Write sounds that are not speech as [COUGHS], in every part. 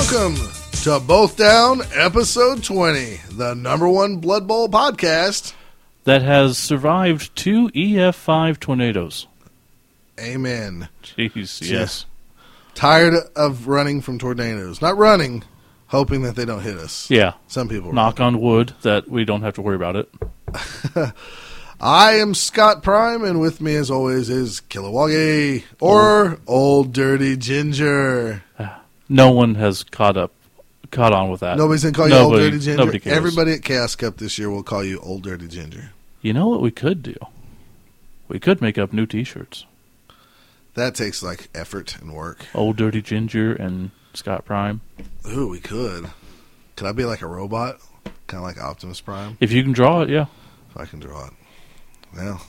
Welcome to Both Down, episode 20, the number one Blood Bowl podcast. that has survived two EF5 tornadoes. Amen. Jeez, yes. Tired of running from tornadoes. Not running, hoping that they don't hit us. Yeah. Some people. Knock on wood that we don't have to worry about it. [LAUGHS] I am Scott Prime, and with me, as always, is Kilowagi or oh. Old Dirty Ginger. No one has caught up, caught on with that. Nobody's gonna call you Old Nobody- Dirty Ginger. nobody cares. Everybody at Chaos Cup this year will call you Old Dirty Ginger. You know what we could do? We could make up new T-shirts. That takes like effort and work. Old Dirty Ginger and Scott Prime. Ooh, we could. Could I be like a robot, kind of like Optimus Prime? If you can draw it, yeah. If I can draw it. Well,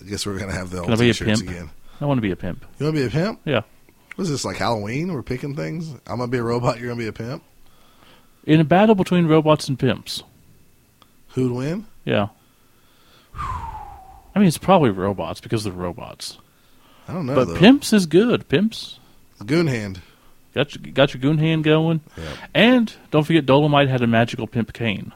I guess we're gonna have the old I be a t-shirts pimp? again. I want to be a pimp. You want to be a pimp? Yeah. What is this like Halloween? We're picking things. I'm gonna be a robot. You're gonna be a pimp. In a battle between robots and pimps. Who'd win? Yeah. I mean, it's probably robots because they're robots. I don't know. but though. pimps is good. Pimps Goon hand. got your, got your goon hand going. Yeah. And don't forget, Dolemite had a magical pimp cane.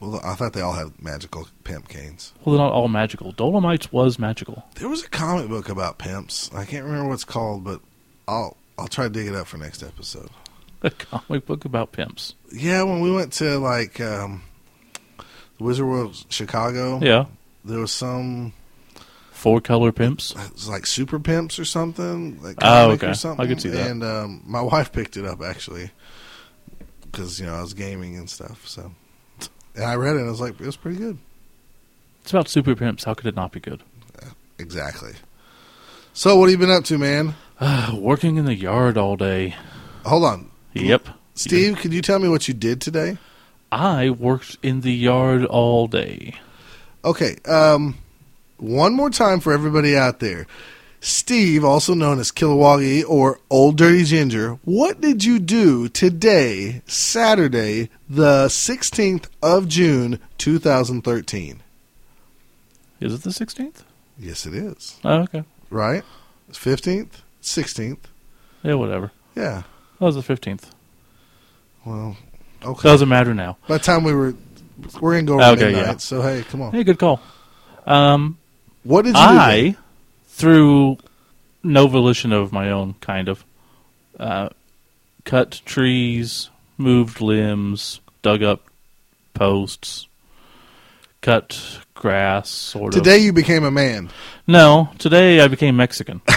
Well, I thought they all had magical pimp canes. Well, they're not all magical. Dolemite's was magical. There was a comic book about pimps. I can't remember what it's called, but I'll I'll try to dig it up for next episode. [LAUGHS] A comic book about pimps. Yeah, when we went to like um, the Wizard World Chicago, Yeah. there was some Four color pimps. it was like super pimps or something like Oh, comic okay. or something. I could see that. and um, my [LAUGHS] wife picked it up actually because you know i was gaming and stuff so and i read it and i was like it was pretty good It's about super pimps. How could it not be good? exactly so what have you been up to man [SIGHS] Working in the yard all day. hold on Yep. steve could you tell me what you did today I worked in the yard all day. okay um, one more time for everybody out there Steve, also known as Kilowagi or Old Dirty Ginger, what did you do today, Saturday, the 16th of June, 2013? Is it the 16th? Yes, it is. Oh, okay. Right? It's 15th? 16th? Yeah, whatever. Yeah. That was the 15th. Well, okay. doesn't matter now. By the time we were, we're going to go over Okay, midnight, yeah. so hey, come on. Hey, good call. Um, What did you do? Through no volition of my own, kind of, uh, cut trees, moved limbs, dug up posts, cut grass, sort of. Today you became a man. No, today I became Mexican. [LAUGHS]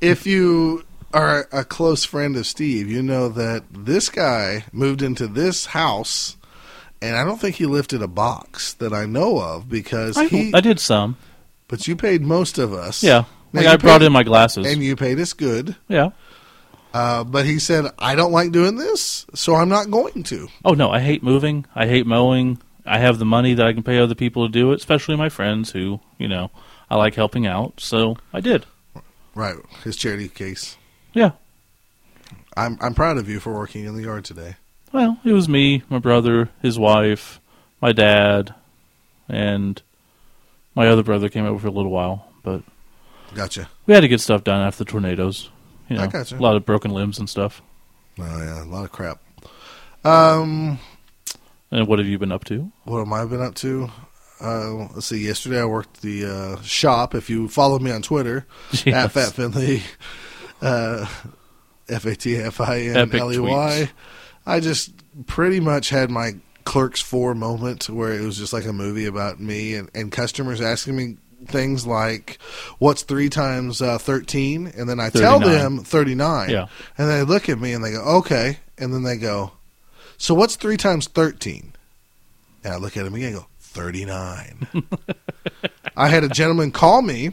If you are a close friend of Steve, you know that this guy moved into this house, and I don't think he lifted a box that I know of because I, he. I did some. but you paid most of us. Yeah. Now, Like I brought in my glasses. and you paid us good. yeah. Uh, but he said, "I don't like doing this, so I'm not going to." Oh no, I hate moving. I hate mowing. I have the money that I can pay other people to do it, especially my friends who, you know, I like helping out. So I did. Right, his charity case. Yeah. I'm I'm proud of you for working in the yard today. Well, it was me, my brother, his wife, my dad, and my other brother came over for a little while. But Gotcha. we had to get stuff done after the tornadoes. You know, I gotcha. a lot of broken limbs and stuff. Oh yeah, a lot of crap. Um, And what have you been up to? what have I been up to? Uh, let's see. Yesterday I worked the uh, shop. If you follow me on Twitter [LAUGHS] at Fat Finley, uh, F A T F I N L E Y, I just pretty much had my Clerks Four moment where it was just like a movie about me and, and customers asking me things like, "What's three times uh, 13? And then I tell them thirty nine. Yeah. And they look at me and they go, "Okay," and then they go, "So what's three times 13? And I look at him again and go, 39. [LAUGHS] I had a gentleman call me,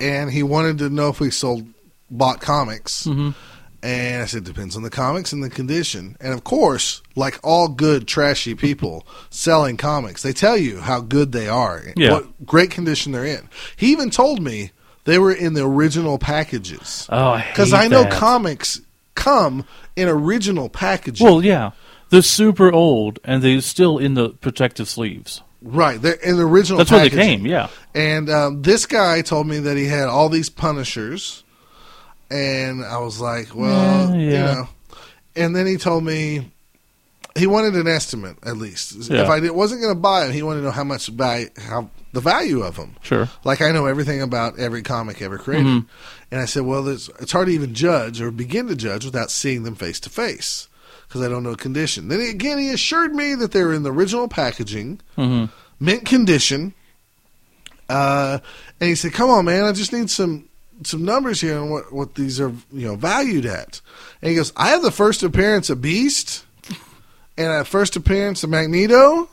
and he wanted to know if we sold bought comics. Mhm. And I said, depends on the comics and the condition. And of course, like all good trashy people selling comics, they tell you how good they are, Yeah. what great condition they're in. He even told me they were in the original packages. Oh, I Because I know comics come in original packaging. Well, yeah, they're super old and they're still in the protective sleeves. right, they're in the original That's where they came. Yeah. And um, this guy told me that he had all these Punishers, And I was like, well, Yeah, you know. And then he told me he wanted an estimate at least. Yeah. If I did, wasn't going to buy them, he wanted to know how much value, how the value of them. Sure. Like I know everything about every comic ever created, Mhm. and I said, well, it's, it's hard to even judge or begin to judge without seeing them face to face because I don't know condition. Then he, again, he assured me that they were in the original packaging, hmm mint condition. Uh, and he said, "Come on, man, I just need some some numbers here on what what these are you know valued at." And he goes, "I have the first appearance of Beast, and a first appearance of Magneto."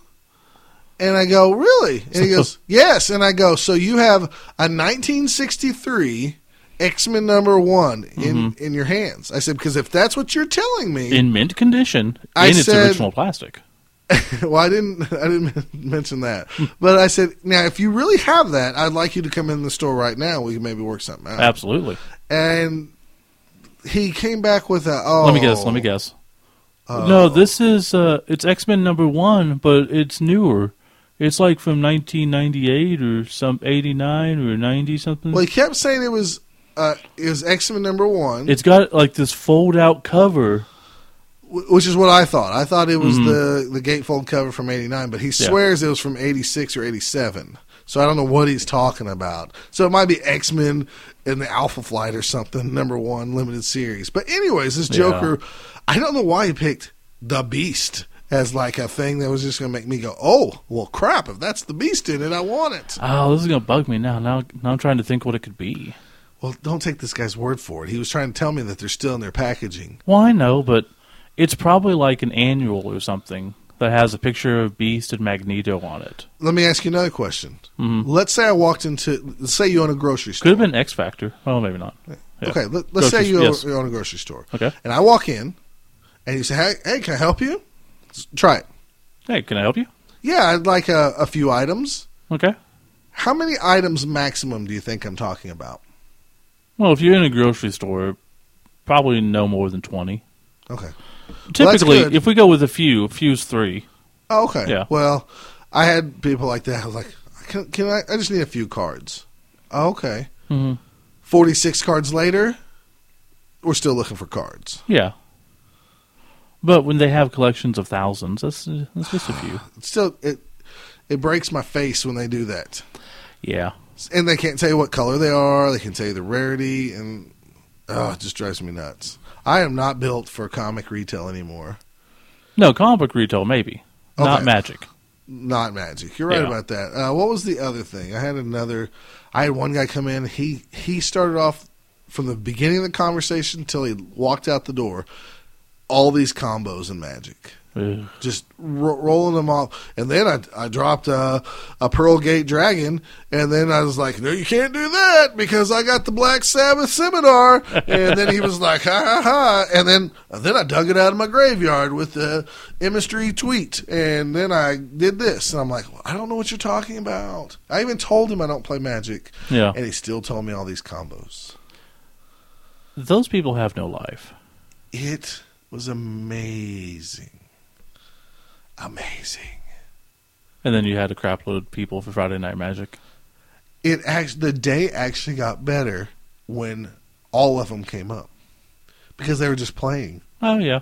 And I go, "Really?" And he [LAUGHS] goes, "Yes." And I go, "So you have a 1963 X Men number one in mm-hmm. in your hands?" I said, "Because if that's what you're telling me, In mint condition, I in its said- original plastic. [LAUGHS] well, I didn't. I didn't mention that, but I said, now if you really have that, I'd like you to come in the store right now. We can maybe work something out. Absolutely. And he came back with a. Oh, Let me guess. Let me guess. oh. No, this is uh, it's X Men number one, but it's newer. It's like from 1998 or some 89 or 90 something. Well, he kept saying it was. Uh, it was X Men number one, it's got like this fold out cover. Wh- which is what I thought. I thought it was Mhm. the the gatefold cover from '89, but he swears it was from '86 or '87. So I don't know what he's talking about. So it might be X Men in the Alpha Flight or something, number one limited series. But anyways, this Yeah. Joker, I don't know why he picked the Beast as like a thing that was just going to make me go, oh, well, crap! If that's the Beast in it, I want it. Oh, this is gonna bug me now. Now, now I'm trying to think what it could be. Well, don't take this guy's word for it. He was trying to tell me that they're still in their packaging. Well, I know, but it's probably like an annual or something that has a picture of Beast and Magneto on it. Let me ask you another question. Mhm. Let's say I walked into, let's say you own a grocery store. Could have been X Factor. Well, maybe not. Yeah. Okay, let, let's say you yes. own, a grocery store. Okay. And I walk in, and you say, hey, hey can I help you? S- Try it. Hey, can I help you? Yeah, I'd like a, a few items. Okay. How many items maximum do you think I'm talking about? Well, if you're in a grocery store, probably no more than 20. Okay. Typically, good. if we go with a few, a few's three. Oh, okay. Yeah. Well, I had people like that. I was like, can, can I? I just need a few cards. Oh, okay. hmm 46 cards later, we're still looking for cards. Yeah. But when they have collections of thousands, that's, that's just a few. [SIGHS] Still, it it breaks my face when they do that. Yeah. And they can't tell you what color they are. They can tell you the rarity, and oh, it just drives me nuts. I am not built for comic retail anymore. No, comic book retail, maybe. Not magic. Not magic. You're right Yeah. about that. Uh, what was the other thing? I had another. I had one guy come in. He he started off from the beginning of the conversation till he walked out the door. All these combos and magic, Ugh. just ro- rolling them off. And then I I dropped a, a Pearl Gate Dragon, and then I was like, "No, you can't do that because I got the Black Sabbath seminar. and then he was like, "Ha ha ha!" And then then I dug it out of my graveyard with the Emistry tweet, and then I did this, and I'm like, well, "I don't know what you're talking about." I even told him I don't play Magic, Yeah. and he still told me all these combos. Those people have no life. It was amazing, amazing. And then you had a crapload of people for Friday Night Magic. it actually the day actually got better when all of them came up because they were just playing. Oh, yeah.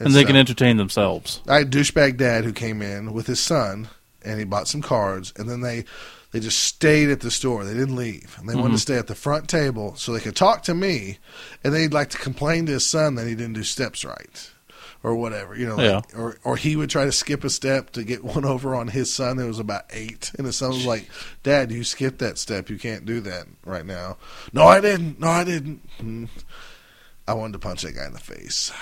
And, they so- can entertain themselves. I had douchebag dad who came in with his son and he bought some cards and then they they just stayed at the store. They didn't leave. And they wanted to Mhm. stay at the front table so they could talk to me and then he'd like to complain to his son that he didn't do steps right. Or whatever, you know, like, or or he would try to skip a step to get [LAUGHS] one over on his son that was about eight, and his son was like, "Dad, you skipped that step. You can't do that right now." No, I didn't. No, I didn't. Mm. I wanted to punch that guy in the face,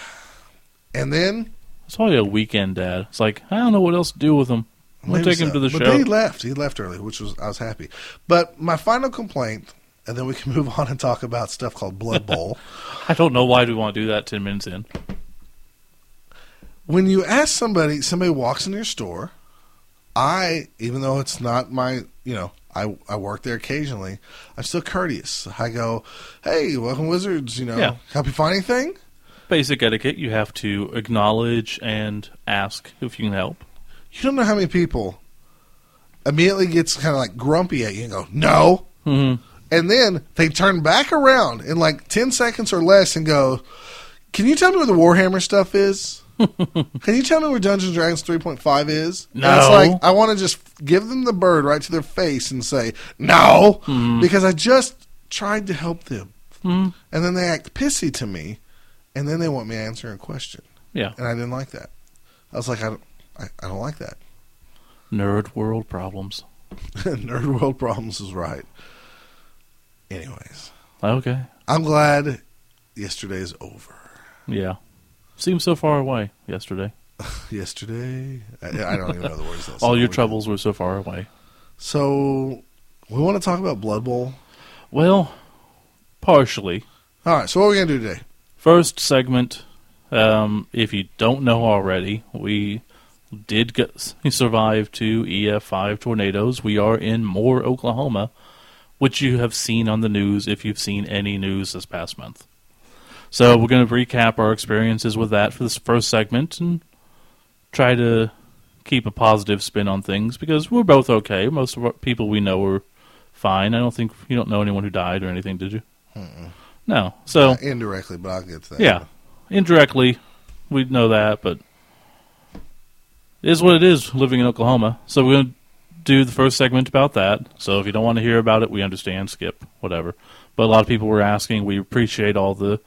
and then It's probably a weekend dad. It's like, I don't know what else to do with him. I'm going to Maybe take him to the but show. then he left. He left early, which was I was happy. But my final complaint, and then we can [LAUGHS] move on and talk about stuff called Blood Bowl. [LAUGHS] I don't know why we want to do that 10 minutes in. When you ask somebody, somebody walks in your store. I, even though it's not my, you know, I I work there occasionally. I'm still courteous. I go, "Hey, welcome, Wizards. You know, Yeah. help you find anything." Basic etiquette, you have to acknowledge and ask if you can help. You don't know how many people immediately gets kind of like grumpy at you and go, "No," hmm And then they turn back around in like 10 seconds or less and go, Can you tell me where the Warhammer stuff is? Can you tell me where Dungeons and Dragons 3.5 is? And No. it's like, I want to just give them the bird right to their face and say, No, because I just tried to help them. Mm, And then they act pissy to me, and then they want me answering a question. yeah, And I didn't like that. I was like, I don't, I, I don't like that. nerd world problems. [LAUGHS] Nerd World Problems is right. Anyways, Okay, I'm glad yesterday's over. yeah. Seems so far away yesterday. [LAUGHS] Yesterday, I, I don't even know the words. All your troubles were so far away. So, we want to talk about Blood Bowl. Well, partially. All right. So, what are we gonna do today? First segment, um, if you don't know already, we did get, survive two EF5 tornadoes. We are in Moore, Oklahoma, which you have seen on the news if you've seen any news this past month. So we're going to recap our experiences with that for this first segment and try to keep a positive spin on things because we're both okay. Most of our people we know are fine. I don't think you don't know anyone who died or anything, did you? No. So Uh, indirectly, but I'll get to that. yeah, indirectly, we know that, but it is what it is living in Oklahoma. So we're going to do the first segment about that. So if you don't want to hear about it, we understand. Skip, whatever. But a lot of people were asking. We appreciate all the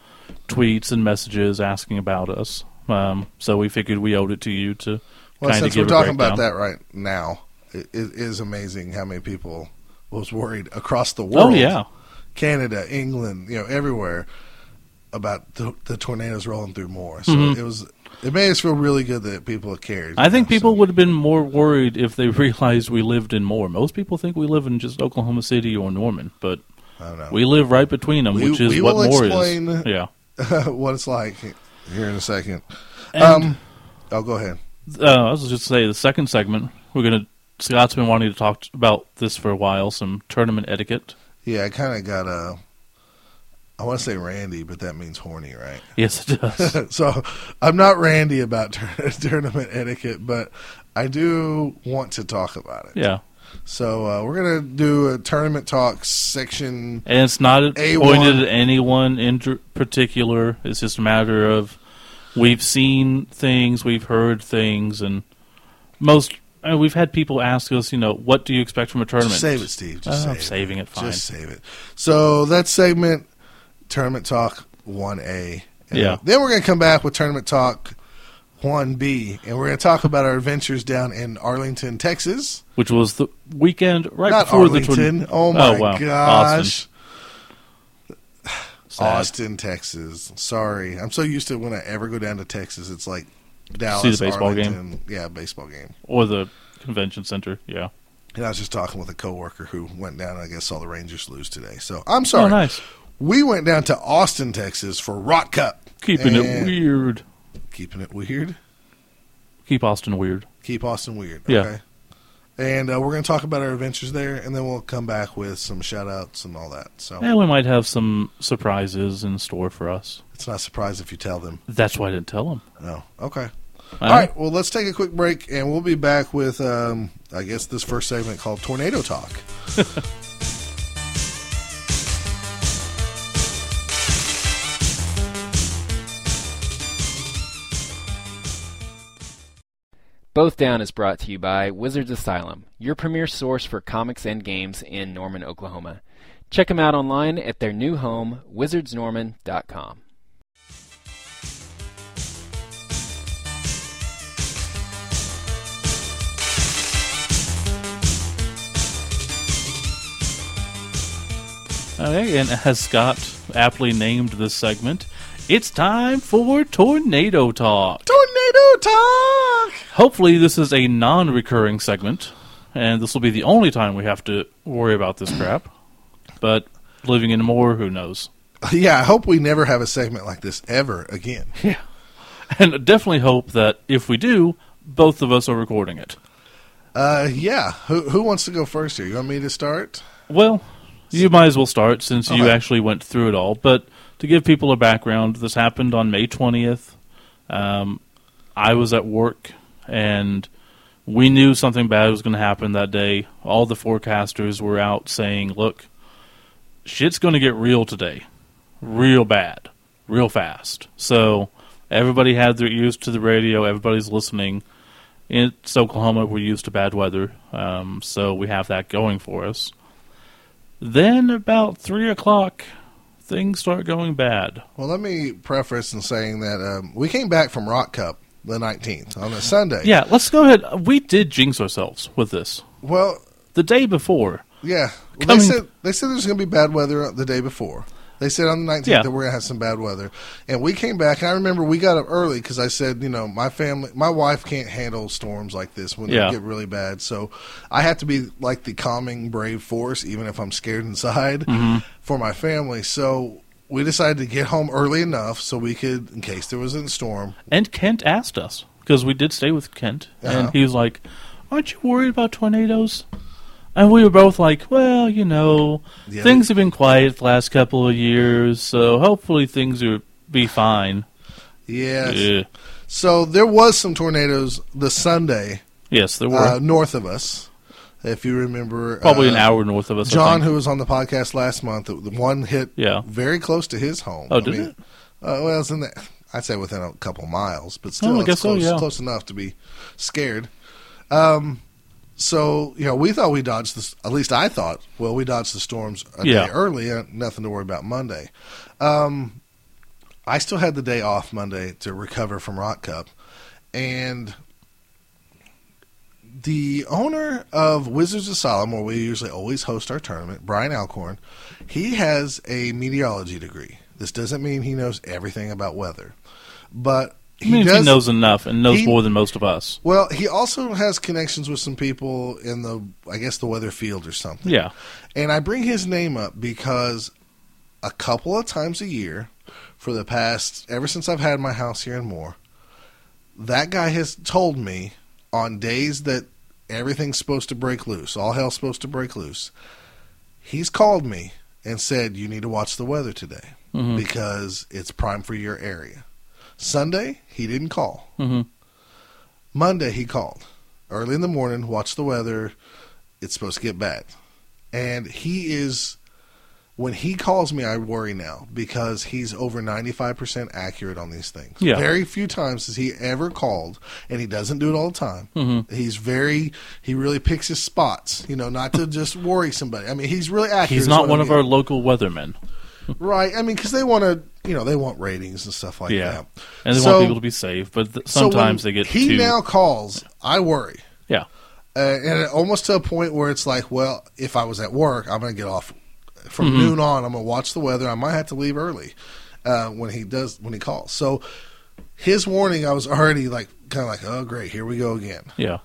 tweets and messages asking about us. Um, so we figured we owed it to you to Well, kind of since give we're a talking about that right now, it, it is amazing how many people was worried across the world. Oh yeah, Canada, England, you know, everywhere about the, the tornadoes rolling through Moore. So Mhm. it was it made us feel really good that people cared. I think know, people so- would have been more worried if they [LAUGHS] realized we lived in Moore. Most people think we live in just Oklahoma City or Norman, but I don't know we live right between them, We- which is what Moore explain- is. Yeah. [LAUGHS] what it's like here in a second. And, um, oh, go ahead. uh, I was just say the second segment. We're gonna. Scott's been wanting to talk about this for a while. Some tournament etiquette. Yeah, I kind of got a. I want to say Randy, but that means horny, right? [LAUGHS] Yes, it does. [LAUGHS] so I'm not Randy about tournament etiquette, but I do want to talk about it. yeah, So uh, we're gonna do a tournament talk section. and it's not A1. pointed at anyone in particular. It's just a matter of we've seen things, we've heard things, and most. I mean, we've had people ask us, you know, what do you expect from a tournament? Just save it, Steve. Just Oh, save I'm saving it, fine. Just save it. So that segment, tournament talk one A. Yeah. Then we're gonna come back with tournament talk one B, and we're gonna talk about our adventures down in Arlington, Texas. Which was the weekend right Not before the Arlington. tournament. oh my wow. gosh. Sad. Austin, Texas. Sorry, I'm so used to when I ever go down to Texas, it's like Dallas, the baseball game? Arlington. Yeah, baseball game. or the convention center. Yeah. And I was just talking with a coworker who went down and I guess saw the Rangers lose today. So I'm sorry. Oh, nice. We went down to Austin, Texas for Rock Cup. Keeping it weird. Keeping it weird. Keep Austin weird. Keep Austin weird. Yeah. Okay. And uh, we're going to talk about our adventures there, and then we'll come back with some shout outs and all that. So And we might have some surprises in store for us. it's not a surprise if you tell them. That's why I didn't tell them. No. Okay. All right. Well, let's take a quick break, and we'll be back with, um, I guess, this first segment called Tornado Talk. [LAUGHS] Both Down is brought to you by Wizards Asylum, your premier source for comics and games in Norman, Oklahoma. Check them out online at their new home, wizardsnorman.com. Okay, and as Scott aptly named this segment, it's time for Tornado Talk. Tornado Talk! Hopefully, this is a non recurring segment, and this will be the only time we have to worry about this crap. But living in Moore, who knows? [LAUGHS] Yeah, I hope we never have a segment like this ever again. [LAUGHS] Yeah. And definitely hope that if we do, both of us are recording it. Uh, yeah. Who, who wants to go first here? You want me to start? Well, you might as well start since you Okay. actually went through it all. But to give people a background, this happened on May 20th. Um, I was at work, and we knew something bad was going to happen that day. All the forecasters were out saying, look, shit's going to get real today, real bad, real fast. So everybody had their ears to the radio. Everybody's listening. It's Oklahoma. We're used to bad weather, um, so we have that going for us. Then about three o'clock, things start going bad. Well, let me preface in saying that um, we came back from Rock Cup the 19th on a Sunday. Yeah, let's go ahead. We did jinx ourselves with this. Well, The day before, yeah. Well, they said they said there's going to be bad weather the day before. They said on the 19th Yeah. that we're going to have some bad weather. And we came back, and I remember we got up early because I said, you know, my family, my wife can't handle storms like this when Yeah. they get really bad. So I have to be like the calming, brave force, even if I'm scared [LAUGHS] inside Mm-hmm. for my family. So we decided to get home early enough so we could, in case there was a storm, and Kent asked us because we did stay with Kent, Uh-huh. and he was like, "Aren't you worried about tornadoes?" And we were both like, "Well, you know, Yeah, things have been quiet the last couple of years, so hopefully things will be fine." Yes. Yeah. So there was some tornadoes the Sunday Yes, there were uh, north of us. If you remember, probably an uh, hour north of us. John, who was on the podcast last month, the one hit Yeah. very close to his home. Oh, did it? Uh, well, it's in the, I'd say within a couple miles, but still, Oh, I it's guess so, close, yeah. close enough to be scared. Um, so you know, we thought we dodged this. At least I thought. Well, we dodged the storms a Yeah. day early. Uh, nothing to worry about Monday. Um, I still had the day off Monday to recover from Rock Cup, and the owner of Wizards Asylum, where we usually always host our tournament, Brian Alcorn, he has a meteorology degree. This doesn't mean he knows everything about weather, but I mean, he if does he knows enough and knows he- more than most of us. well, he also has connections with some people in the, I guess, the weather field or something. Yeah, And I bring his name up because a couple of times a year for the past, ever since I've had my house here in Moore, that guy has told me on days that everything's supposed to break loose, all hell's supposed to break loose, he's called me and said, You need to watch the weather today Mhm. because it's prime for your area. Sunday, he didn't call. hmm Monday he called early in the morning, watched the weather. It's supposed to get bad. And he is when he calls me I worry now because he's over 95% accurate on these things. Yeah. Very few times has he ever called and he doesn't do it all the time. Mhm. He's very he really picks his spots, you know, not to just worry somebody. I mean, he's really accurate. he's not one I of our local weathermen. Right. I mean, cuz they want to, you know, they want ratings and stuff like yeah, that. and they So- want people to be safe, but th- So sometimes they get He too. now calls, I worry. yeah, uh, and almost to a point where it's like, well, if I was at work, I'm going to get off from Mhm. noon on. I'm going to watch the weather. I might have to leave early uh, when he does when he calls. So his warning, I was already like, kind of like, oh great, here we go again. yeah.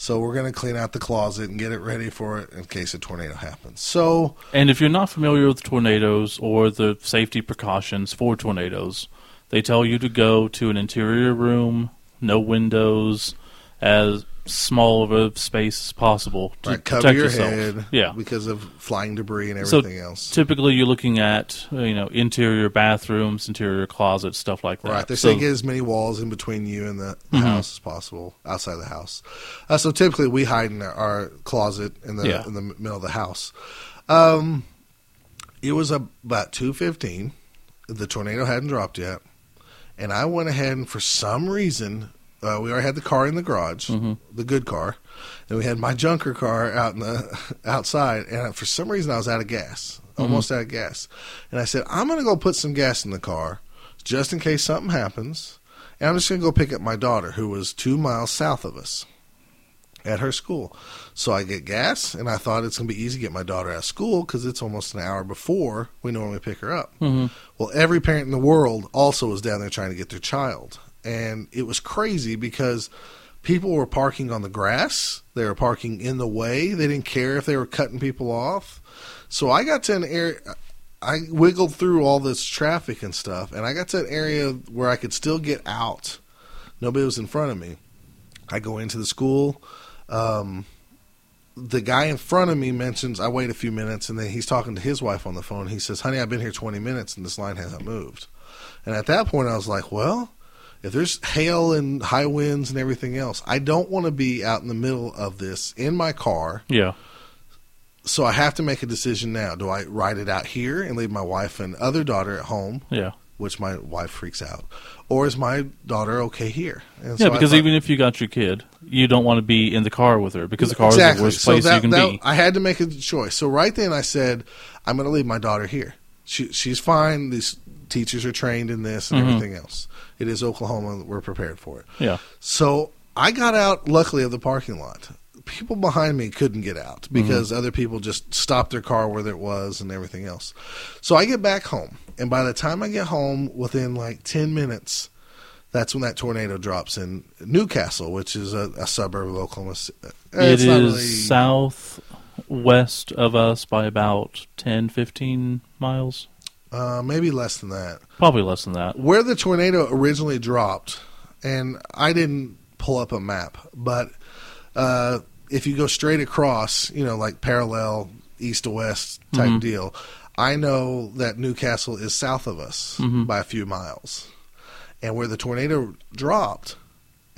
So we're going to clean out the closet and get it ready for it in case a tornado happens. So And if you're not familiar with tornadoes or the safety precautions for tornadoes, they tell you to go to an interior room, no windows, as small of a space as possible to right, cover protect your yourself. head, Yeah. because of flying debris and So everything else. Typically, you're looking at you know interior bathrooms, interior closets, stuff like that. Right. They're So- saying get as many walls in between you and the, Mhm. house as possible outside the house. Uh, so typically we hide in our, our closet in the Yeah. in the middle of the house. Um, it was about two fifteen. The tornado hadn't dropped yet, and I went ahead and for some reason uh, we already had the car in the garage, Mhm. the good car, and we had my junker car out in the outside. And for some reason I was out of gas, almost out of gas, and I said I'm going to go put some gas in the car just in case something happens. And I'm just going to go pick up my daughter, who was two miles south of us at her school. So I get gas, and I thought it's going to be easy to get my daughter out of school because it's almost an hour before we normally pick her up. Mhm. Well, every parent in the world also was down there trying to get their child. And it was crazy because people were parking on the grass, they were parking in the way, they didn't care if they were cutting people off. So I got to an area. I wiggled through all this traffic and stuff, and I got to an area where I could still get out. Nobody was in front of me. I go into the school. Um, the guy in front of me mentions I wait a few minutes, and then he's talking to his wife on the phone. He says, "Honey, I've been here 20 minutes, and this line hasn't moved." And at that point, I was like, "Well, if there's hail and high winds and everything else, I don't want to be out in the middle of this in my car." Yeah. so I have to make a decision now. Do I ride it out here and leave my wife and other daughter at home, Yeah. which my wife freaks out, or is my daughter okay here? And Yeah, so because thought- even if you got your kid, you don't want to be in the car with her because the car is exactly. the worst so place that, you can that- be. I had to make a choice. So right then I said, I'm going to leave my daughter here. She, she's fine. These teachers are trained in this and Mhm. everything else. It is Oklahoma. We're prepared for it. Yeah. So I got out, luckily, of the parking lot. People behind me couldn't get out because other people just stopped their car where it was and everything else. So I get back home, and by the time I get home, within like ten minutes, that's when that tornado drops in Newcastle, which is a, a suburb of Oklahoma. Uh, It it's is really- southwest of us by about 10, 15 miles. Uh, maybe less than that. Probably less than that. Where the tornado originally dropped, and I didn't pull up a map, but uh, if you go straight across, you know, like parallel east to west type Mhm. deal, I know that Newcastle is south of us Mhm. by a few miles. And where the tornado dropped,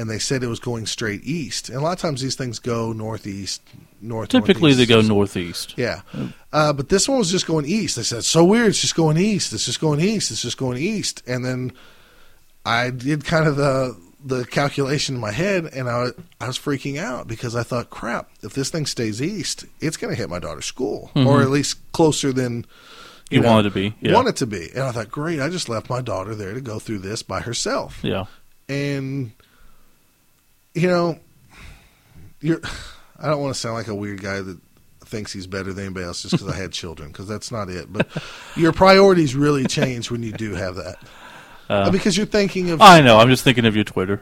and they said it was going straight east, and a lot of times these things go northeast, north. Typically, they go northeast. Yeah. Uh, but this one was just going east. They said, it's so weird. It's just going east. It's just going east. It's just going east. And then I did kind of the the calculation in my head, and I, was- I was freaking out because I thought, crap, if this thing stays east, it's going to hit my daughter's school, Mhm. or at least closer than You, know, want it to be. Yeah. want it to be. And I thought, great, I just left my daughter there to go through this by herself Yeah. and you know you're i don't want to sound like a weird guy that thinks he's better than anybody else just because i had children because that's not it but your priorities really change when you do have that Uh, because you're thinking of I know. I'm just thinking of your Twitter.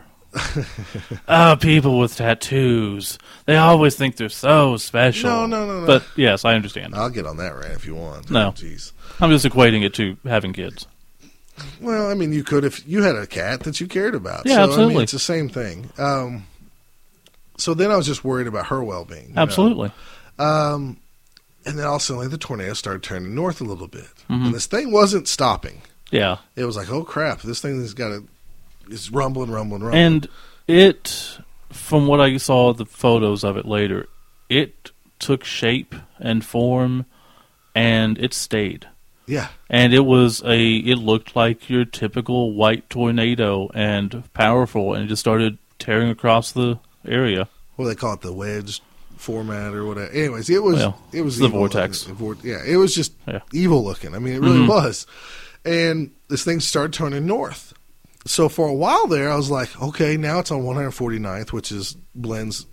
oh, [LAUGHS] people with tattoos. They always think they're so special. No, no, no, no. But yes, I understand. i'll get on that rant if you want No. Jeez I'm just equating it to having kids. Well i mean you could if you had a cat that you cared about Yeah, so, I mean, absolutely. it's the same thing um so then i was just worried about her well-being? Absolutely. Um, and then all of a sudden, the tornado started turning north a little bit, Mhm. and this thing wasn't stopping. Yeah. It was like, oh crap, this thing has got a, it's rumbling, rumbling, rumbling. And it, from what I saw the photos of it later, it took shape and form, and it stayed. Yeah, And it was a, it looked like your typical white tornado and powerful, and it just started tearing across the area. Well, they call it, the wedge format or whatever. Anyways, it was Well, it was the vortex. looking. Yeah, it was just Yeah. evil looking. I mean, it really Mhm. was. And this thing started turning north. So for a while there, I was like, okay, now it's on 149th, which is blends.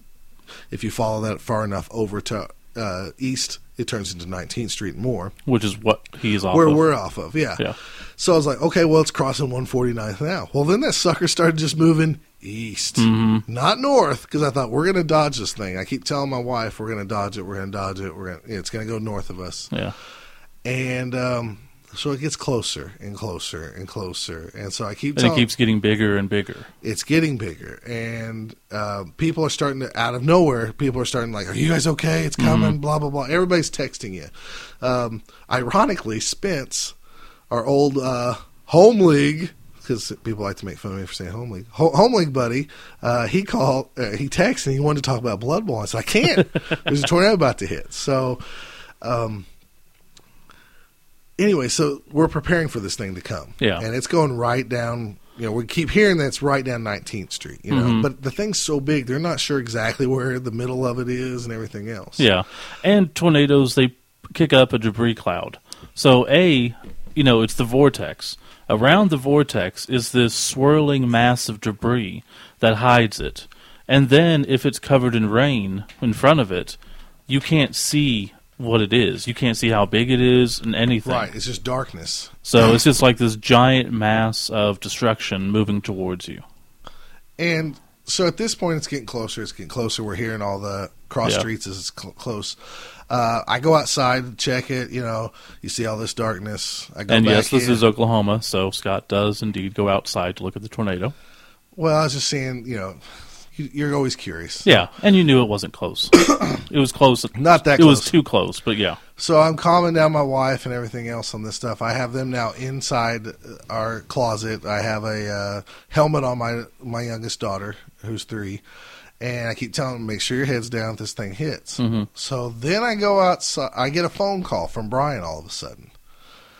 If you follow that far enough over to uh, east, it turns into 19th Street and Moore. which is what he's off where of. we're off of. Yeah. Yeah. So I was like, okay, well, it's crossing 149th now. Well, then that sucker started just moving east, Mhm. not north, because I thought we're going to dodge this thing. I keep telling my wife we're going to dodge it. We're going to dodge it. We're to It's going to go north of us, Yeah. and um, so it gets closer and closer and closer. And so I keep And it keeps getting bigger and bigger. it's getting bigger, and uh, people are starting to out of nowhere. People are starting like, "Are you guys okay? It's coming." Blah blah blah. Everybody's texting you. Um, ironically, Spence, our old uh, home league, because people like to make fun of me for saying home league. Ho- home league buddy, uh, he called, uh, he texted, and he wanted to talk about Blood Bowl. I said, "I can't. [LAUGHS] There's a tornado about to hit." So. Um, Anyway, so we're preparing for this thing to come. Yeah. And it's going right down, you know, we keep hearing that it's right down 19th Street, you know, Mhm. but the thing's so big, they're not sure exactly where the middle of it is and everything else. Yeah. And tornadoes, they kick up a debris cloud. So, A, you know, it's the vortex. Around the vortex is this swirling mass of debris that hides it. And then, if it's covered in rain in front of it, you can't see what it is. You can't see how big it is and anything. Right. It's just darkness. So, it's just like this giant mass of destruction moving towards you. And so at this point, it's getting closer. It's getting closer. We're hearing all the cross Yeah. streets as it's cl- close. Uh, I go outside, check it. You know, you see all this darkness. I go And back yes, this in. is Oklahoma, so Scott does indeed go outside to look at the tornado. Well, I was just saying, you know, you're always curious. Yeah, and you knew it wasn't close. [COUGHS] it was close. Not that It was too close, but yeah. So I'm calming down my wife and everything else on this stuff. I have them now inside our closet. I have a uh, helmet on my my youngest daughter, who's three, And I keep telling them, make sure your head's down if this thing hits. So then I go outside. I get a phone call from Brian all of a sudden.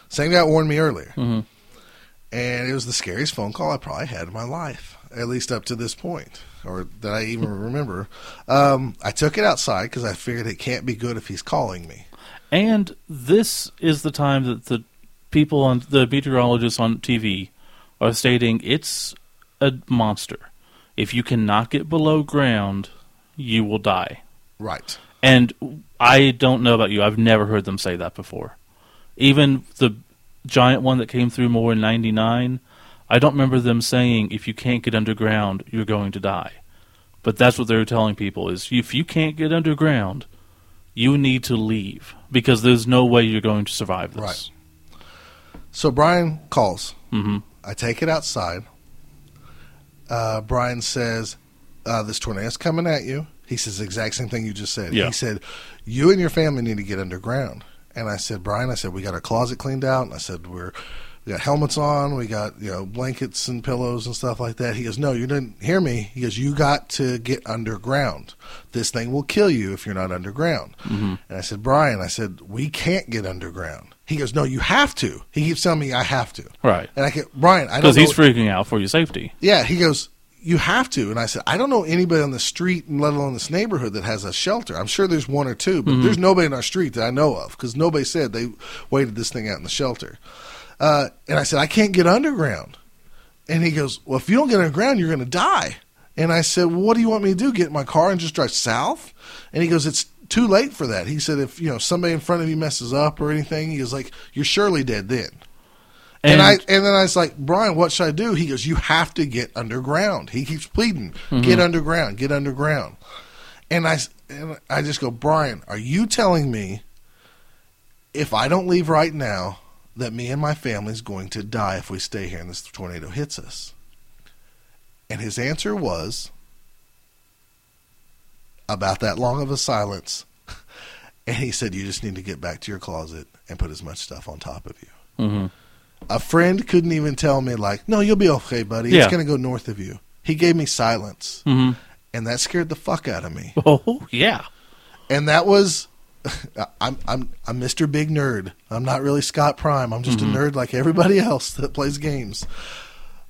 Same guy warned me earlier. Mhm. And it was the scariest phone call I probably had in my life, at least up to this point, or that I even remember. Um, I took it outside because I figured it can't be good if he's calling me. And this is the time that the people on the meteorologists on TV are stating it's a monster. If you cannot get below ground, you will die. Right. And I don't know about you. I've never heard them say that before. Even the giant one that came through Moore in 99, I don't remember them saying if you can't get underground, you're going to die. But that's what they were telling people is if you can't get underground, you need to leave because there's no way you're going to survive this. Right. So Brian calls. Mm-hmm. I take it outside. Uh, Brian says, uh, "This tornado's coming at you." He says the exact same thing you just said. Yeah. He said, "You and your family need to get underground." And I said, "Brian," I said, "We got our closet cleaned out." And I said, "We're we got helmets on, we got you know blankets and pillows and stuff like that." He goes, "No, you didn't hear me." He goes, "You got to get underground. This thing will kill you if you're not underground." Mm-hmm. And I said, "Brian," I said, "We can't get underground." He goes, "No, you have to." He keeps telling me I have to. Right. And I get Brian, I don't Because he's freaking out for your safety. yeah, he goes, "You have to." And I said, "I don't know anybody on the street, let alone this neighborhood, that has a shelter. I'm sure there's one or two, but mm-hmm. there's nobody in our street that I know of because nobody said they waited this thing out in the shelter." Uh, and I said, "I can't get underground." And he goes, "Well, if you don't get underground, you're going to die." And I said, well, "What do you want me to do? Get in my car and just drive south?" And he goes, "It's too late for that." He said, "If you know somebody in front of you messes up or anything, he goes like, you're surely dead then." And, I and then I was like, Brian, what should I do? He goes, you have to get underground. He keeps pleading, get underground, get underground. And I and I just go, Brian, are you telling me if I don't leave right now that me and my family's going to die if we stay here and this tornado hits us? And his answer was about that long of a silence. [LAUGHS] And he said, You just need to get back to your closet and put as much stuff on top of you Mhm. a friend couldn't even tell me like, "No, you'll be okay, buddy. Yeah. It's going to go north of you." He gave me silence, Mhm. and that scared the fuck out of me. Oh yeah. And that was, [LAUGHS] I'm I'm I'm Mr. Big Nerd. I'm not really Scott Prime. I'm just a mm-hmm. nerd like everybody else that plays games.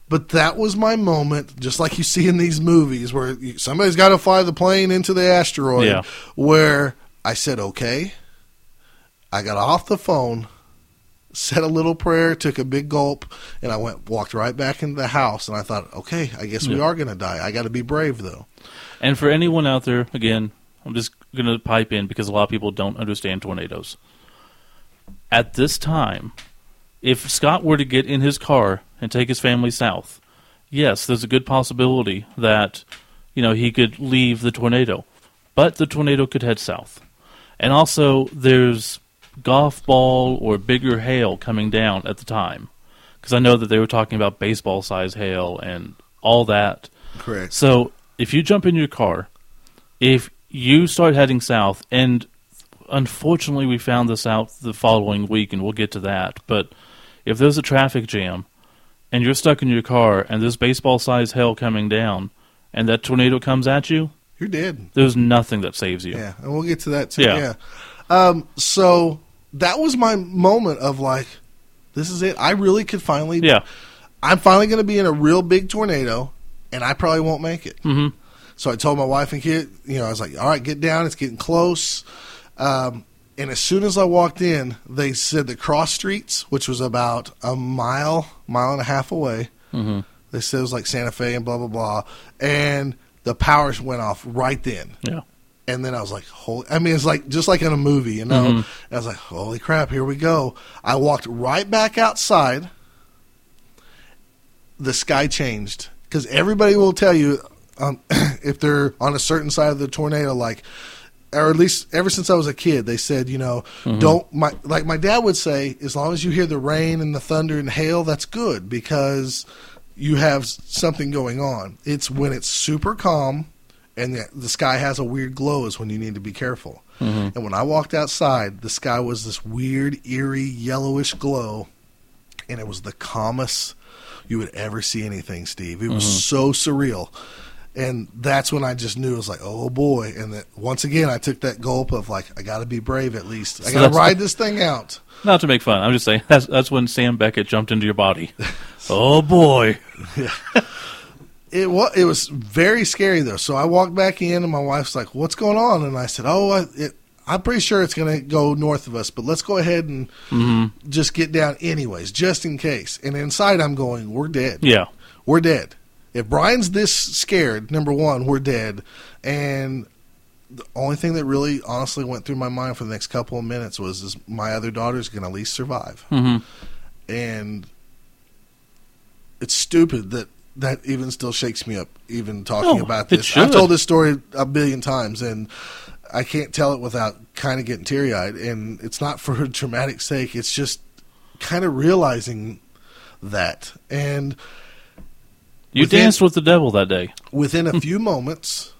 But that was my moment, just like you see in these movies, where somebody's got to fly the plane into the asteroid. Yeah. Where I said, "Okay." I got off the phone, said a little prayer, took a big gulp, and I went walked right back into the house. And I thought, "Okay, I guess we are going to die. I got to be brave, though." And for anyone out there, again, I'm just going to pipe in because a lot of people don't understand tornadoes. At this time, if Scott were to get in his car and take his family south, yes, there's a good possibility that you know he could leave the tornado, but the tornado could head south. And also, there's golf ball or bigger hail coming down at the time, because I know that they were talking about baseball size hail and all that. Correct. So if you jump in your car, if you start heading south, and unfortunately we found this out the following week, and we'll get to that. But if there's a traffic jam, and you're stuck in your car, and there's baseball sized hail coming down, and that tornado comes at you, You're dead. there's nothing that saves you. Yeah, and we'll get to that too. Yeah. Yeah. Um, so that was my moment of like, this is it. I really could finally. Yeah. I'm finally going to be in a real big tornado, and I probably won't make it. hmm So I told my wife and kid, you know, I was like, all right, get down. It's getting close. Um, and as soon as I walked in, they said the cross streets, which was about a mile, mile and a half away. hmm They said it was like Santa Fe and blah blah blah, and the powers went off right then. Yeah. And then I was like, holy, I mean, it's like, just like in a movie, you know? Mhm. I was like, holy crap, here we go. I walked right back outside. The sky changed. Because everybody will tell you um, [CLEARS THROAT] if they're on a certain side of the tornado, like, or at least ever since I was a kid, they said, you know, don't, my, like my dad would say, as long as you hear the rain and the thunder and hail, that's good because you have something going on. It's when it's super calm and the, the sky has a weird glow is when you need to be careful. Mhm. And when I walked outside, the sky was this weird, eerie, yellowish glow, and it was the calmest you would ever see anything, Steve. It was so surreal. And that's when I just knew it was like, oh boy. And that once again, I took that gulp of like, I got to be brave at least. I So got to ride this thing out. Not to make fun. I'm just saying [LAUGHS] that's that's when Sam Beckett jumped into your body. [LAUGHS] oh boy. It was it was very scary though. So I walked back in, and my wife's like, "What's going on?" And I said, "Oh, I, it, I'm pretty sure it's going to go north of us, but let's go ahead and mm-hmm. just get down anyways, just in case." And inside, I'm going, "We're dead. Yeah. We're dead. If Brian's this scared, number one, we're dead." And the only thing that really honestly went through my mind for the next couple of minutes was, "Is my other daughter's going to at least survive?" hmm and it's stupid that that even still shakes me up even talking No, about this. i've told this story a billion times and i can't tell it without kind of getting teary-eyed. And it's not for [LAUGHS] dramatic sake it's just kind of realizing that. And You Within- danced with the devil that day. within a [LAUGHS] few moments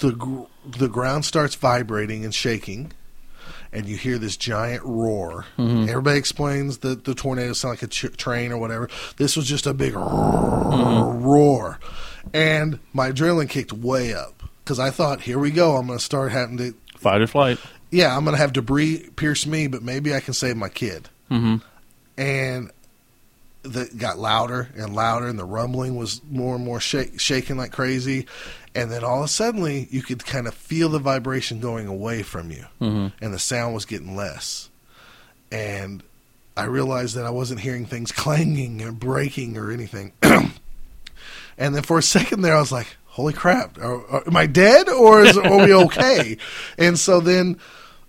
the gr- the ground starts vibrating and shaking and you hear this giant roar. Everybody explains that the tornadoes sound like a ch- train or whatever. This was just a big roar. And my adrenaline kicked way up because i thought here we go. I'm going to start having to Fight or flight. yeah i'm going to have debris pierce me but maybe i can save my kid. Hmm and that got louder and louder, and the rumbling was more and more shake, shaking like crazy. And then all of a sudden, you could kind of feel the vibration going away from you, hmm and the sound was getting less. And I realized that I wasn't hearing things [LAUGHS] clanging or breaking or anything. [CLEARS THROAT] and then for a second there, I was like, "Holy crap! Are, are, am I dead, or is are we okay?" [LAUGHS] and so then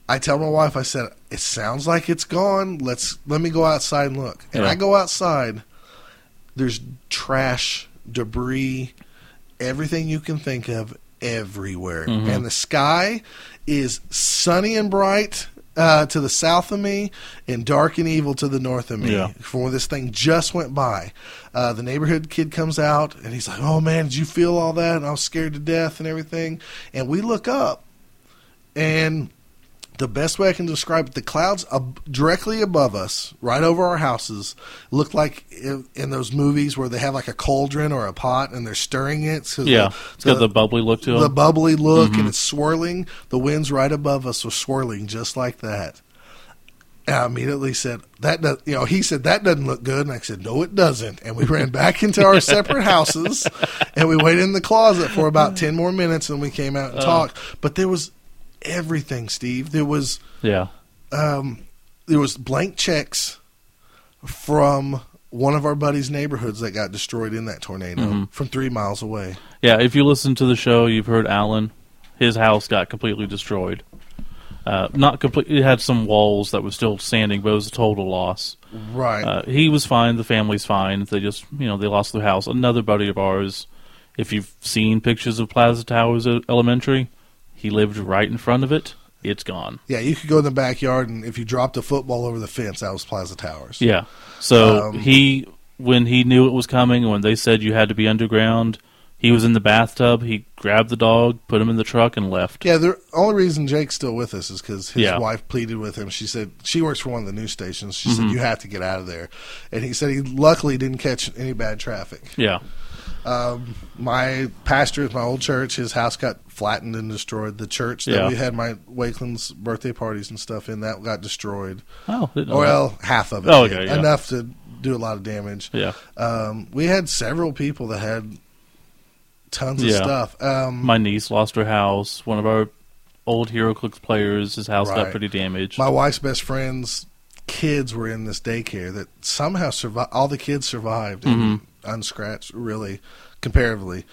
I tell my wife, I said, "It sounds like it's gone. Let's let me go outside and look." And Yeah. I go outside. There's trash, debris, everything you can think of everywhere, Mhm. and the sky is sunny and bright. Uh, to the south of me and dark and evil to the north of me Yeah. from where this thing just went by. Uh, the neighborhood kid comes out and he's like, "Oh man, did you feel all that?" And I was scared to death and everything. And we look up, and the best way I can describe it, the clouds ab- directly above us, right over our houses, look like in, in those movies where they have like a cauldron or a pot and they're stirring it. So Yeah. the, It's got the bubbly look to it. the bubbly look Mhm. and it's swirling. The winds right above us were swirling just like that. And I immediately said that does, you know he said that doesn't look good and I said no it doesn't and we ran back into our [LAUGHS] separate houses and we waited in the closet for about 10 more minutes and we came out and Uh. talked but there was everything Steve there was yeah. um, there was blank checks from one of our buddies' neighborhoods that got destroyed in that tornado Mhm. from three miles away. Yeah, if you listen to the show, you've heard Alan. His house got completely destroyed. Uh, not complete. It had some walls that were still standing, but it was a total loss. Right. Uh, he was fine. The family's fine. They just, you know, they lost their house. Another buddy of ours, if you've seen pictures of Plaza Towers Elementary, he lived right in front of it. It's gone. yeah, you could go in the backyard and if you dropped a football over the fence, that was Plaza Towers. Yeah. So Um, he, when he knew it was coming, when they said you had to be underground, he was in the bathtub. He grabbed the dog, put him in the truck, and left. Yeah, the only reason Jake's still with us is because his Yeah. wife pleaded with him. She said she works for one of the news stations. She said Mhm. you have to get out of there, and he said he luckily didn't catch any bad traffic. Yeah. Um, my pastor at my old church, his house got flattened and destroyed. The church that Yeah. we had my Wakeland's birthday parties and stuff in that got destroyed. Oh, didn't that. Well, half of it. Oh, okay, yeah. enough to do a lot of damage. Yeah. Um, we had several people that had tons of stuff. Um, My niece lost her house. One of our old HeroClix players, his house Right. got pretty damaged. my wife's best friend's kids were in this daycare that somehow survived. All the kids survived unscratched, really, comparatively,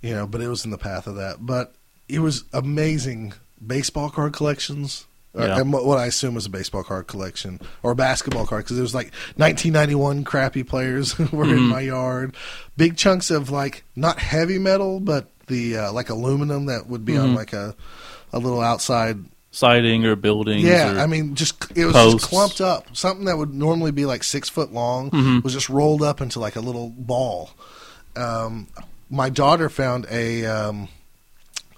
you know. But it was in the path of that. But it was amazing baseball card collections. or- Yeah. And what what I assume was a baseball card collection or a basketball card because there was like 1991 crappy players [LAUGHS] were in Mhm. my yard. Big chunks of like not heavy metal, but the uh, like aluminum that would be on Mhm. like a a little outside Siding or buildings. yeah, or- I mean, just it was posts. just clumped up. Something that would normally be like six foot long Mhm. was just rolled up into like a little ball. Um, my daughter found a um,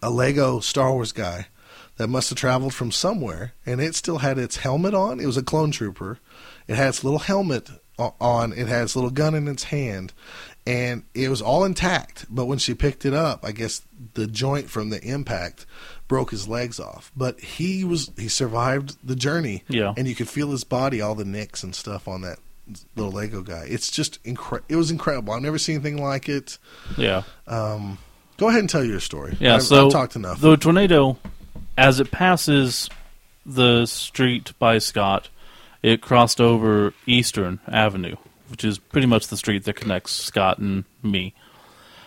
a Lego Star Wars guy that must have traveled from somewhere, and it still had its helmet on. It was a clone trooper. It had its little helmet on. It had its little gun in its hand, and it was all intact. But when she picked it up, I guess the joint from the impact broke his legs off. But he was he survived the journey. Yeah. and you could feel his body, all the nicks and stuff on that little Lego guy. It's just incredible. It was incredible. I've never seen anything like it. Yeah. Um, go ahead and tell your story. Yeah, I've, so I've talked enough. the tornado, as it passes the street by Scott, it crossed over Eastern Avenue, which is pretty much the street that connects Scott and me.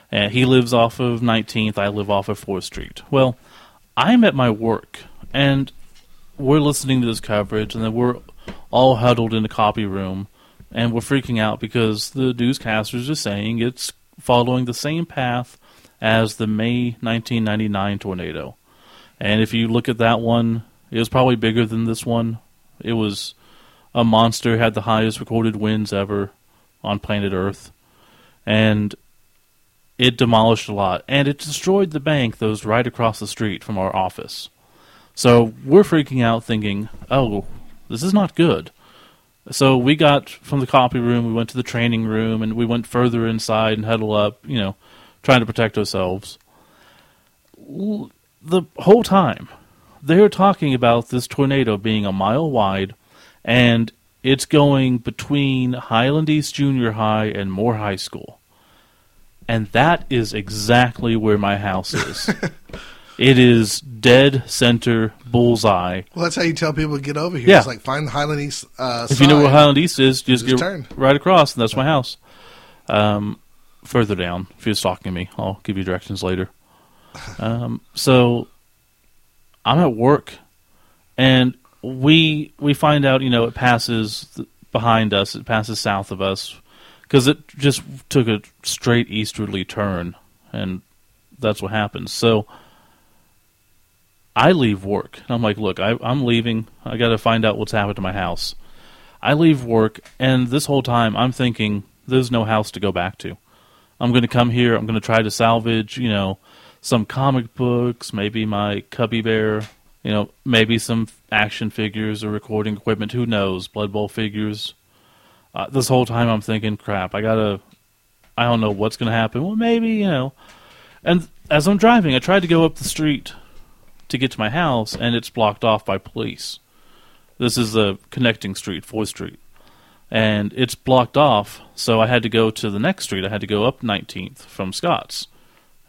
And he lives off of 19th, I live off of 4th Street. Well, I'm at my work, and we're listening to this coverage, and then we're all huddled in the copy room, and we're freaking out because the newscasters are saying it's following the same path as the May 1999 tornado. And if you look at that one, it was probably bigger than this one. It was a monster, had the highest recorded winds ever on planet Earth. And it demolished a lot. And it destroyed the bank that was right across the street from our office. So we're freaking out thinking, oh, this is not good. So we got from the copy room, we went to the training room, and we went further inside and huddle up, you know, trying to protect ourselves. The whole time, they're talking about this tornado being a mile wide, and it's going between Highland East Junior High and Moore High School. And that is exactly where my house is. [LAUGHS] it is dead center bullseye well, that's how you tell people to get over here. Yeah. It's like find the Highland East. Uh, if you know where. Highland East is, just, Just get turn. right across, and that's my house. Um, further down, if you're stalking me, I'll give you directions later. [LAUGHS] Um, so I'm at work, and we we find out, you know, it passes behind us, it passes south of us, because it just took a straight easterly turn, and that's what happens. So. I leave work. And I'm like, look, I, I'm leaving. I got to find out what's happened to my house. I leave work, and this whole time I'm thinking there's no house to go back to. I'm going to come here. I'm going to try to salvage, you know, some comic books, maybe my Cubby Bear, you know, maybe some action figures or recording equipment. Who knows? Blood Bowl figures. Uh, this whole time I'm thinking, crap, I gotta. I don't know what's to happen. Well, maybe, you know. And as I'm driving, I tried to go up the street to get to my house, and it's blocked off by police. This is a connecting street, 4th Street. And it's blocked off, so I had to go to the next street. I had to go up 19th from Scott's.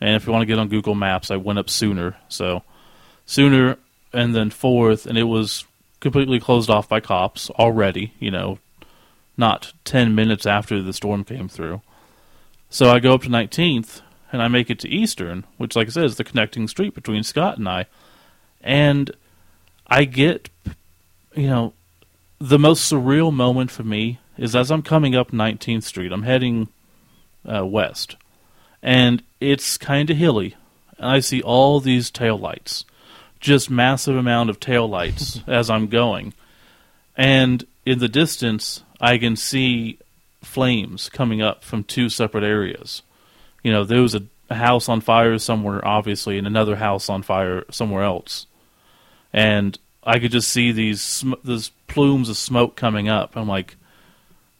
And if you want to get on Google Maps, I went up Sooner. So, Sooner and then 4th, and it was completely closed off by cops already, you know, not 10 minutes after the storm came through. So I go up to 19th, and I make it to Eastern, which, like I said, is the connecting street between Scott and I. And I get, you know, the most surreal moment for me is as I'm coming up 19th Street, I'm heading uh, west, and it's kind of hilly, and I see all these taillights, just massive amount of taillights [LAUGHS] as I'm going, and in the distance I can see flames coming up from two separate areas. You know, there was a, house on fire somewhere, obviously, and another house on fire somewhere else, and I could just see these sm- these plumes of smoke coming up. I'm like,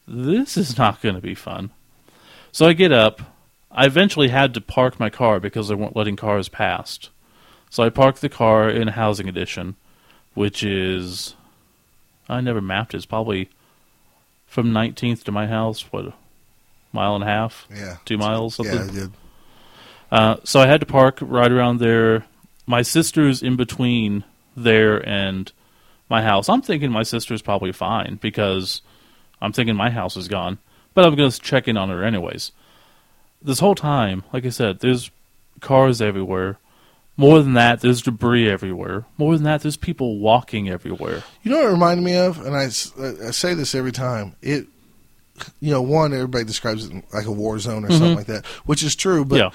this is not going to be fun. So I get up. I eventually had to park my car because they weren't letting cars past. So I parked the car in Housing Edition, which is I never mapped it. It's probably from 19th to my house, what, a mile and a half, Yeah. two miles, something. Yeah, good. Uh, so I had to park right around there. My sister's in between there and my house. I'm thinking my sister's probably fine because I'm thinking my house is gone. But I'm going to check in on her anyways. This whole time, like I said, there's cars everywhere. More than that, there's debris everywhere. More than that, there's people walking everywhere. You know what it reminded me of, and I, I say this every time. It, you know, one everybody describes it like a war zone or something mm-hmm. like that, which is true. But yeah.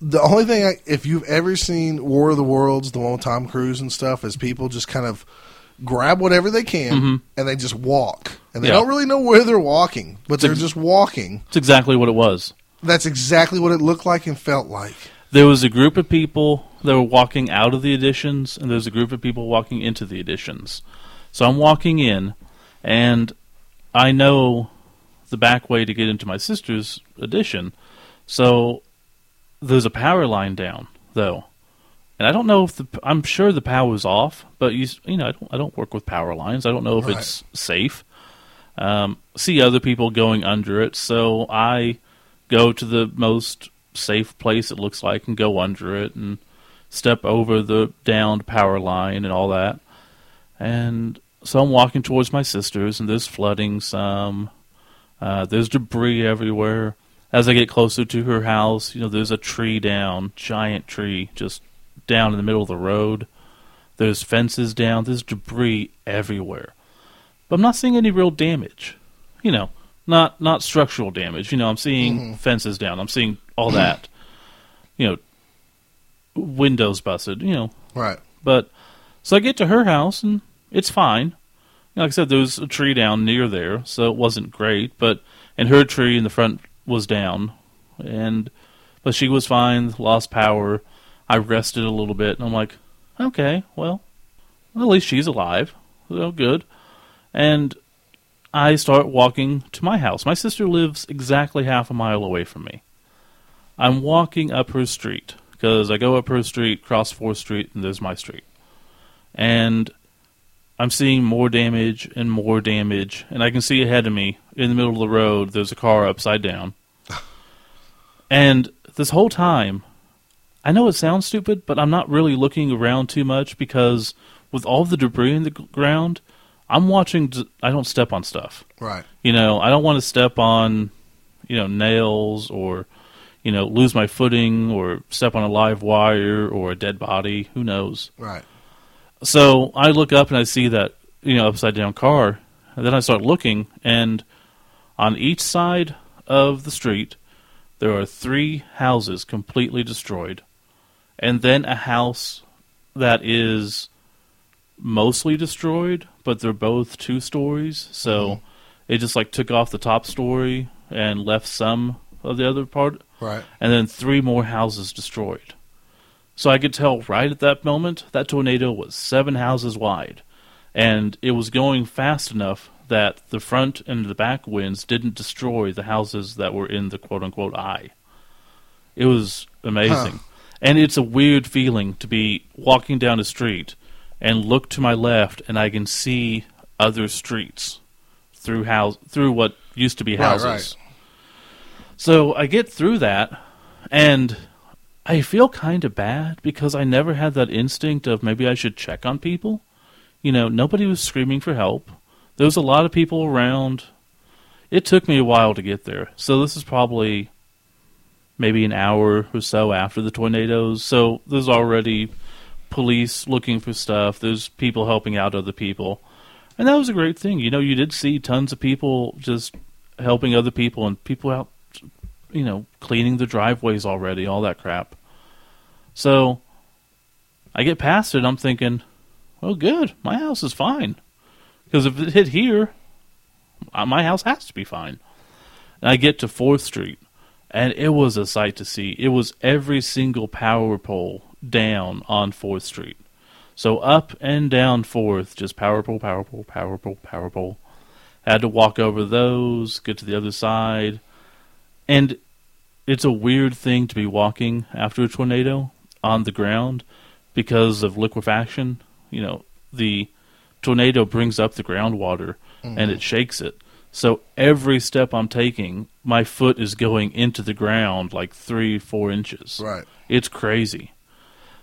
the only thing, I, if you've ever seen War of the Worlds, the one with Tom Cruise and stuff, is people just kind of grab whatever they can mm-hmm. and they just walk, and they Yeah. don't really know where they're walking, but they're ex- just walking. It's exactly what it was. That's exactly what it looked like and felt like. There was a group of people that were walking out of the additions, and there's a group of people walking into the additions. So I'm walking in, and I know the back way to get into my sister's addition. So there's a power line down though, and I don't know if the I'm sure the power is off, but you you know I don't I don't work with power lines. I don't know if Right. it's safe. Um, see other people going under it, so I go to the most safe place it looks like and go under it and step over the downed power line and all that. And so I'm walking towards my sister's, and there's flooding some. Uh, there's debris everywhere. As I get closer to her house, you know, there's a tree down, giant tree, just down in the middle of the road. There's fences down. There's debris everywhere. But I'm not seeing any real damage. You know, not not structural damage. You know, I'm seeing fences down. I'm seeing all that. You know, windows busted. You know, Right. but so I get to her house and it's fine. Like I said, there was a tree down near there, so it wasn't great. But and her tree in the front was down, and but she was fine. Lost power. I rested a little bit, and I'm like, okay, well, at least she's alive. So good. And I start walking to my house. My sister lives exactly half a mile away from me. I'm walking up her street because I go up her street, cross 4th Street, and there's my street. And I'm seeing more damage and more damage, and I can see ahead of me in the middle of the road there's a car upside down. [LAUGHS] and this whole time, I know it sounds stupid, but I'm not really looking around too much because with all the debris in the ground, I'm watching. I don't step on stuff. Right. You know, I don't want to step on, you know, nails or, you know, lose my footing or step on a live wire or a dead body. Who knows? Right. So I look up and I see that, you know, upside down car. And then I start looking, and on each side of the street, there are three houses completely destroyed. And then a house that is mostly destroyed, but they're both two stories. So mm-hmm. it just like took off the top story and left some of the other part Right. and then three more houses destroyed. So I could tell right at that moment that tornado was seven houses wide, and it was going fast enough that the front and the back winds didn't destroy the houses that were in the quote unquote eye. It was amazing. And it's a weird feeling to be walking down a street and look to my left and I can see other streets through house through what used to be Right, houses. right. So I get through that, and I feel kind of bad because I never had that instinct of maybe I should check on people. You know, nobody was screaming for help. There was a lot of people around. It took me a while to get there. So this is probably maybe an hour or so after the tornadoes. So there's already police looking for stuff. There's people helping out other people. And that was a great thing. You know, you did see tons of people just helping other people and people out you know, cleaning the driveways already, all that crap. So I get past it, I'm thinking, well, good, my house is fine. Because if it hit here, uh, my house has to be fine. And I get to 4th Street, and it was a sight to see. It was every single power pole down on 4th Street. So up and down 4th, just power pole, power pole, power pole, power pole. Had to walk over those, get to the other side. And it's a weird thing to be walking after a tornado on the ground because of liquefaction. You know, the tornado brings up the groundwater and it mm-hmm. shakes it. So every step I'm taking, my foot is going into the ground like three, four inches. Right. It's crazy.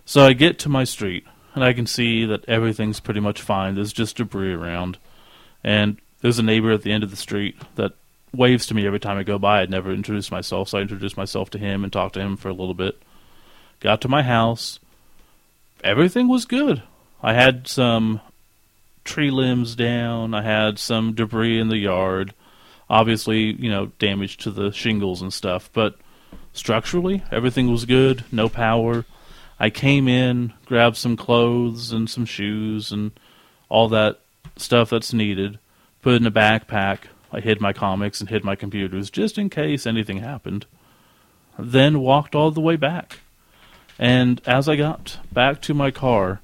So I get to my street and I can see that everything's pretty much fine. There's just debris around. And there's a neighbor at the end of the street that waves to me every time I go by. I'd never introduced myself, so I introduced myself to him and talked to him for a little bit. Got to my house. Everything was good. I had some tree limbs down. I had some debris in the yard. Obviously, you know, damage to the shingles and stuff, but structurally, everything was good. No power. I came in, grabbed some clothes and some shoes and all that stuff that's needed, put it in a backpack. I hid my comics and hid my computers just in case anything happened. Then walked all the way back. And as I got back to my car,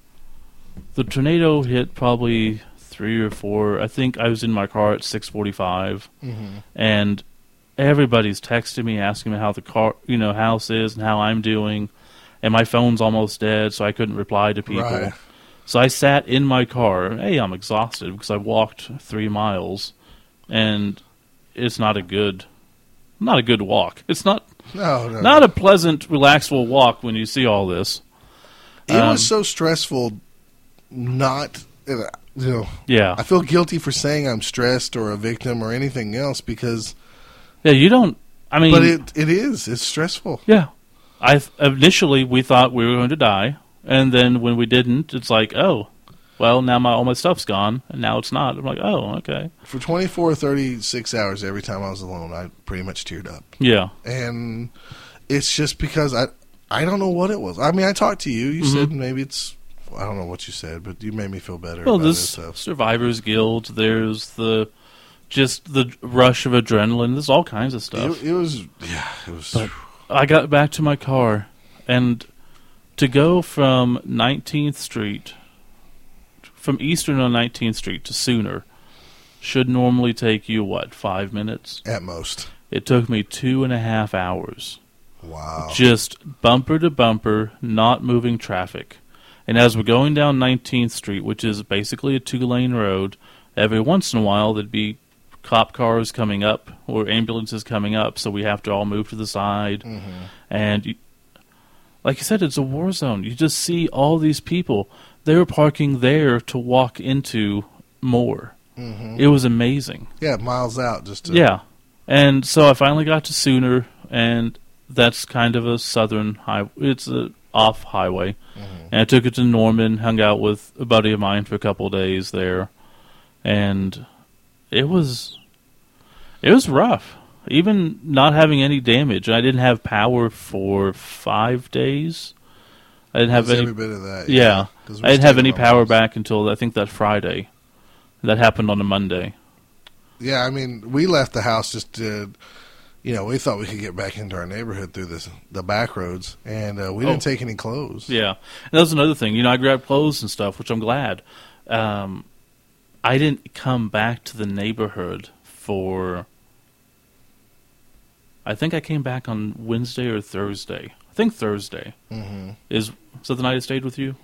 the tornado hit probably three or four. I think I was in my car at six forty-five, Mm-hmm. and everybody's texting me asking me how the car, you know, house is and how I'm doing, and my phone's almost dead, so I couldn't reply to people. Right. So I sat in my car. Hey, I'm exhausted because I walked three miles, and it's not a good, not a good walk. It's not No, no. not a pleasant, relaxful walk when you see all this. it um, was so stressful. Not, you know, Yeah, I feel guilty for saying I'm stressed or a victim or anything else because, yeah. You don't. I mean, but it it is. It's stressful. yeah. I initially we thought we were going to die, and then when we didn't, it's like, oh, well, now my all my stuff's gone, and now it's not. I'm like, oh, okay, For 24 36 hours every time I was alone, I pretty much teared up. yeah, And it's just because I I don't know what it was. I mean, I talked to you. You Mhm. said maybe it's I don't know what you said, but you made me feel better Well, about this survivor's guilt. There's the just the rush of adrenaline. There's all kinds of stuff. It, it was yeah, it was But- I got back to my car, and to go from 19th Street, from Eastern on 19th Street to Sooner, should normally take you what five minutes. at most. It took me two and a half hours, Wow. just bumper to bumper, not moving traffic. And as we're going down 19th Street, which is basically a two-lane road, every once in a while there'd be cop cars coming up or ambulances coming up, so we have to all move to the side. hmm And you, like you said, it's a war zone. You just see all these people. They were parking there to walk into Moore. hmm It was amazing. Yeah, miles out just to Yeah. And so I finally got to Sooner, and that's kind of a southern high. It's a off highway, Mhm. and I took it to Norman. Hung out with a buddy of mine for a couple of days there, and it was it was rough. Even not having any damage, I didn't have power for five days. I didn't have There's any. bit of that. Yeah. we I didn't have any power back until I think that Friday. That happened on a Monday. Yeah, I mean, we left the house just to, you know, we thought we could get back into our neighborhood through this the back roads, and uh, we didn't Oh. take any clothes. Yeah, and that was another thing. You know, I grabbed clothes and stuff, which I'm glad. Um, I didn't come back to the neighborhood for. I think I came back on Wednesday or Thursday. I think Thursday hmm is. Is that the night I stayed with you?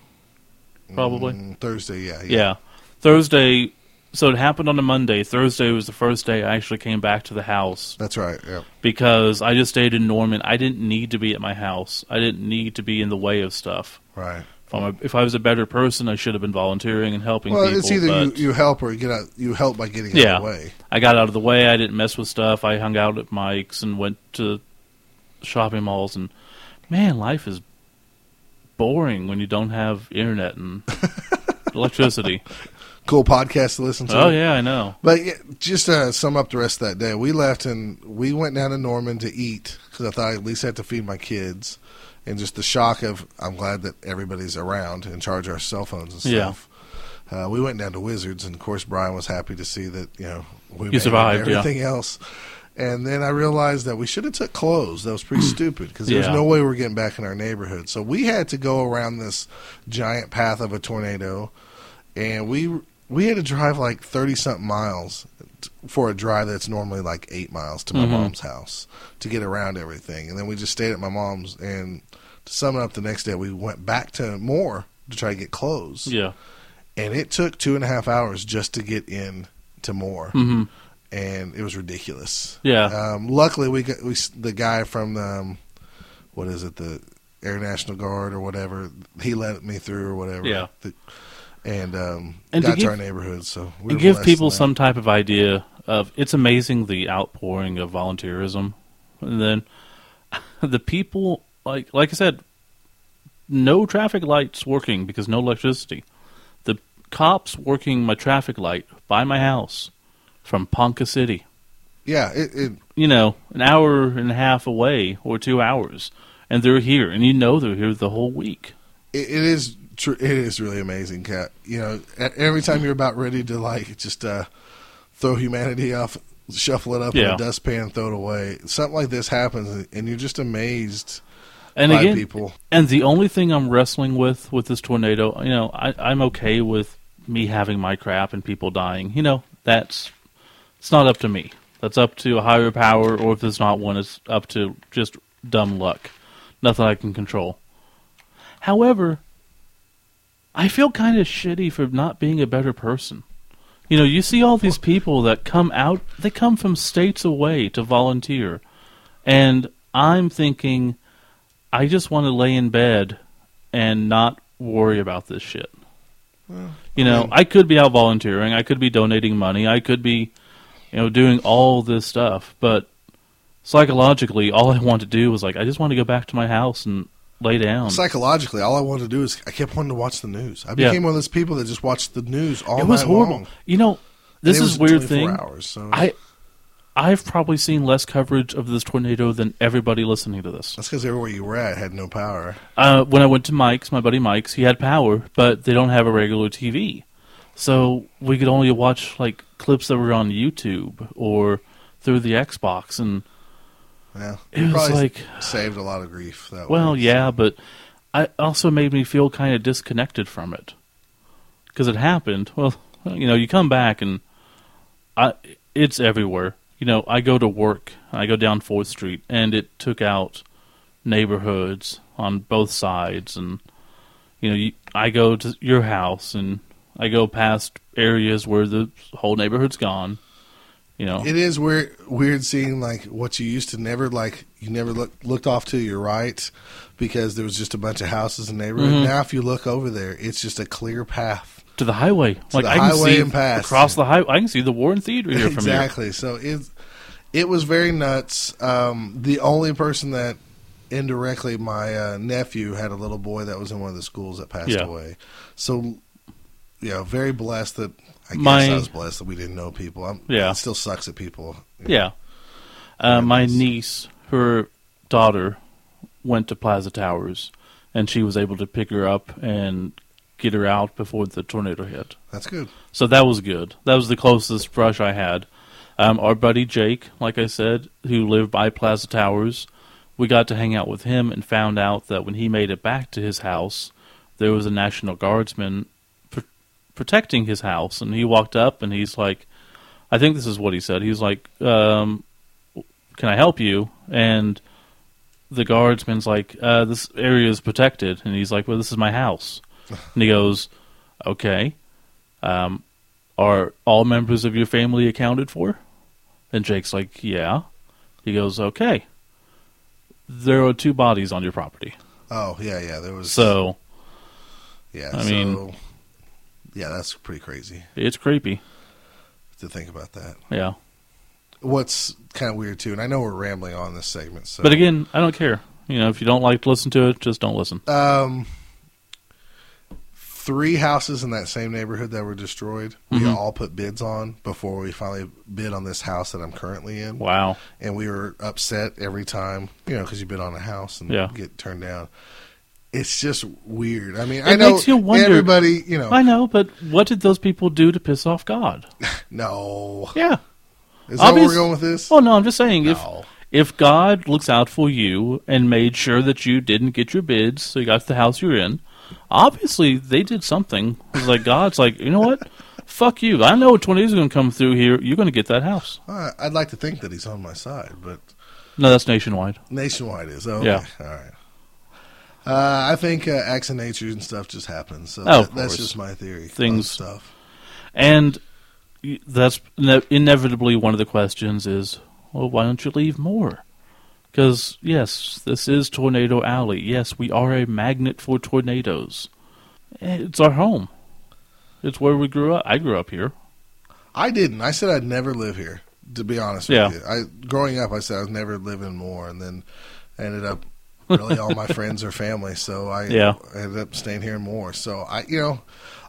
Probably. Mm, Thursday. Yeah, Yeah. Thursday. So it happened on a Monday. Thursday was the first day I actually came back to the house That's right. Yeah. because I just stayed in Norman. I didn't need to be at my house. I didn't need to be in the way of stuff. Right. If, I'm a, if I was a better person, I should have been volunteering and helping Well, people. it's either you, you help or you get out. You help by getting Yeah. out of the way. I got out of the way. I didn't mess with stuff. I hung out at Mike's and went to shopping malls. And man, life is boring when you don't have internet and [LAUGHS] electricity. Cool podcast to listen to. Oh yeah, I know. But yeah, just to sum up the rest of that day, we left and we went down to Norman to eat because I thought I at least had to feed my kids, and just the shock of I'm glad that everybody's around and charge our cell phones and Yeah. stuff. Uh, we went down to Wizards, and of course Brian was happy to see that you know we You made it survived, yeah. everything else. And then I realized that we should have took clothes. That was pretty [CLEARS THROAT] stupid because there's Yeah. no way we're getting back in our neighborhood. So we had to go around this giant path of a tornado, and we we had to drive like thirty something miles t- for a drive that's normally like eight miles to my Mhm. mom's house to get around everything. And then we just stayed at my mom's. And to sum it up, the next day we went back to Moore to try to get clothes. Yeah. And it took two and a half hours just to get in to Moore, hmm and it was ridiculous. Yeah. Um, luckily, we got we the guy from the, um, what is it the Air National Guard or whatever. He let me through or whatever. Yeah. The- and um, And got to, give- our neighborhood. So we and give people some type of idea of it's amazing the outpouring of volunteerism and then [LAUGHS] the people like like i said no traffic lights working because no electricity the cops working my traffic light by my house from Ponca City Yeah, it, it you know an hour and a half away or two hours and they're here and you know they're here the whole week it, it is tr- it is really amazing, Cat. You know, every time you're about ready to like just uh, throw humanity off, shuffle it up in a dustpan, throw it away. Something like this happens, and you're just amazed and by again people. And the only thing I'm wrestling with with this tornado, you know, I, I'm okay with me having my crap and people dying. You know, that's it's not up to me. That's up to a higher power, or if there's not one, it's up to just dumb luck. Nothing I can control. However, I feel kind of shitty for not being a better person. You know, you see all these people that come out, they come from states away to volunteer. And I'm thinking, I just want to lay in bed and not worry about this shit. you know, mean- I could be out volunteering, I could be donating money, I could be, you know, doing all this stuff, but psychologically, all I wanted to do was like, I just wanted to go back to my house and lay down. Psychologically, all I wanted to do is I kept wanting to watch the news. I Yeah. became one of those people that just watched the news all it was horrible. long. You know, this is weird 24 thing. Hours, so I I've probably seen less coverage of this tornado than everybody listening to this. that's because everywhere you were at had no power. Uh, when I went to Mike's, my buddy Mike's, he had power, but they don't have a regular TV, so we could only watch like clips that were on YouTube or through the Xbox. And Yeah, It was like- saved a lot of grief that well, way. yeah, but I also made me feel kind of disconnected from it because it happened. Well, you know, you come back and I, it's everywhere. You know, I go to work, I go down Fourth Street, and it took out neighborhoods on both sides, and you know, you, I go to your house and I go past areas where the whole neighborhood's gone. You know, It is weird, weird seeing like what you used to never like. You never look, looked off to your right because there was just a bunch of houses in the neighborhood. Mhm. Now, if you look over there, it's just a clear path. to the highway, like the I can highway see and past. across the highway. I can see the Warren Theater here from here. exactly. So it it was very nuts. Um, the only person that indirectly, my uh, nephew had a little boy that was in one of the schools that passed Yeah. away. So yeah, very blessed that. I guess My- I was blessed that we didn't know people. I'm, Yeah. it still sucks at people. Yeah. Uh, my niece, her daughter, went to Plaza Towers, and she was able to pick her up and get her out before the tornado hit. That's good. So that was good. That was the closest brush I had. Um, our buddy Jake, like I said, who lived by Plaza Towers, we got to hang out with him and found out that when he made it back to his house, there was a National Guardsman protecting his house. And he walked up and he's like, I think this is what he said. He's like, um, Can I help you? And the guardsman's like, uh, This area is protected. And he's like, Well, this is my house. and he goes, Okay. Um, are all members of your family accounted for? And Jake's like, yeah. He goes, okay. There are two bodies on your property. Oh yeah, yeah. There was So yeah. I so, mean- yeah, that's pretty crazy it's creepy. to think about that. Yeah. What's kind of weird too, and I know we're rambling on this segment. So, But again, I don't care. You know, if you don't like to listen to it, just don't listen. um, three houses in that same neighborhood that were destroyed. We Mhm. all put bids on before we finally bid on this house that I'm currently in, Wow. and we were upset every time, you know, because you bid on a house and Yeah. get turned down. It's just weird. I mean, It I know makes you wonder- everybody, you know, I know, but what did those people do to piss off God? [LAUGHS] no. Yeah. Is that where Obvious- we're going with this? Well, no, I'm just saying if No. if God looks out for you and made sure that you didn't get your bids, so you got the house you're in, obviously they did something. It's like God's like, you know what? Fuck you. I know a is going to come through here. You're going to get that house. I'd like to think that he's on my side, but No, that's nationwide. nationwide is okay. Yeah. All right. Uh, I think uh, acts of nature and stuff just happens. So Oh, of that- that's just my theory. Things- stuff. And that's ne- inevitably one of the questions is, well, why don't you leave Moore? Because, yes, this is Tornado Alley. Yes, we are a magnet for tornadoes. It's our home. It's where we grew up. I grew up here. I didn't. I said I'd never live here. To be honest Yeah. with you, I growing up, I said I was never living Moore, and then I ended up really all my friends are family, so I Yeah. ended up staying here Moore. So I, you know,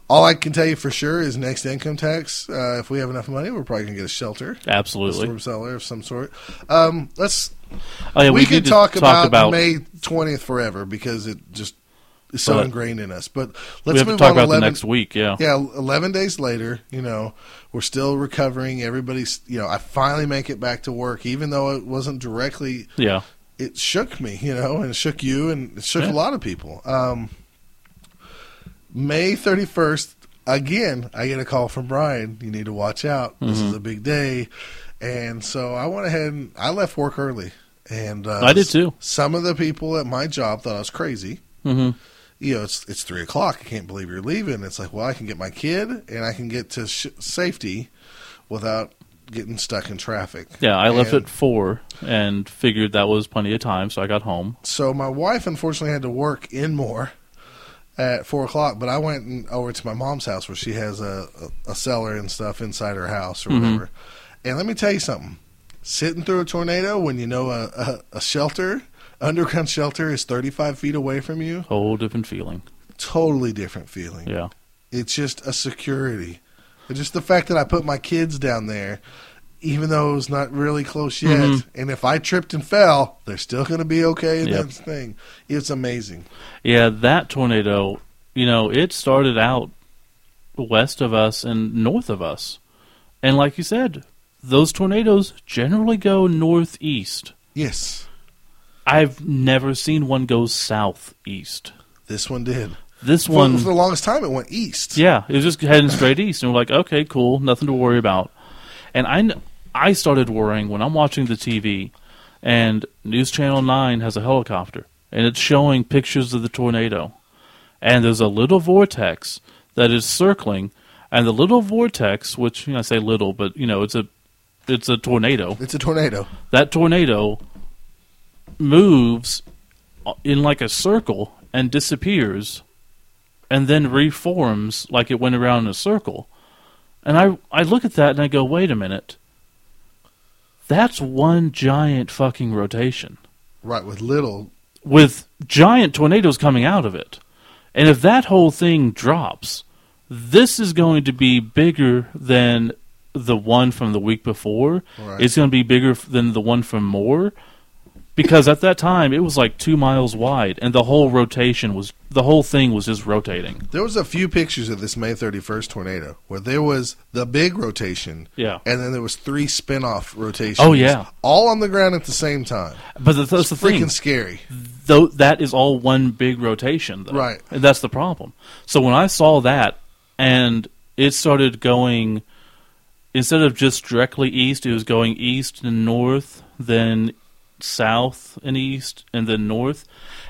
all I can tell you for sure is next income tax. Uh, if we have enough money, we're probably gonna get a shelter, a Absolutely. storm cellar of some sort. Um, let's Oh, yeah, we, we, could to talk, about, about May twentieth forever because it just is so But ingrained in us. But let's move talk on. about 11, the next week. Yeah. yeah, eleven days later, you know, we're still recovering. Everybody's, you know, I finally make it back to work, even though it wasn't directly. Yeah. It shook me, you know, and it shook you, and it shook Yeah. a lot of people. Um, May thirty first, again, I get a call from Brian. You need to watch out. This Mm-hmm. is a big day, and so I went ahead and I left work early. And uh, I did too. Some of the people at my job thought I was crazy. hmm You know, it's it's three o'clock. I can't believe you're leaving. It's like, well, I can get my kid and I can get to sh- safety without getting stuck in traffic. Yeah, I left And- at four and figured that was plenty of time, so I got home. So my wife unfortunately had to work in Moore at four o'clock, but I went and over to my mom's house where she has a, a, a cellar and stuff inside her house or Mhm. whatever. And let me tell you something: sitting through a tornado when you know a, a, a shelter, underground shelter, is thirty-five feet away from you, Whole different feeling. totally different feeling. Yeah. It's just a security. It's just the fact that I put my kids down there, even though it was not really close yet. Mhm. And if I tripped and fell, they're still going to be okay in Yep. that thing. It's amazing. Yeah, that tornado, you know, it started out west of us and north of us. And like you said, those tornadoes generally go northeast. Yes, I've never seen one go southeast. this one did. This For, one, for the longest time, it went east. yeah, it was just heading straight east, and we're like, okay, cool, nothing to worry about. And I, I started worrying when I'm watching the TV, and News Channel Nine has a helicopter, and it's showing pictures of the tornado, and there's a little vortex that is circling, and the little vortex, which you know, I say little, but you know, it's a, it's a tornado. It's a tornado. that tornado moves in like a circle and disappears and then reforms like it went around in a circle. And I I look at that and I go, "Wait a minute. That's one giant fucking rotation Right, with little. with giant tornadoes coming out of it. And if that whole thing drops, this is going to be bigger than the one from the week before. Right. It's going to be bigger than the one from Moore. Because at that time it was like two miles wide, and the whole rotation was the whole thing was just rotating. There was a few pictures of this May 31st tornado where there was the big rotation, Yeah, and then there was three spin-off rotations. Oh, yeah. all on the ground at the same time. but the, that's the Freaking thing. scary. though that is all one big rotation though. Right. and that's the problem so when i saw that and it started going instead of just directly east it was going east and north then south and east and then north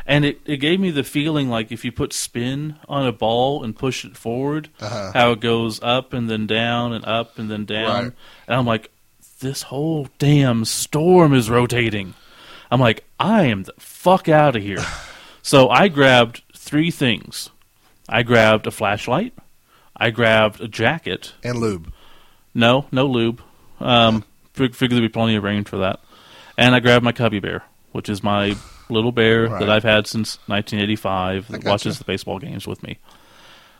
and it, it gave me the feeling like if you put spin on a ball and push it forward Uh-huh. how it goes up and then down and up and then down Right. and i'm like this whole damn storm is rotating I'm like, I am the fuck out of here. [LAUGHS] so I grabbed three things. I grabbed a flashlight. I grabbed a jacket. And lube. No, no lube. Um, fig- figured there'd be plenty of rain for that. And I grabbed my cubby bear, which is my little bear Right. that I've had since 1985 that watches the baseball games with me.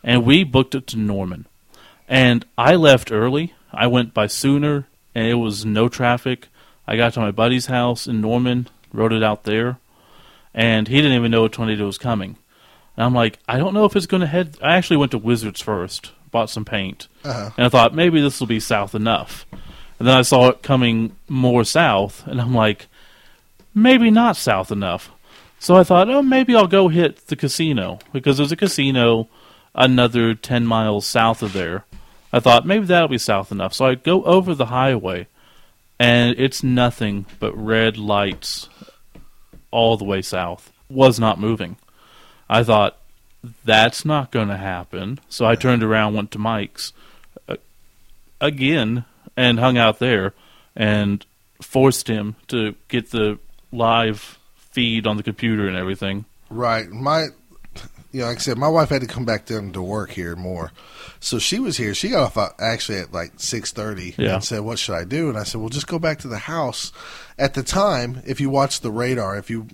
And we booked it to Norman. And I left early. I went by Sooner, and it was no traffic. I got to my buddy's house in Norman, wrote it out there, and he didn't even know a tornado was coming. And I'm like, I don't know if it's going to head. I actually went to Wizards first, bought some paint, Uh-huh. and I thought maybe this will be south enough. And then I saw it coming more south, and I'm like, maybe not south enough. So I thought, oh, maybe I'll go hit the casino because there's a casino another 10 miles south of there. I thought maybe that'll be south enough. So I go over the highway, and it's nothing but red lights all the way south. Was not moving. I thought, that's not going to happen. So I turned around, went to Mike's uh, again, and hung out there and forced him to get the live feed on the computer and everything. Right. My, you know, like I said, my wife had to come back down to work here Moore, so she was here. She got off uh, actually at like six thirty Yeah. and said, "What should I do?" And I said, "Well, just go back to the house." At the time, if you watch the radar, if you,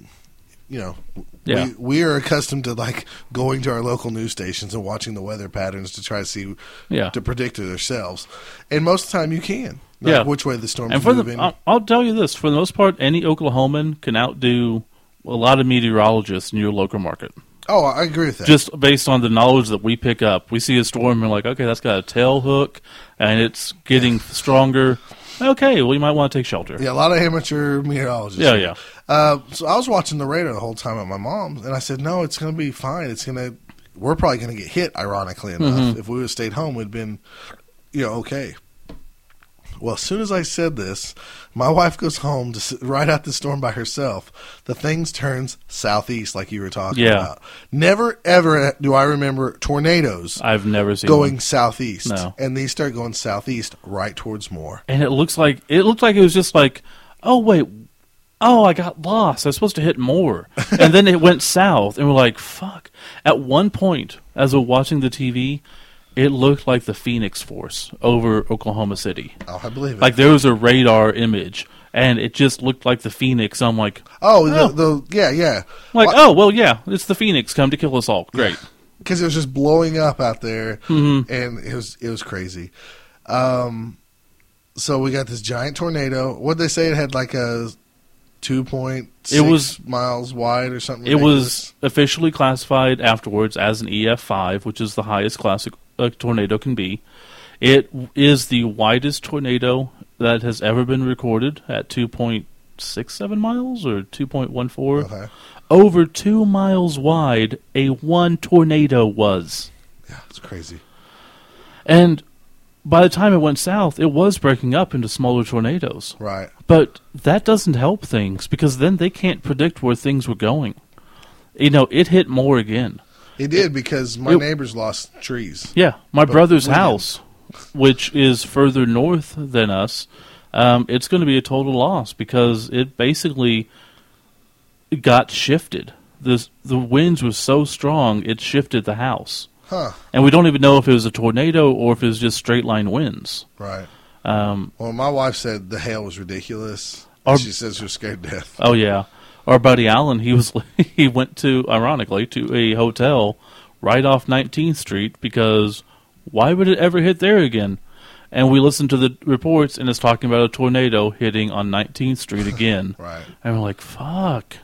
you know, Yeah. we we are accustomed to like going to our local news stations and watching the weather patterns to try to see Yeah. to predict it ourselves, and most of the time you can. Like Yeah. which way the storm And is for the, moving. I'll, I'll tell you this: for the most part, any Oklahoman can outdo a lot of meteorologists in your local market. oh, I agree with that. Just based on the knowledge that we pick up, we see a storm and we're like, okay, that's got a tail hook and it's getting stronger. Okay, well, you might want to take shelter. yeah, a lot of amateur meteorologists. Yeah, yeah. Uh, so I was watching the radar the whole time at my mom's, and I said, "No, it's going to be fine. It's going to we're probably going to get hit. Ironically enough, if we would have stayed home, we'd been, you know, okay. Well, as soon as I said this, my wife goes home to ride out the storm by herself. The things turns southeast, like you were talking Yeah. about. Never ever do I remember tornadoes I've never seen going one. southeast, No. and these start going southeast right towards Moore. and it looks like it looked like it was just like, oh wait, oh I got lost. I was supposed to hit Moore, [LAUGHS] and then it went south, and we're like, fuck. At one point, as we're watching the TV, it looked like the Phoenix Force over Oklahoma City. Oh, I believe it. Like there was a radar image, and it just looked like the Phoenix. I'm like, oh, Oh. The, the yeah, yeah. Like, oh well, yeah, it's the Phoenix come to kill us all. Great. [LAUGHS] because it was just blowing up out there, Mm-hmm. and it was it was crazy. Um, so we got this giant tornado. What they say it had like a two point It was- miles wide or something. It ridiculous. was officially classified afterwards as an EF5, which is the highest classic a tornado can be. It is the widest tornado that has ever been recorded at 2.67 miles or 2.14. okay. Over two miles wide, a one tornado was. Yeah, it's crazy. And by the time it went south, it was breaking up into smaller tornadoes. Right. But that doesn't help things because then they can't predict where things were going. You know, it hit Moore again. It did because my it- neighbors lost trees. Yeah, my But brother's house, which is further north than us, um, it's going to be a total loss because it basically got shifted. The the winds were so strong it shifted the house, Huh. and we don't even know if it was a tornado or if it was just straight line winds. Right. Um, Well, my wife said the hail was ridiculous. Our- she says she was scared to death. Oh yeah, our buddy Alan. He was [LAUGHS] he went to ironically to a hotel right off 19th Street because why would it ever hit there again? And we listened to the reports, and it's talking about a tornado hitting on 19th Street [LAUGHS] again. Right. And we're like, fuck.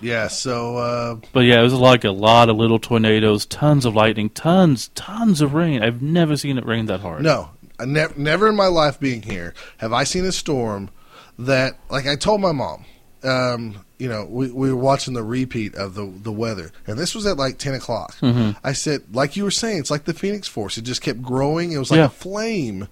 Yeah. So uh, But yeah, it was like a lot of little tornadoes, tons of lightning, tons, tons of rain. I've never seen it rain that hard. No, I never, never in my life being here have I seen a storm that, like I told my mom, um, you know, we, we were watching the repeat of the the weather, and this was at like ten o'clock. Mhm. I said, like you were saying, it's like the Phoenix Force. It just kept growing. It was like Yeah. a flame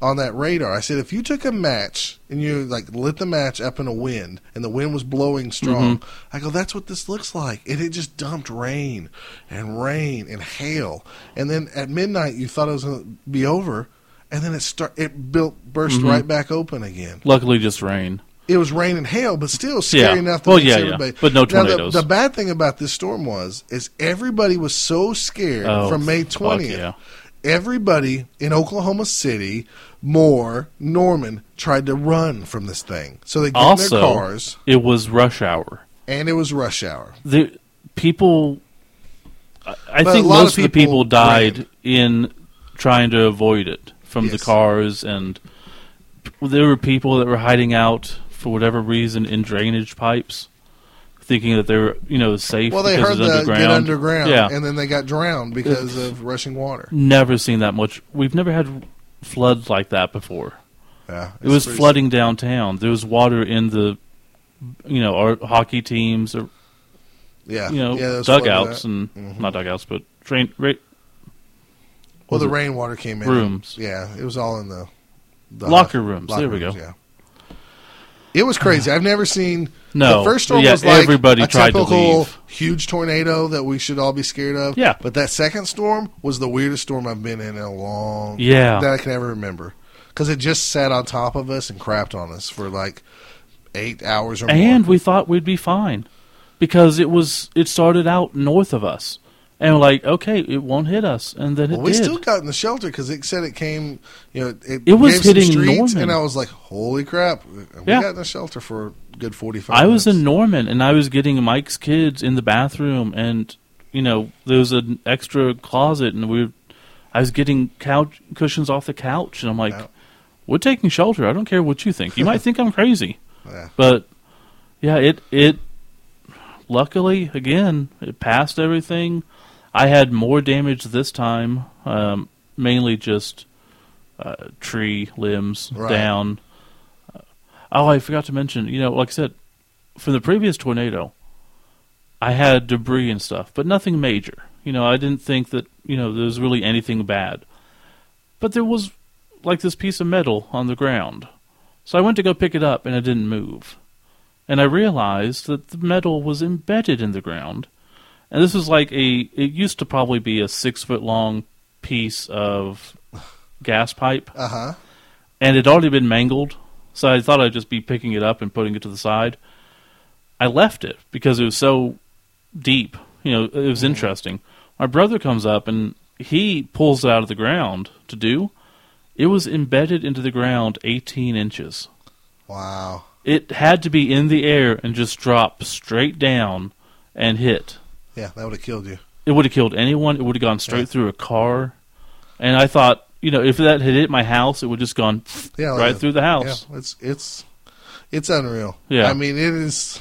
on that radar. I said, if you took a match and you like lit the match up in a wind, and the wind was blowing strong, I go, that's what this looks like. And it just dumped rain and rain and hail, and then at midnight you thought it was going to be over, and then it start it built burst Mhm. right back open again. Luckily, just rain. It was rain and hail, but still scary Yeah. enough to Well, yeah, yeah. everybody. But no tornadoes. Now, the- the, bad thing about this storm was is everybody was so scared Oh, from May twentieth. yeah. Everybody in Oklahoma City, Moore, Norman tried to run from this thing. So they get in their cars, it was rush hour. and it was rush hour. the people I, I think most of the people died ran. in trying to avoid it from the cars and there were people that were hiding out for whatever reason in drainage pipes thinking that they were you know safe Well, they because heard it's the underground. get underground, yeah and then they got drowned because of rushing water. never seen that much we've never had floods like that before Yeah, it was it's flooding downtown there was water in the you know our hockey teams or Yeah, you know yeah, there was flooding dugouts and Mhm. not dugouts but train ra- Well, the rainwater came in. rooms. Yeah, it was all in the, the Locker rooms. locker There we rooms, go. Yeah. It was crazy. I've never seen. No, the first storm yeah, was like everybody a tried to typical leave. huge tornado that we should all be scared of. Yeah. but that second storm was the weirdest storm I've been in in a long Yeah. that I can ever remember because it just sat on top of us and crapped on us for like eight hours or and more. And we thought we'd be fine because it was it started out north of us and we're like okay it won't hit us and then it Well, we did still got in the shelter because it said it came. You know, it, It was hitting streets, Norman. and I was like, "Holy crap!" We Yeah. got in the shelter for a good forty-five. i was in norman and i was getting mike's kids in the bathroom and you know there was an extra closet and we were, i was getting couch cushions off the couch and i'm like Yeah. we're taking shelter i don't care what you think you might think i'm crazy [LAUGHS] Yeah. but yeah it it luckily again it passed everything i had more damage this time um, mainly just uh, tree limbs Right. down Uh, oh i forgot to mention you know like i said from the previous tornado i had debris and stuff but nothing major You know, I didn't think that you know there was really anything bad, but there was like this piece of metal on the ground. So I went to go pick it up, and it didn't move. And I realized that the metal was embedded in the ground. And this was like a. It used to probably be a six foot long piece of gas pipe, Uh huh. and it had already been mangled. So I thought I'd just be picking it up and putting it to the side. I left it because it was so deep. You know, it was interesting. My brother comes up and he pulls it out of the ground to do. It was embedded into the ground 18 inches. Wow. It had to be in the air and just drop straight down and hit. Yeah, that would have killed you. It would have killed anyone. It would have gone straight Yeah. through a car. And I thought, you know, if that had hit my house, it would just gone Yeah, right like- through the house. Yeah, it's it's it's unreal. Yeah. I mean, it is.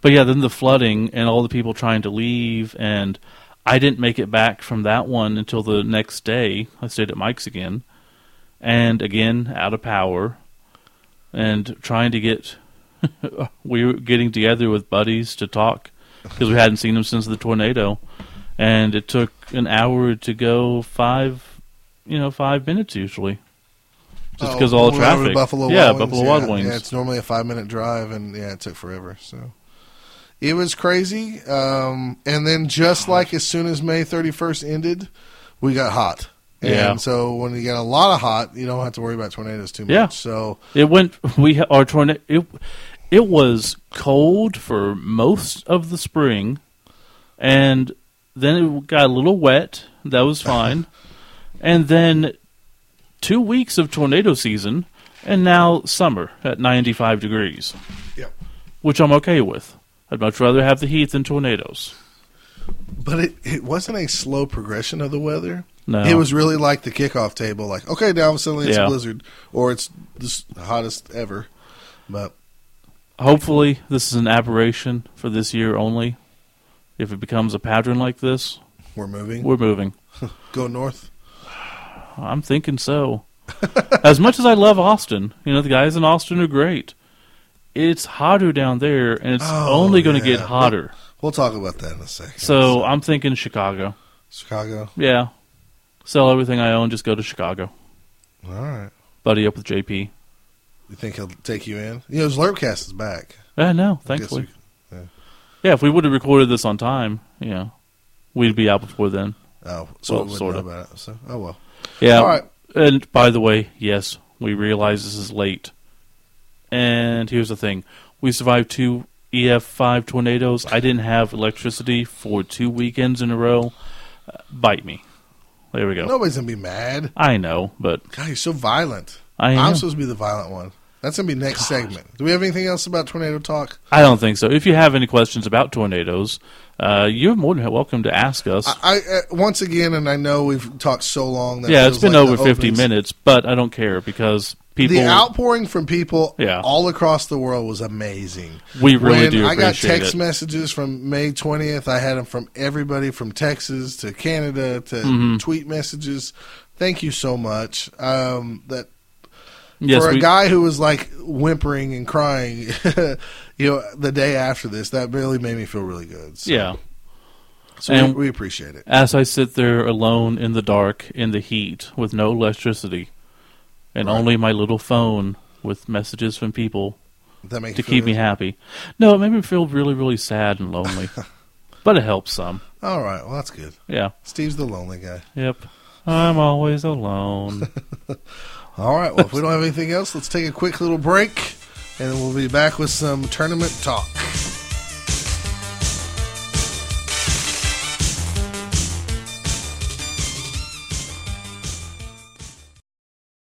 But yeah, then the flooding and all the people trying to leave, and I didn't make it back from that one until the next day. I stayed at Mike's again, and again out of power, and trying to get. [LAUGHS] we were getting together with buddies to talk because we hadn't seen them since the tornado, and it took an hour to go five, you know, five minutes usually, just Oh, because of all the traffic. Buffalo yeah, Wild Buffalo yeah. Wild Wings. Yeah, it's normally a five minute drive, and yeah, it took forever. So it was crazy. Um, and then just like as soon as May thirty first ended, we got hot. And Yeah. so when you get a lot of hot, you don't have to worry about tornadoes too much. Yeah. So It went. [LAUGHS] We our tornado. It, it was cold for most of the spring, and then it got a little wet. That was fine, [LAUGHS] and then two weeks of tornado season, and now summer at ninety five degrees, Yep. which I'm okay with. I'd much rather have the heat than tornadoes. But it, it wasn't a slow progression of the weather. No, It was really like the kickoff table, like, okay, now suddenly it's Yeah. a blizzard or it's the hottest ever. But Hopefully, this is an aberration for this year only. If it becomes a pattern like this, we're moving. we're moving. [LAUGHS] Go north. I'm thinking so. [LAUGHS] as much as I love Austin, you know, the guys in Austin are great. It's hotter down there, and it's Oh, only going to yeah. get hotter. [LAUGHS] We'll talk about that in a second. So I'm thinking Chicago. Chicago. Yeah. Sell everything I own, just go to Chicago. All right. Buddy up with JP. You think he'll take you in? You know, his Lurpcast is back. Yeah, no, I guess thankfully. we- Yeah, if we would have recorded this on time, you know, we'd be out before then. oh, so Well, we wouldn't sorta. about it. So, oh well. Yeah. All right. And by the way, yes, we realize this is late. And here's the thing we survived two EF5 tornadoes. I didn't have electricity for two weekends in a row. Uh, bite me. There we go. Nobody's gonna be mad. I know, but God, you're so violent. I am. I'm supposed to be the violent one. That's gonna be next segment. Do we have anything else about tornado talk? I don't think so. If you have any questions about tornadoes, uh, you're more than welcome to ask us. I, I uh, once again, and I know we've talked so long. That yeah, it's been like over 50 openings- minutes, but I don't care because people. The outpouring from people Yeah. all across the world was amazing. we really when do I got text it. messages from May 20th, I had them from everybody from Texas to Canada to Mm-hmm. tweet messages. Thank you so much. Um, that yes, for a we, guy who was like whimpering and crying, [LAUGHS] you know, the day after this, that really made me feel really good. So, yeah. so we, And- we appreciate it. As I sit there alone in the dark, in the heat, with no electricity, and Right. only my little phone with messages from people That makes to keep me happy. No, it made me feel really, really sad and lonely. [LAUGHS] but it helps some. All right, well that's good. Yeah. Steve's the lonely guy. Yep. I'm always alone. [LAUGHS] All right, well if we don't have anything else, let's take a quick little break, and we'll be back with some tournament talk.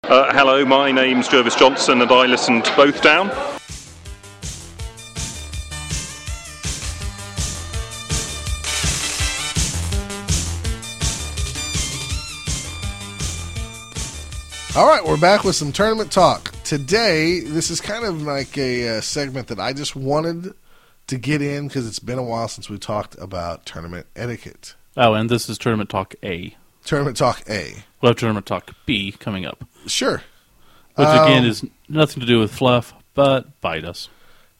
Uh, hello, my name's Jervis Johnson, and I listen to both down. All right, we're back with some tournament talk. Today, this is kind of like a uh, segment that I just wanted to get in because it's been a while since we talked about tournament etiquette. oh, and this is Tournament Talk A. Tournament talk A. We'll have Tournament Talk B coming up, Sure. which again Um, is nothing to do with fluff, but bite us.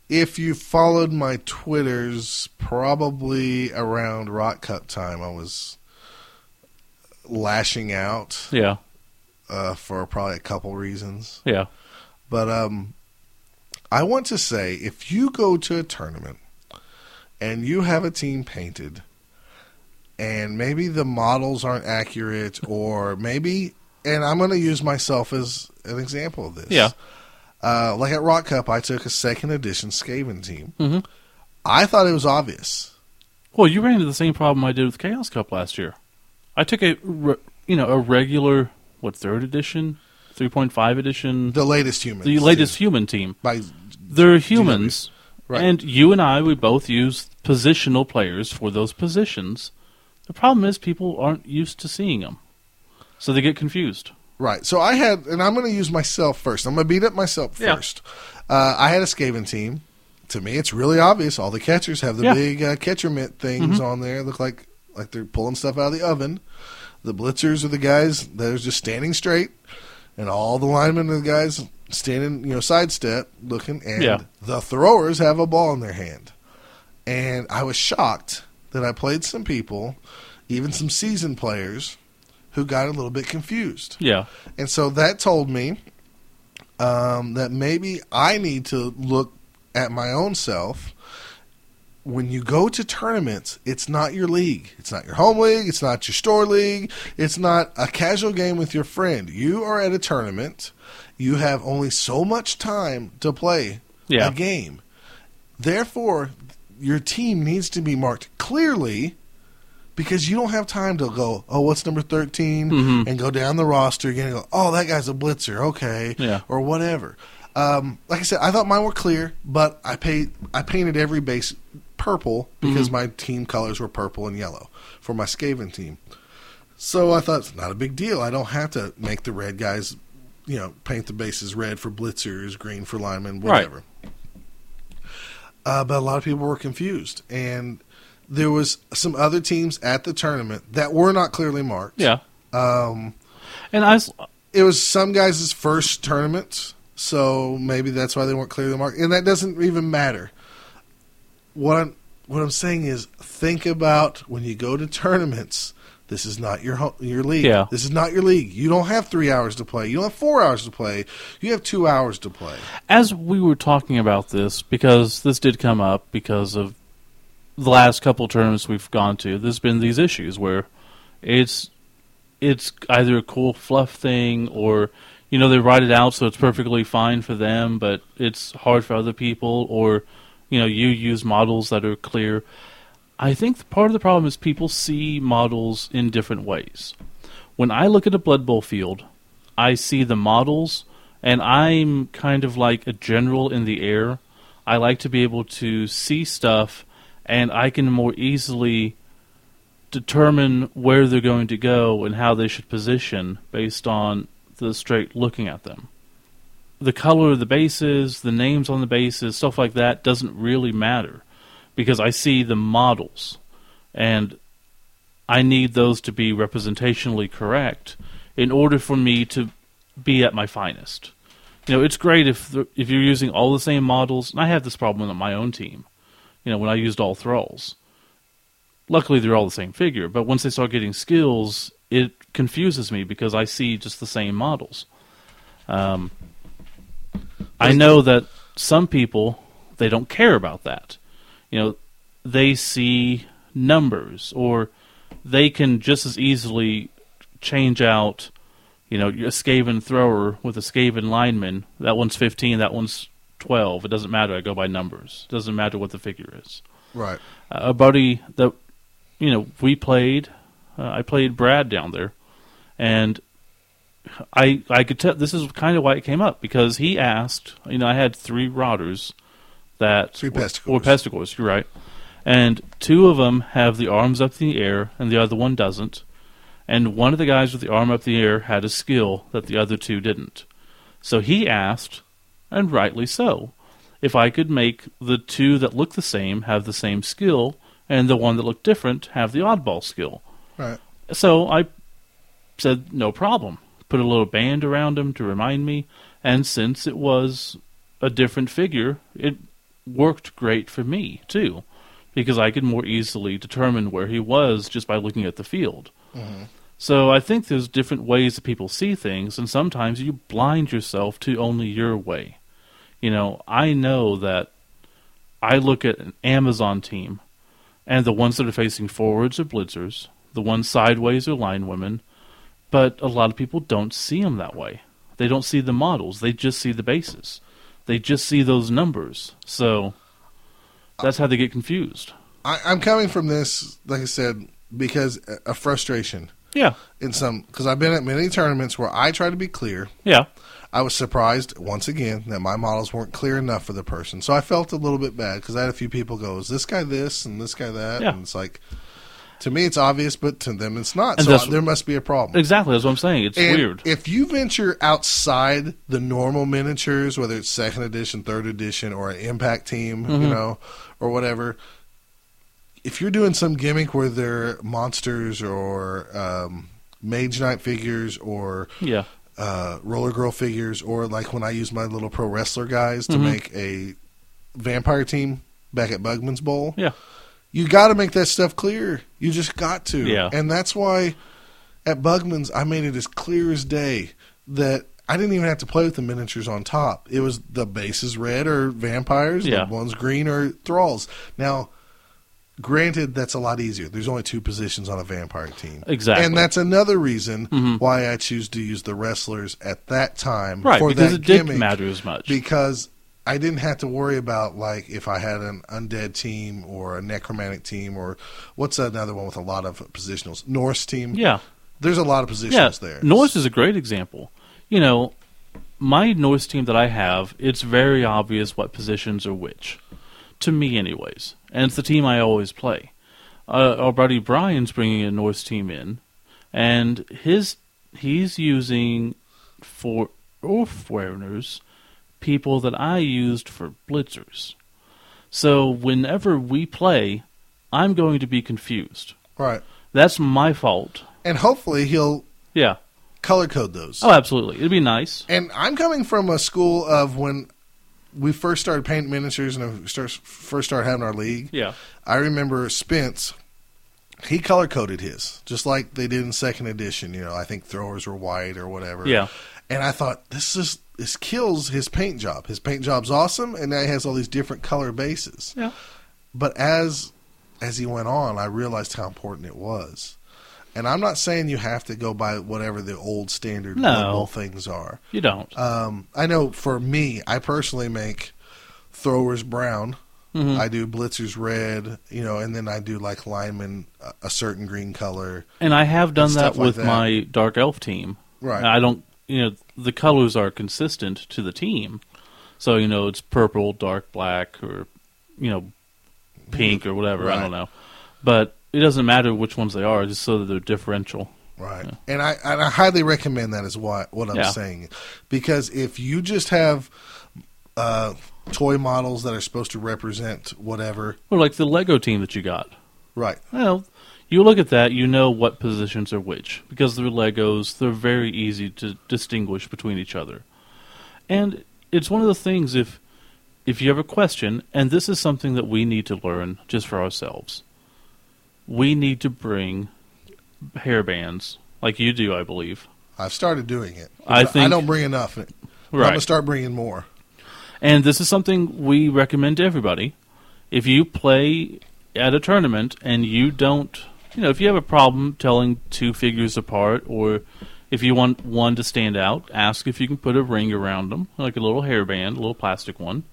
if you followed my Twitters, probably around Rot Cup time, I was lashing out Yeah, uh, for probably a couple reasons. yeah, But um, I want to say if you go to a tournament and you have a team painted, and maybe the models aren't accurate, or maybe, and I'm going to use myself as an example of this. Yeah. Uh, like at Rot Cup, I took a second edition Skaven team. Mhm. I thought it was obvious. Well, you ran into the same problem I did with Chaos Cup last year. I took a, you know, a regular what third edition, three point five edition, The latest human, the latest human team. By, They're humans, Right. and you and I, we both use positional players for those positions. The problem is people aren't used to seeing them, so they get confused. Right. So I had, and I'm going to use myself first. I'm going to beat up myself Yeah. first. Uh, I had a Skaven team. To me, it's really obvious. All the catchers have the Yeah. big uh, catcher mitt things on there. Look like like they're pulling stuff out of the oven. The blitzers are the guys that are just standing straight, and all the linemen are the guys standing, you know, sidestep looking. And Yeah. the throwers have a ball in their hand. And I was shocked that I played some people, even some seasoned players, who got a little bit confused. Yeah, And so that told me um, that maybe I need to look at my own self. When you go to tournaments, it's not your league. It's not your home league. It's not your store league. It's not a casual game with your friend. You are at a tournament. You have only so much time to play Yeah. a game. Therefore, your team needs to be marked clearly because you don't have time to go, oh, what's number 13? Mhm. And go down the roster again and go, oh, that guy's a blitzer, okay, Yeah. or whatever. Um, like I said, I thought mine were clear, but I paid, I painted every base purple because my team colors were purple and yellow for my Skaven team. So I thought it's not a big deal. I don't have to make the red guys, you know, paint the bases red for blitzers, green for linemen, Right. whatever. Uh, but a lot of people were confused, and there was some other teams at the tournament that were not clearly marked. yeah. Um, And I, s- it was some guys' first tournament, so maybe that's why they weren't clearly marked, and that doesn't even matter. What I'm what I'm saying is, think about when you go to tournaments. This is not your ho- your league. Yeah. This is not your league. You don't have three hours to play. You don't have four hours to play. You have two hours to play. as we were talking about this, because this did come up because of the last couple tournaments we've gone to, there's been these issues where it's it's either a cool fluff thing or you know they write it out so it's perfectly fine for them, but it's hard for other people, or you know you use models that are clear. I think part of the problem is people see models in different ways. When I look at a Blood Bowl field, I see the models, and I'm kind of like a general in the air. I like to be able to see stuff, and I can more easily determine where they're going to go and how they should position based on the straight looking at them. The color of the bases, the names on the bases, stuff like that doesn't really matter because I see the models and I need those to be representationally correct in order for me to be at my finest. You know, it's great if the, if you're using all the same models. And I have this problem on my own team. You know, when I used all thralls. Luckily, they're all the same figure, but once they start getting skills, it confuses me because I see just the same models. Um, I know that some people they don't care about that. You know, they see numbers or they can just as easily change out, you know, a Skaven thrower with a Skaven lineman. That one's 15, that one's 12. It doesn't matter. I go by numbers. It doesn't matter what the figure is. Right. Uh, a buddy that, you know, we played, uh, I played Brad down there, and I I could tell this is kind of why it came up because he asked, you know, I had three routers that Three were-. Or pesticores, you're right. And two of them have the arms up in the air, and the other one doesn't. And one of the guys with the arm up in the air had a skill that the other two didn't. So he asked, and rightly so, if I could make the two that look the same have the same skill, and the one that looked different have the oddball skill. Right. So I said, no problem. Put a little band around him to remind me, and since it was a different figure, it worked great for me too, because I could more easily determine where he was just by looking at the field. Mm-hmm. So I think there's different ways that people see things, and sometimes you blind yourself to only your way. You know, I know that I look at an Amazon team, and the ones that are facing forwards are blitzers, the ones sideways are line women, but a lot of people don't see them that way. They don't see the models, they just see the bases. They just see those numbers. So that's how they get confused. I, I'm coming from this, like I said, because uh, a- a frustration Yeah. in some because I've been at many tournaments where I try to be clear. Yeah. I was surprised once again that my models weren't clear enough for the person, so I felt a little bit bad because I had a few people go, "Is this guy this and this guy that?" Yeah. And it's like, to me, it's obvious, but to them, it's not. And so that's- there must be a problem. Exactly. That's what I'm saying. It's And weird. If you venture outside the normal miniatures, whether it's second edition, third edition, or an impact team, Mm-hmm. you know, or whatever, if you're doing some gimmick where they're monsters or um, mage knight figures or yeah. uh, roller girl figures, or like when I use my little pro wrestler guys to Mhm. make a vampire team back at Bugman's Bowl, Yeah. You got to make that stuff clear. You just got to. Yeah. And that's why at Bugman's, I made it as clear as day that I didn't even have to play with the miniatures on top. It was the bases red or vampires, Yeah. the ones green or thralls. Now, granted, that's a lot easier. There's only two positions on a vampire team. Exactly. And that's another reason Mhm. why I choose to use the wrestlers at that time Right. for Because that it didn't matter as much. because I didn't have to worry about like if I had an undead team or a necromantic team or what's another one with a lot of positionals Norse team. yeah. There's a lot of positionals Yeah. there. Norse is a great example. You know, my Norse team that I have, it's very obvious what positions are which. To me, anyways. And it's the team I always play. Uh, our buddy Brian's bringing a Norse team in, and his he's using for Ulfwereners people that I used for blitzers. So whenever we play, I'm going to be confused. right. That's my fault. And hopefully he'll Yeah. color code those. Oh, absolutely. It'd be nice. And I'm coming from a school of when we first started painting miniatures and first started having our league. Yeah. I remember Spence. He color coded his just like they did in second edition. You know, I think throwers were white or whatever. Yeah. And I thought this is this kills his paint job. His paint job's awesome, and now he has all these different color bases. Yeah. But as as he went on, I realized how important it was. And I'm not saying you have to go by whatever the old standard No. Things are. You don't. Um, I know for me, I personally make throwers brown. Mhm. I do blitzers red, you know, and then I do like linemen a, a certain green color. and I have done that stuff like with that. my Dark Elf team. Right. I don't, you know, the colors are consistent to the team. So, you know, it's purple, dark black, or, you know, pink or whatever. I don't know. But it doesn't matter which ones they are, just so that they're differential. Right. And I and I highly recommend that is what what I'm Yeah. saying. Because if you just have uh, toy models that are supposed to represent whatever, Or like the Lego team that you got. right. Well, you look at that, you know what positions are which because they're Legos. They're very easy to distinguish between each other, and it's one of the things if if you have a question, and this is something that we need to learn just for ourselves. We need to bring hair bands like you do, I believe. I've started doing it. I think I don't bring enough. Right. I'm gonna start bringing more. And this is something we recommend to everybody. If you play at a tournament and you don't, you know, if you have a problem telling two figures apart, or if you want one to stand out, ask if you can put a ring around them, like a little hairband, a little plastic one,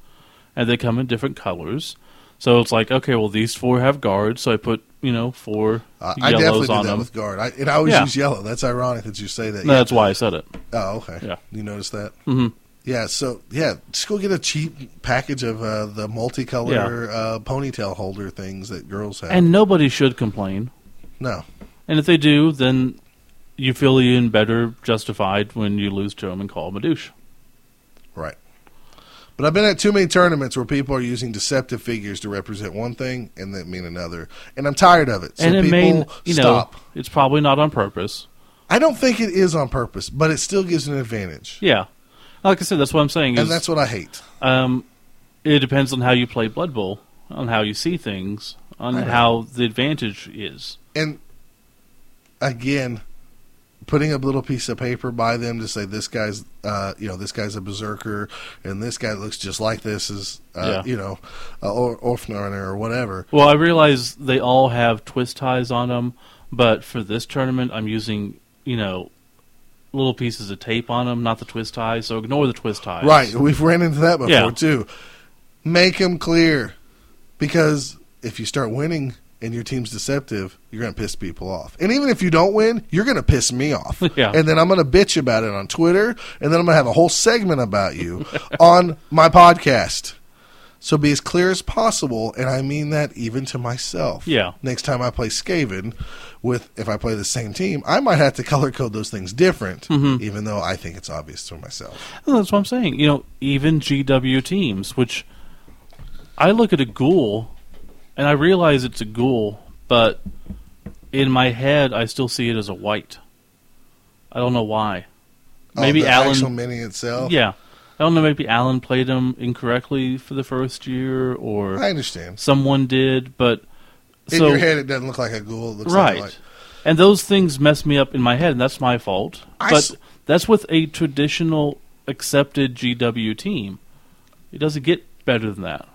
and they come in different colors. So it's like, okay, well, these four have guards, so I put, you know, four Uh, I definitely yellows do that them. with guard. I, and I always Yeah. use yellow. That's ironic that you say that. No, Yeah. That's why I said it. Oh, okay. Yeah. You noticed that? hmm Yeah. So yeah, just go get a cheap package of uh, the multicolor uh, ponytail holder things that girls have. And nobody should complain. No, And if they do, then you feel even better justified when you lose to them and call them a douche. right. But I've been at too many tournaments where people are using deceptive figures to represent one thing and then mean another, and I'm tired of it. So and it people may, you stop. know, it's probably not on purpose. I don't think it is on purpose, but it still gives an advantage, Yeah. Like I said, that's what I'm saying. Is, and that's what I hate. um, it depends on how you play Blood Bowl, on how you see things, on how the advantage is. and again, putting a little piece of paper by them to say this guy's, uh, you know, this guy's a berserker, and this guy looks just like this is, uh, Yeah. you know, uh, or Ulfwerener or whatever. Well, I realize they all have twist ties on them, but for this tournament, I'm using you know little pieces of tape on them, not the twist ties. So ignore the twist ties. Right, we've ran into that before Yeah. too. Make them clear, because if you start winning and your team's deceptive, you're going to piss people off. And even if you don't win, you're going to piss me off. [LAUGHS] Yeah. And then I'm going to bitch about it on Twitter, and then I'm going to have a whole segment about you [LAUGHS] on my podcast. So be as clear as possible, and I mean that even to myself. Yeah. Next time I play Skaven, with if I play the same team, I might have to [LAUGHS] color code those things different, Mm-hmm. even though I think it's obvious to myself. Well, that's what I'm saying. You know, even GW teams, which I look at a ghoul and I realize it's a ghoul, but in my head I still see it as a wight. I don't know why. Oh, maybe oh, Alan. actual mini itself. Yeah, I don't know. Maybe Alan played him incorrectly for the first year, or I understand. someone did. But In so your head, it doesn't look like a ghoul. It looks right, like, and those things mess me up in my head, and that's my fault. I but s- that's with a traditional accepted GW team. It doesn't get better than that.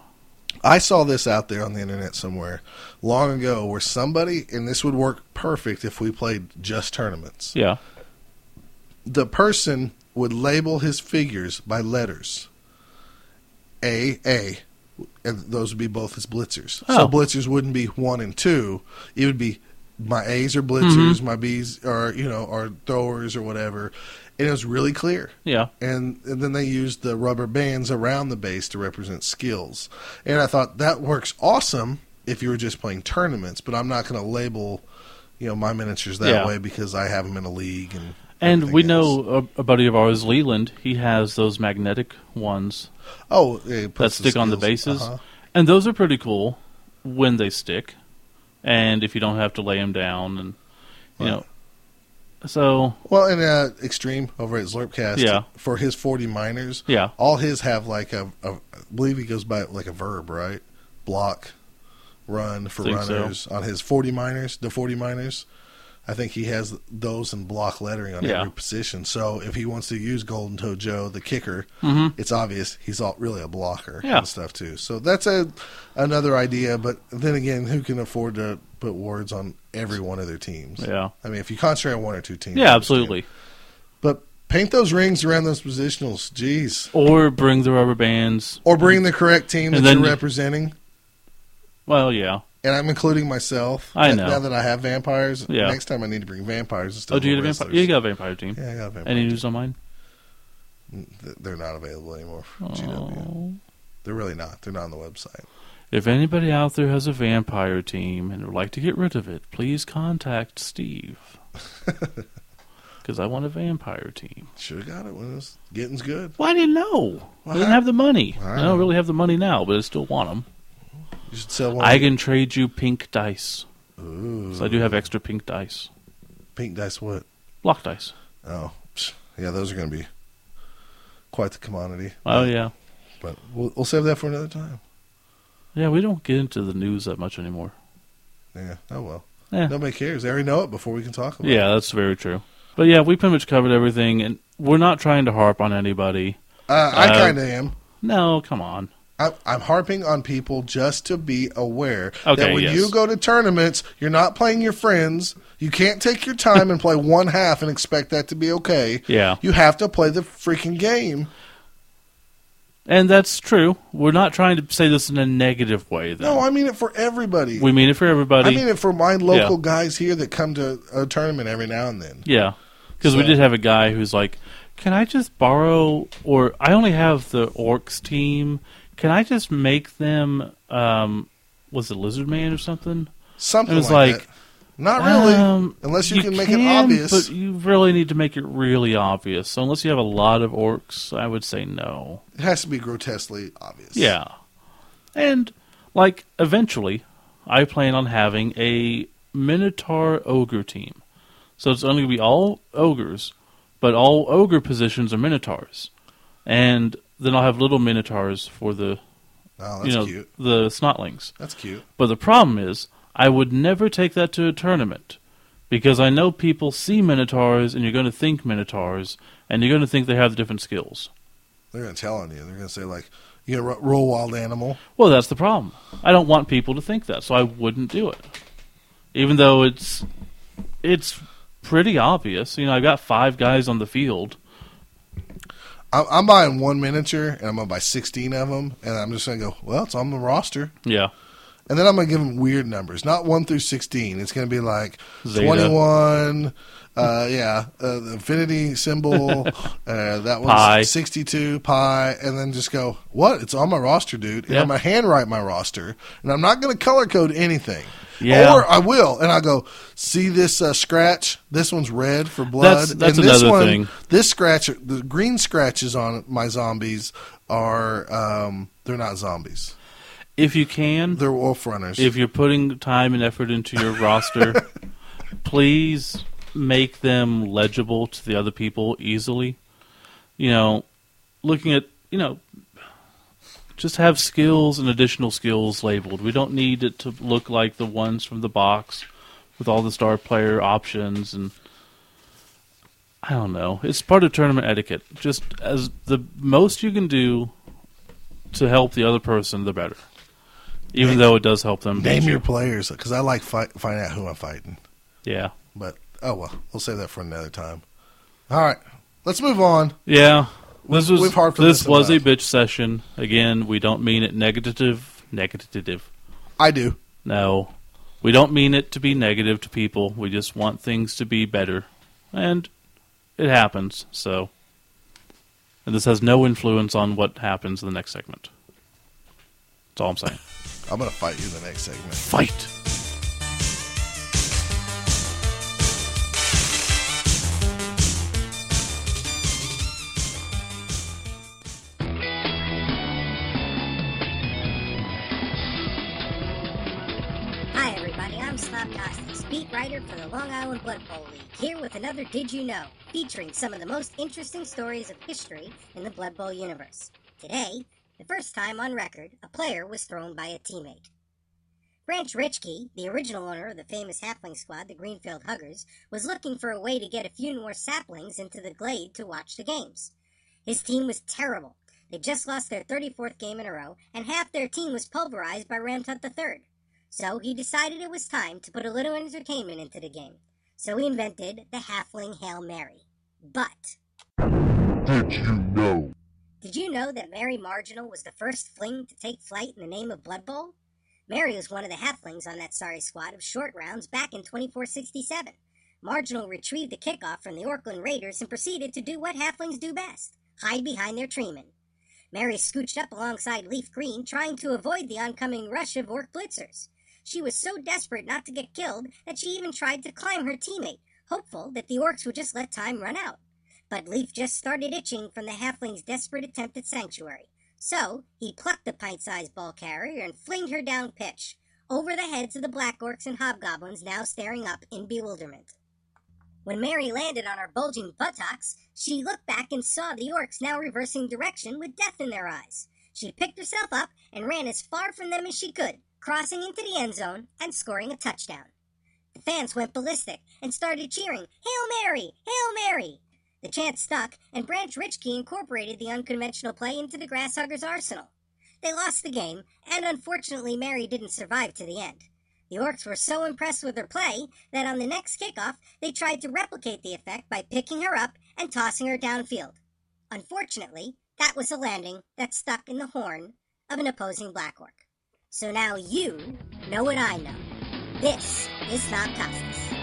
I saw this out there on the internet somewhere long ago, where somebody, and this would work perfect if we played just tournaments. Yeah. The person would label his figures by letters. A A, and those would be both his blitzers. So Oh. blitzers wouldn't be one and two. It would be my A's are mm-hmm. blitzers, my B's are you know are throwers or whatever. And it was really clear. Yeah. and, and then they used the rubber bands around the base to represent skills. And I thought that works awesome if you were just playing tournaments, but I'm not going to label, you know, my miniatures that Yeah. way because I have them in a league and. And we else. know a, a buddy of ours, Leland. He has those magnetic ones Oh, that stick on the bases, uh-huh. and those are pretty cool when they stick, and if you don't have to lay them down, and you Right. know, so Well, and uh, Extreme over at Slurpcast, Yeah. for his 40 miners, yeah, all his have like a, a I believe he goes by like a verb, right? Block, run for Think so. runners on his 40 miners, the 40 miners. I think he has those in block lettering on Yeah. every position. So if he wants to use Golden Toe Joe, the kicker, Mhm. it's obvious he's all, really a blocker Yeah. and stuff too. So that's a another idea. But then again, who can afford to put wards on every one of their teams? yeah, I mean, if you concentrate on one or two teams, yeah, absolutely. But paint those rings around those positionals, jeez. Or bring the rubber bands. Or bring the correct team that And then- you're representing. Well, yeah. And I'm including myself. I know. Now that I have vampires, Yeah. next time I need to bring vampires instead Oh, do you get a vampire? You got a vampire team. Yeah, I got a vampire. Any team. news on mine? They're not available anymore GW. Oh. They're really not. They're not on the website. If anybody out there has a vampire team and would like to get rid of it, please contact Steve. [LAUGHS] Because I want a vampire team. Should have got it when it was getting's good. Well, I didn't know. I Well, didn't have the money. I I don't really have the money now, but I still want them. You should sell one. I can trade you pink dice. Ooh. So I do have extra pink dice. pink dice. What? Block dice. Oh, psh, yeah. Those are going to be quite the commodity. Oh, yeah. But we'll, we'll save that for another time. Yeah, we don't get into the news that much anymore. Yeah. Oh well. Yeah. Nobody cares. They already know it before we can talk about it. Yeah, that's very true. But yeah, we pretty much covered everything, and we're not trying to harp on anybody. Uh, I Uh, kind of am. No, come on. I'm, I'm harping on people just to be aware Okay, that when yes. you go to tournaments, you're not playing your friends. You can't take your time and play one half and expect that to be okay. [LAUGHS] Yeah. You have to play the freaking game. And that's true. We're not trying to say this in a negative way, though. No, I mean it for everybody. we mean it for everybody. I mean it for my local Yeah. guys here that come to a tournament every now and then. Yeah, because we So- did have a guy who's like, "Can I just borrow?" Or I only have the orcs team. Can I just make them? Um, was it Lizard Man or something? Something It was like, like, that. Not really, Um, unless you, can make it obvious. but you really need to make it really obvious. So unless you have a lot of orcs, I would say no. It has to be grotesquely obvious. Yeah, and like eventually, I plan on having a Minotaur ogre team. So it's only going to be all ogres, but all ogre positions are Minotaurs, and then I'll have little Minotaurs for the Oh, that's you know, cute. the snotlings. That's cute. But the problem is, I would never take that to a tournament because I know people see minotaurs and you're going to think minotaurs and you're going to think they have the different skills. They're gonna tell on you. They're gonna say like, "You gonna ro- roll wild animal." Well, that's the problem. I don't want people to think that, so I wouldn't do it. Even though it's it's pretty obvious. You know, I've got five guys on the field. I'm, I'm buying one miniature, and I'm gonna buy 16 of them, and I'm just gonna go. Well, it's on the roster, Yeah. And then I'm gonna give them weird numbers, not one through 16. It's gonna be like Zeta. 21. Uh, yeah, uh, the infinity symbol. [LAUGHS] uh, that one's Pi. 62 pi, and then just go. What? It's on my roster, dude. And Yeah. I'm gonna handwrite my roster, and I'm not gonna color code anything. Yeah. Or I will, and I go see this uh, scratch. This one's red for blood. That's- that's and this another one, thing. This scratch, the green scratches on my zombies are um, they're not zombies. If you can, They're wolf runners. if you're putting time and effort into your [LAUGHS] roster, please make them legible to the other people easily. You know, looking at, you know, just have skills and additional skills labeled. We don't need it to look like the ones from the box with all the star player options and I don't know. It's part of tournament etiquette. Just as the most you can do to help the other person, the better. Even Name- though it does help them. Name you. your players because I like fight, find out who I'm fighting. Yeah. But oh well, we'll save that for another time. All right, let's move on. Yeah. This was we've harped on this this was a bitch session. Again, we don't mean it negative negative. I do. No. We don't mean it to be negative to people. We just want things to be better. And it happens, so and this has no influence on what happens in the next segment. That's all I'm saying. I'm gonna fight you in the next segment. Fight. Hi, everybody. I'm Slob Costas, beat writer for the Long Island Blood Bowl League, here with another Did You Know, featuring some of the most interesting stories of history in the Blood Bowl universe. Today, the first time on record, a player was thrown by a teammate. Branch Richkey, the original owner of the famous halfling squad, the Greenfield Grasshuggers, was looking for a way to get a few more saplings into the glade to watch the games. His team was terrible. They just lost their 34th game in a row, and half their team was pulverized by Ramtut III. So he decided it was time to put a little entertainment into the game. So he invented the Halfling Hail Mary. But Did you know? Did you know that Mary Marginal was the first fling to take flight in the name of Blood Bowl? Mary was one of the halflings on that sorry squad of short rounds back in 2467. Marginal retrieved the kickoff from the Orcland Raiders and proceeded to do what halflings do best hide behind their treemen. Mary scooched up alongside Leaf Green, trying to avoid the oncoming rush of Orc blitzers. She was so desperate not to get killed that she even tried to climb her teammate, hopeful that the orcs would just let time run out. But Leaf just started itching from the halfling's desperate attempt at sanctuary. So he plucked the pint-sized ball carrier and flinged her down pitch, over the heads of the black orcs and hobgoblins now staring up in bewilderment. When Mary landed on her bulging buttocks, she looked back and saw the orcs now reversing direction with death in their eyes. She picked herself up and ran as far from them as she could, crossing into the end zone and scoring a touchdown. The fans went ballistic and started cheering, Hail Mary! Hail Mary! The chant stuck, and Branch Richkey incorporated the unconventional play into the Grasshuggers' arsenal. They lost the game, and unfortunately, Mary didn't survive to the end. The Orcs were so impressed with her play that on the next kickoff, they tried to replicate the effect by picking her up and tossing her downfield. Unfortunately, that was a landing that stuck in the horn of an opposing Black Orc. So now you know what I know. This is Snobtastus.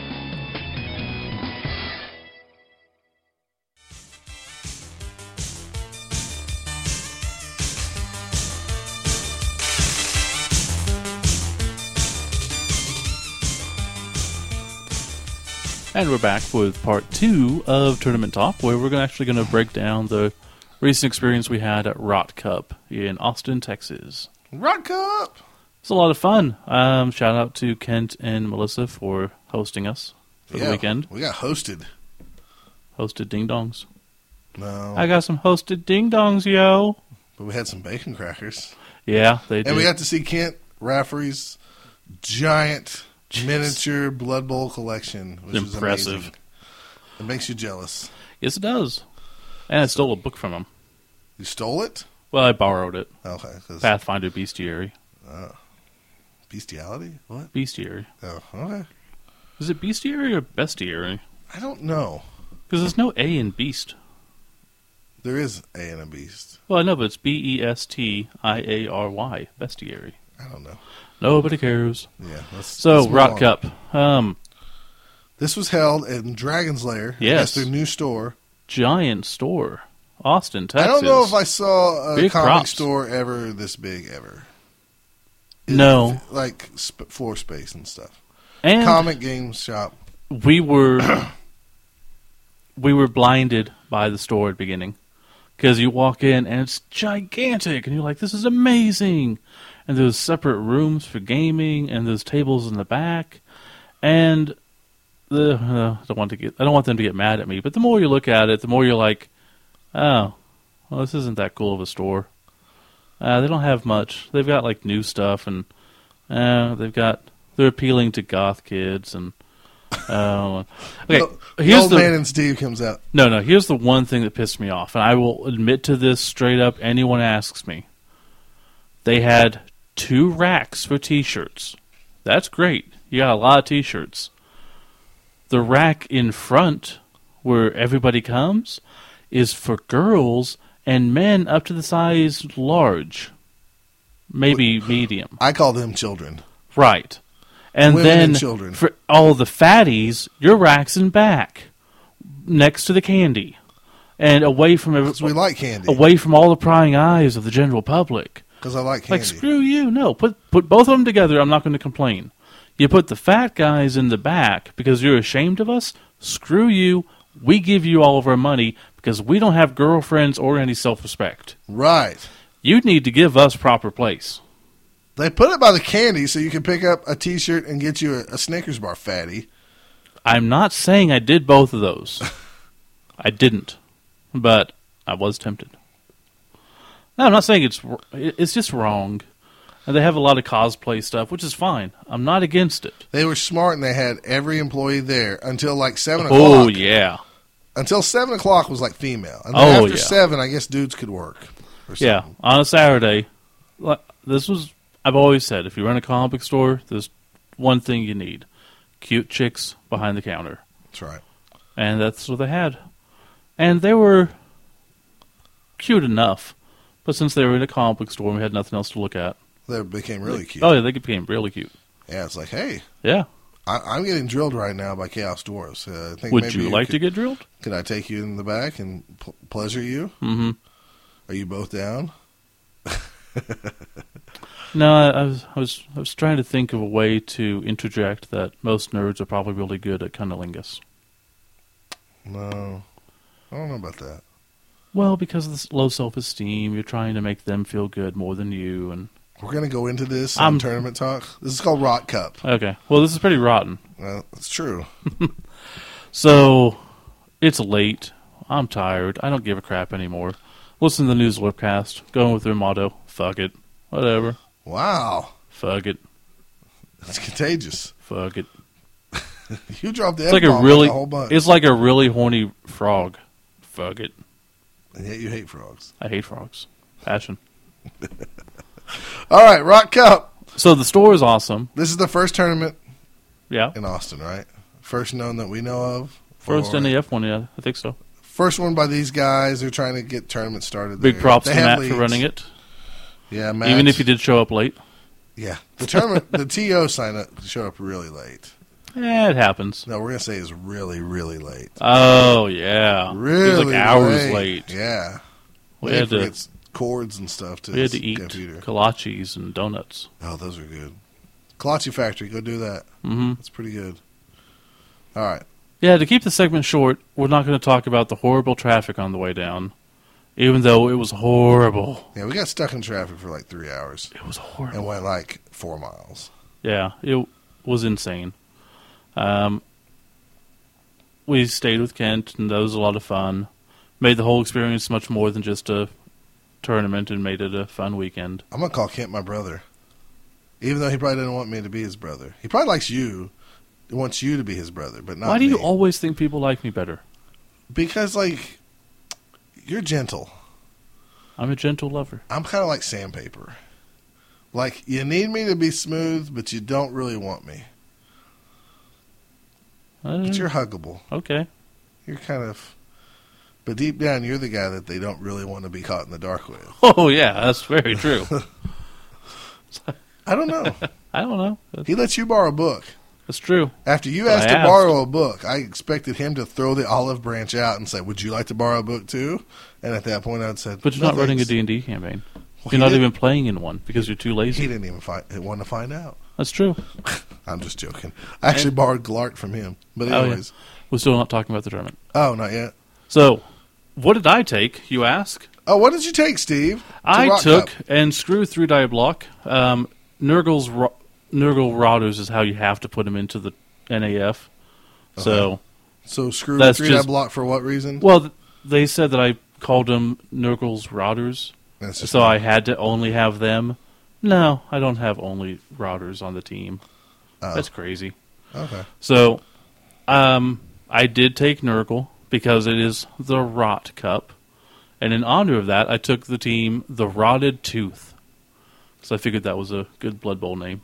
And we're back with part two of Tournament Talk, where we're actually going to break down the recent experience we had at Rot Cup in Austin, Texas. Rot Cup. It's a lot of fun. Um, shout out to Kent and Melissa for hosting us for the weekend. We got hosted. Hosted ding dongs. No, I got some hosted ding dongs, yo. but we had some bacon crackers. Yeah, they did. And we got to see Kent Rafferty's giant miniature Blood Bowl collection, which is Impressive. amazing. It makes you jealous. yes, it does. And I stole a book from him. You stole it? Well, I borrowed it. Okay. Pathfinder Bestiary. Oh. bestiality? What? Bestiary. Oh, okay. Is it Bestiary or Bestiary? I don't know. Because there's no A in Beast. There is A in a beast. Well, I know, but it's B E S T I A R Y. Bestiary. I don't know. Nobody cares. Yeah. Let's, So, let's Rock on. Cup. Um, This was held in Dragon's Lair. Yes. Their new store. giant store. Austin, Texas. I don't know if I saw a Big comic props. store ever this big ever. No. Like sp- floor space and stuff. And Comic game shop. we were we were blinded by the store at the beginning because you walk in and it's gigantic and you're like this is amazing and there's separate rooms for gaming and there's tables in the back and the uh, I don't want to get I don't want them to get mad at me but the more you look at it the more you're like oh well this isn't that cool of a store uh, they don't have much they've got like new stuff and uh, they've got they're appealing to goth kids and uh, [LAUGHS] okay the here's old the man and Steve comes out. no, no. Here's the one thing that pissed me off, and I will admit to this straight up. Anyone asks me, they had two racks for T-shirts. That's great. You got a lot of T-shirts. The rack in front, where everybody comes, is for girls and men up to the size large, maybe medium. I call them children. Right. And Women then and children. for all the fatties, your rack's in back, next to the candy, and away from every, we like candy. away from all the prying eyes of the general public. Because I like candy. Like screw you, no. Put put both of them together. I'm not going to complain. You put the fat guys in the back because you're ashamed of us. Screw you. We give you all of our money because we don't have girlfriends or any self-respect. right. You need to give us proper place. They put it by the candy so you can pick up a T-shirt and get you a, a Snickers bar, fatty. I'm not saying I did both of those. [LAUGHS] I didn't, but I was tempted. No, I'm not saying it's it's just wrong. And they have a lot of cosplay stuff, which is fine. I'm not against it. They were smart and they had every employee there until like seven oh, o'clock. Oh yeah, Until seven o'clock was like female, and then Oh, after yeah. seven, I guess dudes could work. Or yeah. On a Saturday, like, this was I've always said if you run a comic book store, there's one thing you need: cute chicks behind the counter. that's right. and that's what they had. And they were cute enough, but since they were in a comic book store, and we had nothing else to look at. They became really cute. Oh yeah, they became really cute. Yeah, it's like, hey, Yeah. I, I'm getting drilled right now by Chaos Dwarves. Uh, I think Would maybe you like could, to get drilled? Can I take you in the back and p- pleasure you? Mm-hmm. Are you both down? [LAUGHS] No, I, I was I was I was trying to think of a way to interject that most nerds are probably really good at cunnilingus. No, I don't know about that. Well, because of this low self-esteem, you're trying to make them feel good more than you. And We're gonna go into this on I'm- tournament talk. This is called Rot Cup. okay, well, this is pretty rotten. Well, it's true. [LAUGHS] So it's late. I'm tired. I don't give a crap anymore. Listen to the news webcast. Going with their motto: "Fuck it, whatever. Wow, Fuck it, it's contagious. fuck it." [LAUGHS] You dropped the It's like a really, a whole bunch, it's like a really horny frog. Fuck it. And yet you hate frogs. I hate frogs. Passion. [LAUGHS] All right, Rot Cup. So the store is awesome. This is the first tournament Yeah. in Austin, right? First known that we know of. First Or- NAF one, yeah, I think so. First one by these guys. They're trying to get tournaments started. Big there. props They to have Matt leagues. for running it. Yeah, Matt. Even if he did show up late. Yeah, the tournament, the TO sign up showed up really late. Eh, it happens. No, we're gonna say it's really, really late. Oh yeah. Really, like hours late. late. Yeah, We They had to cords and stuff to we had to eat computer. kolaches and donuts. Oh, those are good. Kolache Factory, go do that. hmm That's pretty good. All right. Yeah, to keep the segment short, we're not going to talk about the horrible traffic on the way down, even though it was horrible. Yeah, we got stuck in traffic for like three hours It was horrible. and went like four miles. Yeah, it was insane. Um, we stayed with Kent, and that was a lot of fun. Made the whole experience much more than just a tournament and made it a fun weekend. I'm gonna call Kent my brother, even though he probably didn't want me to be his brother. He probably likes you, he wants you to be his brother, but not Why do you me. always think people like me better? because like you're gentle. I'm a gentle lover. I'm kind of like sandpaper. Like you need me to be smooth, but you don't really want me. Uh, But you're huggable. okay. You're kind of, but deep down, you're the guy that they don't really want to be caught in the dark with. [LAUGHS] Oh yeah, that's very true. [LAUGHS] [LAUGHS] I don't know. I don't know. That's, he lets you borrow a book. that's true. After you Well, asked to borrow a book, I expected him to throw the olive branch out and say, "Would you like to borrow a book too?" And at that point, I'd said, But you're "No, not running a. D and D campaign. Well, you're not even playing in one because you're too lazy. He didn't even find, want to find out. That's true. [LAUGHS] I'm just joking. I actually borrowed Glart from him. But Oh, yeah. anyways, We're still not talking about the tournament. oh, not yet. So, what did I take? You ask. Oh, what did you take, Steve? I took Cup? and screw three die block. Um, Nurgle's ro- Nurgle Rotters is how you have to put them into the NAF. So, So screw three die block for what reason? well, th- they said that I called them Nurgle's Rotters, That's so I had to only have them. No, I don't have only rotters on the team. Oh. That's crazy. okay. So, um, I did take Nurgle because it is the Rot Cup, and in honor of that, I took the team the Rotted Tooth. So I figured that was a good Blood Bowl name.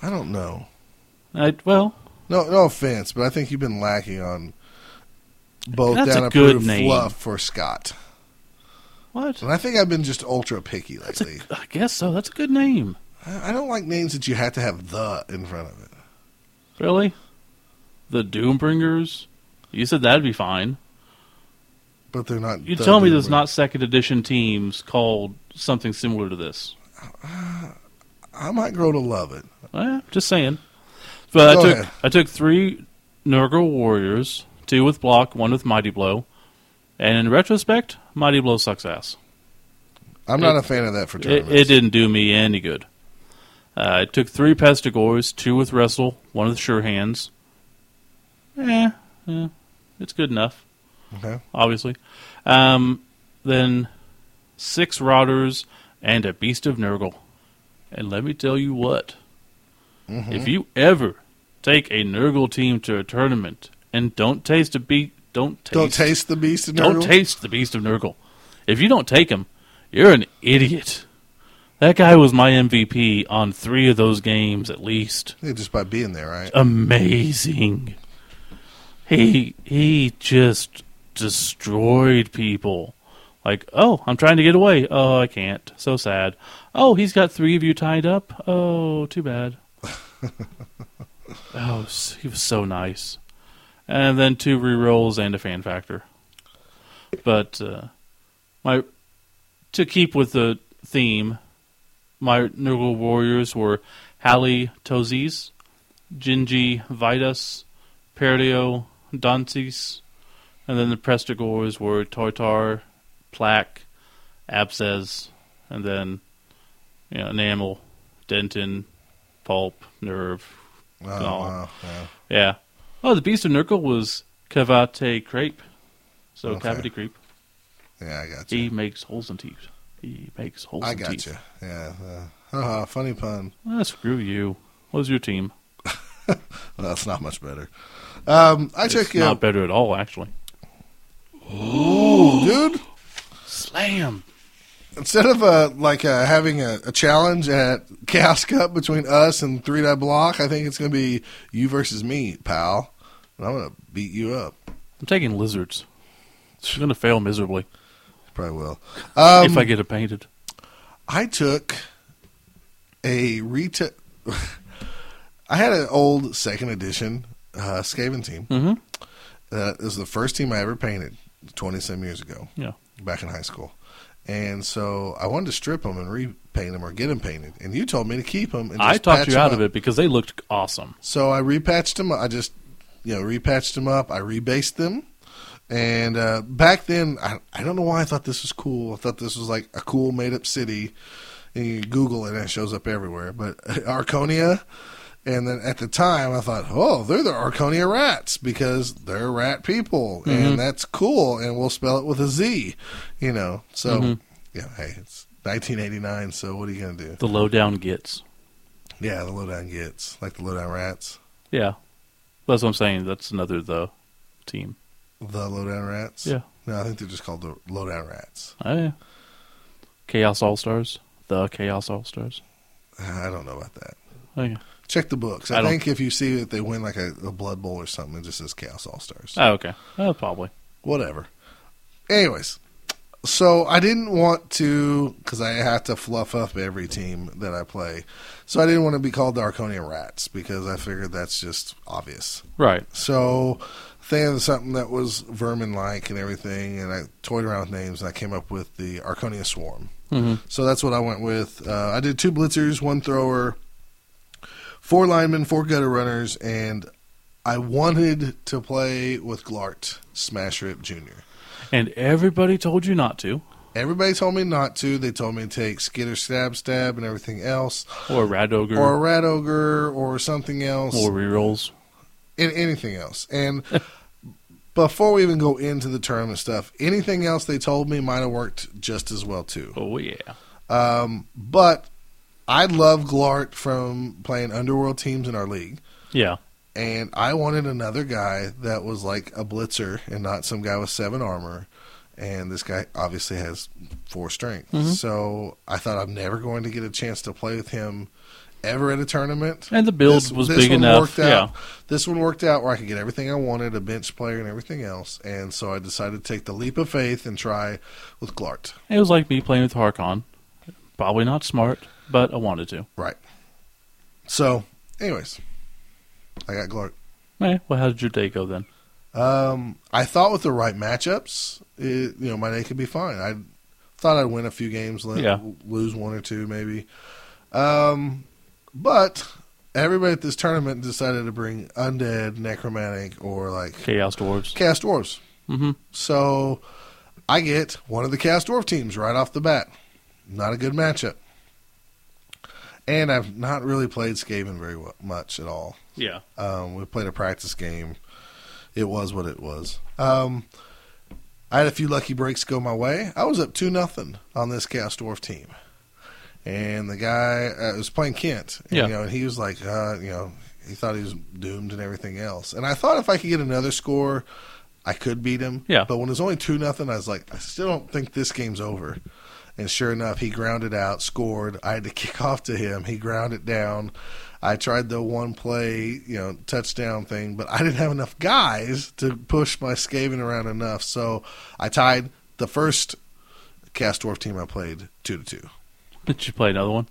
I don't know. I, well, No, no offense, but I think you've been lacking on both That's a good name. fluff for Scott, what? and I think I've been just ultra picky lately. a, I guess so. That's a good name. I I don't like names that you have to have the in front of it. Really? The Doombringers? You said that'd be fine. But they're not. You the tell me there's not second edition teams called something similar to this. I might grow to love it. Eh, just saying. But Go I took ahead. I took three Nurgle warriors, two with block, one with mighty blow, and in retrospect, mighty blow sucks ass. I'm not It- a fan of that for It, tournaments. it didn't do me any good. Uh, I took three pestigors, two with wrestle, one with sure hands. Eh, eh, it's good enough. Okay. obviously. Um, then six rotters and a beast of Nurgle. And let me tell you what, Mm-hmm. if you ever take a Nurgle team to a tournament and don't taste a beat, don't taste, Don't taste the beast of Nurgle. don't taste the beast of Nurgle. If you don't take him, you're an idiot. That guy was my MVP on three of those games at least Yeah, just by being there, right? amazing. He he just destroyed people. Like, oh, I'm trying to get away. Oh, I can't. So sad. Oh, he's got three of you tied up. Oh, too bad. [LAUGHS] oh, he was so nice. And then two rerolls and a fan factor. But uh, my to keep with the theme, my Nurgle warriors were Hallie Tozis, Gingivitis, Perio, Dantes, and then the Pestigors were Tartar, Plaque, Abscess, and then you know, Enamel, dentin, Pulp, Nerve. Oh, wow. Yeah. Yeah. Oh, the Beast of Nurgle was Cavity Creep. So Okay. Cavity Creep. yeah, I got you. He makes holes in teeth. He makes holes I in got teeth. you. Yeah. Uh, [LAUGHS] uh, funny pun. Ah, screw you. What was your team? [LAUGHS] Well, that's not much better. Um, I It's took you. not better at all, actually. Ooh, dude. Slam. Instead of uh, like uh, having a, a challenge at Chaos Cup between us and Three Die Block, I think it's going to be you versus me, pal. And I'm going to beat you up. I'm taking lizards. It's going to fail miserably Probably will. Um, if I get it painted. I took a retail. [LAUGHS] I had an old second edition uh, Skaven team. Mm-hmm. That was the first team I ever painted 20 some years ago, Yeah. back in high school. And so I wanted to strip them and repaint them or get them painted. And you told me to keep them. And I talked patch you out of it because they looked awesome. So I repatched them. I just, you know, repatched them up. I rebased them. And uh, back then, I, I don't know why I thought this was cool. I thought this was like a cool made up city. And you Google it and it shows up everywhere. But [LAUGHS] Arconia. And then at the time, I thought, oh, they're the Arconia rats because they're rat people. And mm-hmm. that's cool. And we'll spell it with a Z, you know. So mm-hmm. yeah, hey, it's 1989, so what are you gonna do? The lowdown gets. Yeah, the lowdown gets like the lowdown rats, Yeah. That's what I'm saying. That's another the team. the lowdown rats. Yeah. no, I think they're just called the lowdown rats. Oh, yeah. Chaos All Stars. The Chaos All Stars. I don't know about that. Oh, okay. Check the books. I I, think if you see that they win like a, a blood bowl or something, it just says Chaos All Stars. Oh, okay. Oh, probably. Whatever. Anyways, so I didn't want to because I have to fluff up every team that I play. So I didn't want to be called the Arconian Rats because I figured that's just obvious. Right. So thinking of something that was vermin like and everything, and I toyed around with names and I came up with the Arconia Swarm. hmm So that's what I went with. Uh, I did two blitzers, one thrower, four linemen, four gutter runners, and I wanted to play with Glart Smash Rip Jr. And everybody told you not to. Everybody told me not to. They told me to take Skitter Stab Stab and everything else, Or Rat Ogre. or a Rat Ogre, or something else, or rerolls. and anything else. And [LAUGHS] before we even go into the tournament stuff, anything else they told me might have worked just as well too. Oh, yeah. Um, but I love Glart from playing underworld teams in our league, Yeah. and I wanted another guy that was like a blitzer and not some guy with seven armor. And this guy obviously has four strength, Mhm. so I thought I'm never going to get a chance to play with him ever at a tournament. And the build This- was this big one enough. worked Yeah. out. This one worked out where I could get everything I wanted, a bench player and everything else, and so I decided to take the leap of faith and try with Glart. It was like me playing with Harkon. Probably not smart, but I wanted to. Right. So, anyways, I got Glart. Eh, well, how did your day go then? Um, I thought with the right matchups, it, you know, my day could be fine. I thought I'd win a few games, let, Yeah. lose one or two maybe. Um, but everybody at this tournament decided to bring undead, necromantic, or like Chaos Dwarves. Chaos dwarves. hmm So I get one of the Chaos dwarf teams right off the bat. Not a good matchup. And I've not really played Skaven very well, much at all. Yeah. Um, we played a practice game. It was what it was. Um, I had a few lucky breaks go my way. I was up two nothing on this Chaos dwarf team, and the guy uh, was playing Kent. And, Yeah. You know, and he was like, uh, you know, he thought he was doomed and everything else. And I thought if I could get another score, I could beat him. Yeah. But when it was only two nothing, I was like, I still don't think this game's over. And sure enough, he grounded out, scored. I had to [LAUGHS] kick off to him. He grounded down. I tried the one play, you know, touchdown thing, but I didn't have enough guys to push my Skaven around enough. So I tied the first Chaos dwarf team I played two to two. Did you play another one?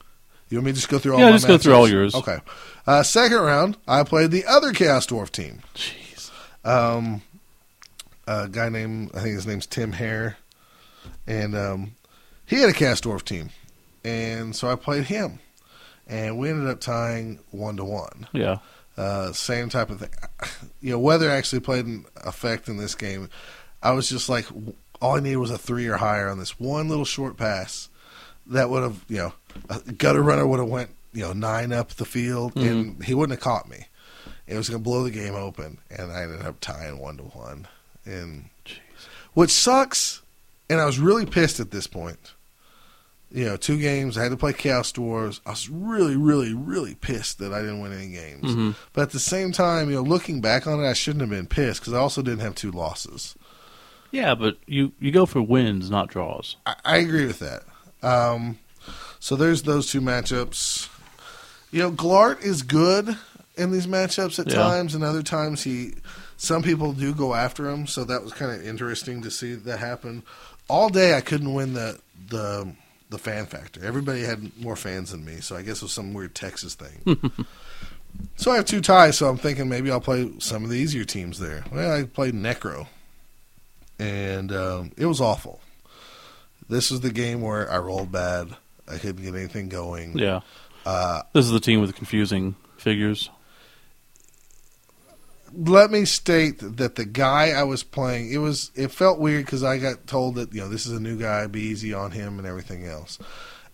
You want me to just go through all Yeah, my just go through all yours. Okay. Uh, second round, I played the other Chaos dwarf team. Jeez. Um, a guy named I think his name's Tim Hare, and um, he had a Chaos dwarf team, and so I played him, and we ended up tying one to one. Yeah. Uh, same type of thing. [SIGHS] You know, weather actually played an effect in this game. I was just like, all I needed was a three or higher on this one little short pass that would have, you know, a gutter runner would have went, you know, nine up the field, and he wouldn't have caught me. It was going to blow the game open, and I ended up tying one to one, and Jeez. which sucks. And I was really pissed at this point. You know, two games. I had to play Chaos Dwarves. I was really, really, really pissed that I didn't win any games. Mhm. But at the same time, you know, looking back on it, I shouldn't have been pissed because I also didn't have two losses. Yeah, but you, you go for wins, not draws. I, I agree with that. Um, so there's those two matchups. You know, Glart is good in these matchups at Yeah. times, and other times he. Some people do go after him, so that was kind of interesting to see that happen. All day, I couldn't win the the the fan factor. Everybody had more fans than me, so I guess it was some weird Texas thing. [LAUGHS] so I have two ties, so I'm thinking maybe I'll play some of the easier teams there. Well, I played Necro, and um, it was awful. This is the game where I rolled bad. I couldn't get anything going. Yeah. Uh, This is the team with the confusing figures. Let me state that the guy I was playing, it was it felt weird because I got told that you know this is a new guy, be easy on him and everything else,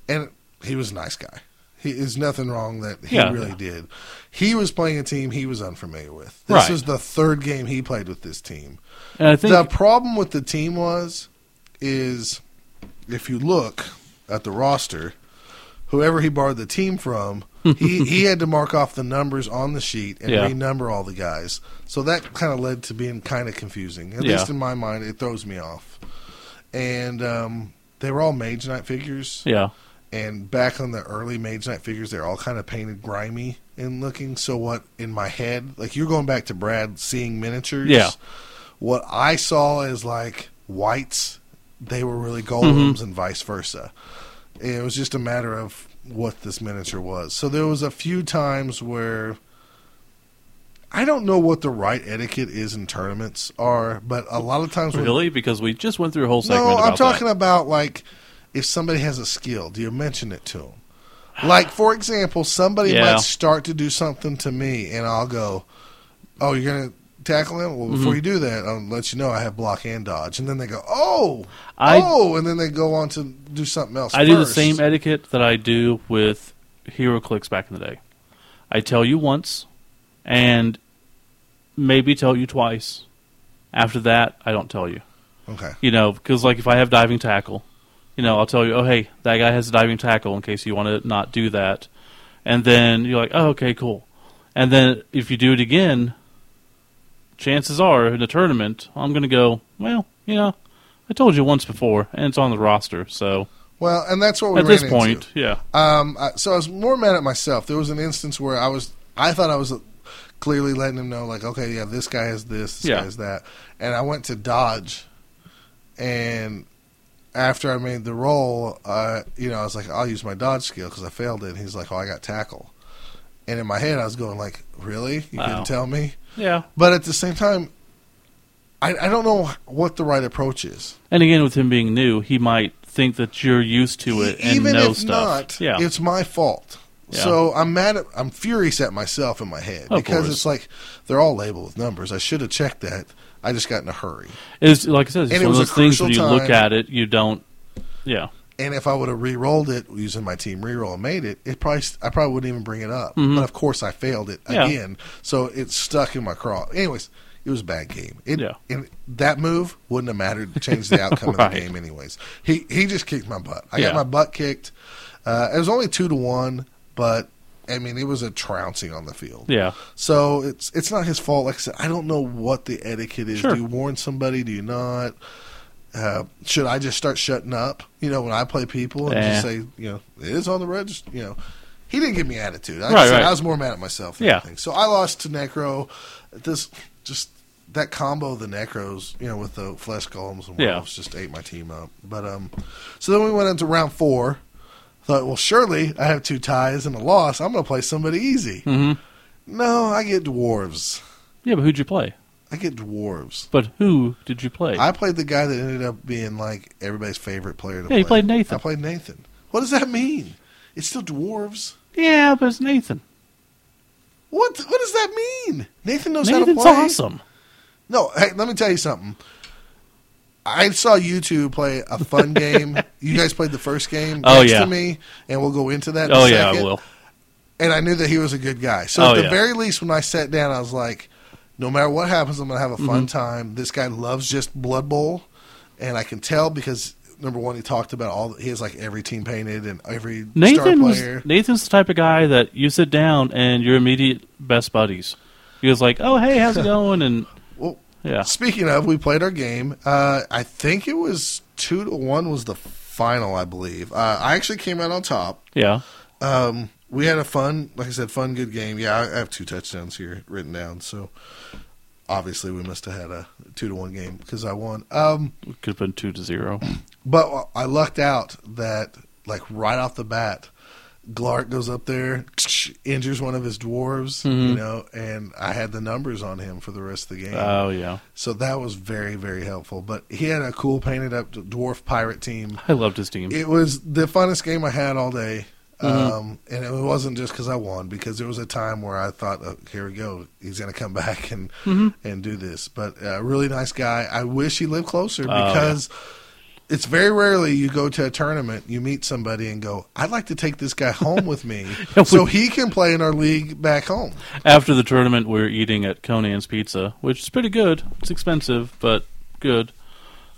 and he was a nice guy. He, there's nothing wrong that he Yeah, really yeah. did. He was playing a team he was unfamiliar with. This Right. is the third game he played with this team. And I think the problem with the team was is if you look at the roster, whoever he borrowed the team from, he he had to mark off the numbers on the sheet and Yeah. renumber all the guys. So that kind of led to being kind of confusing. At Yeah. least in my mind, it throws me off. And um, they were all Mage Knight figures. Yeah. And back on the early Mage Knight figures, they're all kind of painted grimy and looking. So what in my head, like you're going back to Brad seeing miniatures. Yeah. What I saw is like wights, they were really Mm-hmm. and vice versa. It was just a matter of what this miniature was. So there was a few times where I don't know what the right etiquette is in tournaments are, but a lot of times when Really? Because we just went through a whole segment no, I'm talking that. about like if somebody has a skill, do you mention it to them? Like for example, somebody Yeah. might start to do something to me, and I'll go, "Oh, you're gonna tackle him." Well, before Mm-hmm. you do that, I'll let you know I have block and dodge, and then they go, "Oh, I- oh," and then they go on to do something else. I do the same etiquette that I do with HeroClix back in the day. I tell you once, and maybe tell you twice. After that, I don't tell you. Okay, You know, because like if I have diving tackle, you know, I'll tell you, oh hey, that guy has a diving tackle in case you want to not do that, and then you're like, oh okay, cool, and then if you do it again, chances are in a tournament, I'm going to go, well, you know, I told you once before, and it's on the roster, so well, and that's what we at this into. point, yeah, Um, so I was more mad at myself. There was an instance where I was, I thought I was clearly letting him know, like, okay, yeah, this guy has this, this Yeah. guy has that, and I went to dodge, and after I made the roll, uh, you know, I was like, I'll use my dodge skill because I failed it. And he's like, oh, I got tackle, and in my head, I was going like, really? You Wow. couldn't tell me? Yeah. But at the same time, I, I don't know what the right approach is. And again, with him being new, he might think that you're used to it and even know if stuff. not, yeah, it's my fault. Yeah. So I'm mad at, I'm furious at myself in my head Of because course. it's like they're all labeled with numbers. I should have checked that. I just got in a hurry. it's like I said, it's And it one of was those a things when you crucial look at it, you don't. Yeah, And if I would have re-rolled it using my team re-roll and made it, it probably I probably wouldn't even bring it up. Mhm. But of course, I failed it Yeah. again, so it stuck in my craw. Anyways, it was a bad game. It, Yeah. and that move wouldn't have mattered to change the outcome of the [LAUGHS] game. Anyways, he he just kicked my butt. I Yeah. got my butt kicked. Uh, it was only two to one, but I mean, it was a trouncing on the field. yeah, So it's it's not his fault. Like I said, I don't know what the etiquette is. Sure. Do you warn somebody? Do you not? Uh, should I just start shutting up? You know, when I play people and Eh. just say, you know, it is on the register. You know, he didn't give me attitude. I Right, said, right. I was more mad at myself. Yeah. anything. So I lost to Necro. This just that combo of the Necros, you know, with the flesh golems and Yeah. just ate my team up. But um, so then we went into round four. Thought, well, surely I have two ties and a loss. I'm going to play somebody easy. hmm No, I get dwarves. yeah. But who'd you play? I get dwarves. But who did you play? I played the guy that ended up being like everybody's favorite player to Yeah, play. you played Nathan. I played Nathan. What does that mean? It's still dwarves. yeah, but it's Nathan. What What does that mean? Nathan knows how to play. Nathan's awesome. No, hey, let me tell you something. I saw you two play a fun [LAUGHS] game. You guys played the first game Oh, next yeah. to me, and we'll go into that. In Oh a yeah, I second. will. and I knew that he was a good guy. So Oh, at the yeah. very least, when I sat down, I was like, no matter what happens, I'm going to have a Mm-hmm. fun time. This guy loves just Blood Bowl, and I can tell because number one, he talked about all. He has like every team painted and every Nathan star was. Nathan's the type of guy that you sit down and your immediate best buddies. He was like, "Oh, hey, how's it going?" And [LAUGHS] Well, yeah, Speaking of, we played our game. Uh, I think it was two to one was the final, I believe. Uh, I actually came out on top. yeah, Um, we had a fun, like I said, fun, good game. Yeah, I have two touchdowns here written down. So obviously, we must have had a two to one game because I won. Um, could have been two to zero. [CLEARS THROAT] but I lucked out that, like right off the bat, Glart goes up there, [TSK] injures one of his dwarves, you Mhm. know, and I had the numbers on him for the rest of the game. Oh yeah, So that was very, very helpful. But he had a cool painted up dwarf pirate team. I loved his team. It was the funnest game I had all day. Mhm. Um, and it wasn't just because I won, because there was a time where I thought, oh, here we go, he's going to come [LAUGHS] back and Mhm. and do this. But a uh, really nice guy. I wish he lived closer Oh, because it's very rarely you go to a tournament, you meet somebody and go, I'd like to take this guy [LAUGHS] home with me so he can play in our league back home. After the tournament, we are eating at Conan's Pizza, which is pretty good. It's expensive, but good.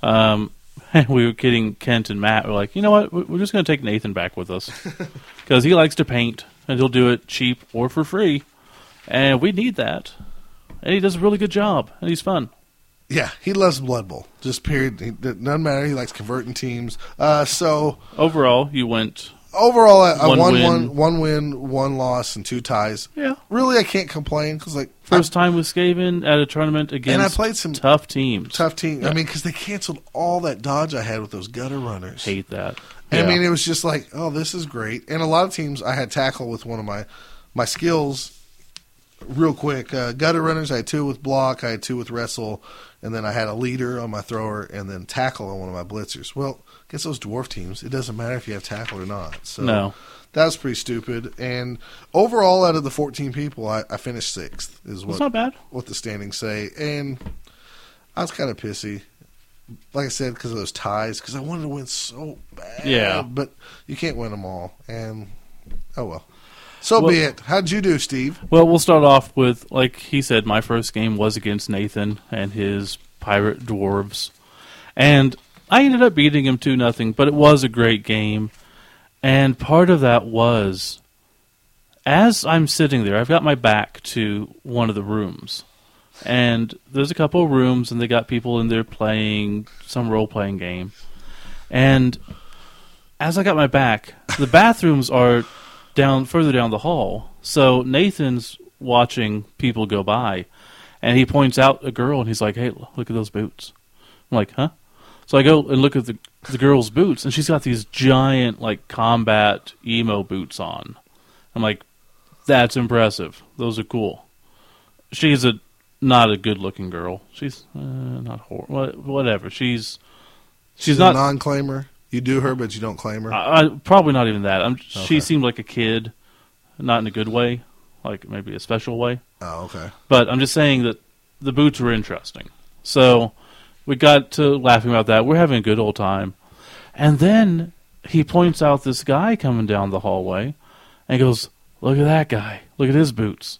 Um, [LAUGHS] we were kidding Kent and Matt. We're like, you know what? We- We're just going to take Nathan back with us [LAUGHS] because he likes to paint and he'll do it cheap or for free, and we need that. And he does a really good job, and he's fun. Yeah, he loves Blood Bowl. Just period. He, doesn't matter. He likes converting teams. Uh, so Overall, you went overall, a, a One one, win. one, one win, one loss, and two ties. yeah Really, I can't complain because like first time with Skaven at a tournament against And I played some tough teams. tough team. I mean, because they canceled all that dodge I had with those gutter runners. Hate that. I mean, it was just like, oh, this is great. And a lot of teams, I had tackle with one of my my skills. Real quick, uh, gutter runners. I had two with block. I had two with wrestle, and then I had a leader on my thrower, and then tackle on one of my blitzers. Well, against those dwarf teams, it doesn't matter if you have tackle or not. So No. that was pretty stupid. And overall, out of the fourteen people, I, I finished sixth. Is what It's not bad. what the standings say, and I was kind of pissy. Like I said, because of those ties, because I wanted to win so bad. Yeah. but you can't win them all, and oh well. So Well- be it. How'd you do, Steve? Well, we'll start off with, like he said, my first game was against Nathan and his pirate dwarves, and I ended up beating him two nothing. But it was a great game, and part of that was, as I'm sitting there, I've got my back to one of the rooms, and there's a couple of rooms, and they got people in there playing some role playing game, and as I got my back, the [LAUGHS] bathrooms are down further down the hall. So Nathan's watching people go by, and he points out a girl, and he's like, "Hey, look at those boots." I'm like, "Huh?" So I go and look at the the girl's boots, and she's got these giant like combat emo boots on. I'm like, "That's impressive. Those are cool." She's a not a good looking girl. She's uh, not hor- what- whatever. She's she's a not non-claimer. You do her, but you don't claim her. I, I, probably not even that. I'm, Okay. She seemed like a kid, not in a good way, like maybe a special way. oh, okay. But I'm just saying that the boots were interesting. So we got to laughing about that. We're having a good old time. And then he points out this guy coming down the hallway and goes, Look at that guy. Look at his boots.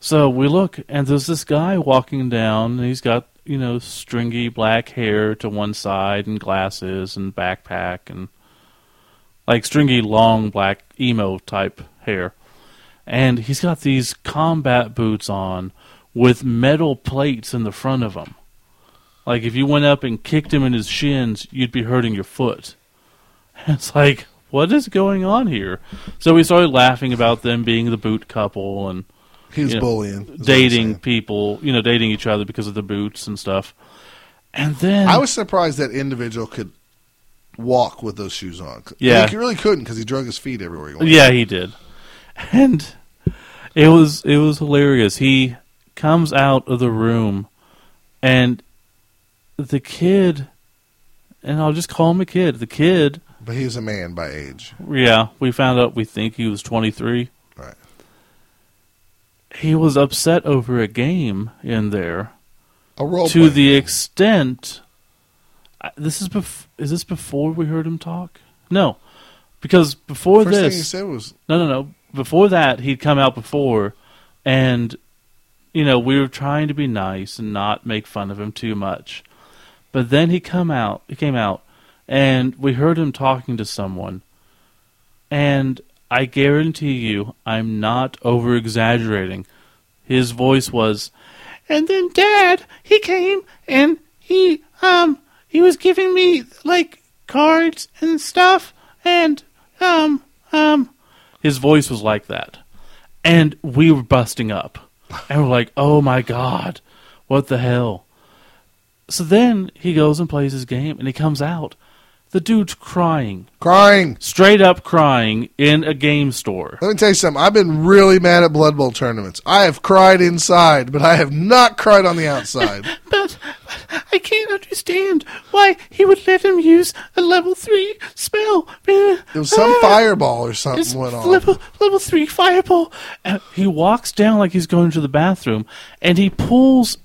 So we look, and there's this guy walking down, and he's got, you know, stringy black hair to one side, and glasses, and backpack, and like stringy, long, black, emo type hair. And he's got these combat boots on with metal plates in the front of them. Like if you went up and kicked him in his shins, you'd be hurting your foot. [LAUGHS] It's like, what is going on here? So we started laughing about them being the boot couple and He was you know, bullying, is what I'm dating people, you know, dating each other because of the boots and stuff. And then I was surprised that individual could walk with those shoes on. Yeah. he really couldn't because he drug his feet everywhere he went. Yeah, he did. And it was it was hilarious. He comes out of the room and the kid and I'll just call him a kid. The kid, but he's a man by age. yeah, we found out we think he was 23. Right. He was upset over a game in there A role to playing the game. extent I- this is bef- is this before we heard him talk? No. Because before First thing this he said was, No, no, no. Before that, he'd come out before, and you know we were trying to be nice and not make fun of him too much. But then he come out. He came out, and we heard him talking to someone. And I guarantee you, I'm not over exaggerating. His voice was, and then Dad, he came and he um he was giving me like cards and stuff, and um um his voice was like that. And we were busting up. And we're like, oh my God, what the hell? So then he goes and plays his game and he comes out. The dude's crying, crying. straight up crying in a game store. Let me tell you something. I've been really mad at Blood Bowl tournaments. I have cried inside, but I have not cried on the outside. But, [LAUGHS] but I can't understand why he would let him use a level 3 spell. It was some ah, fireball or something went on. level level three fireball. And he walks down like he's going to the bathroom, and he pulls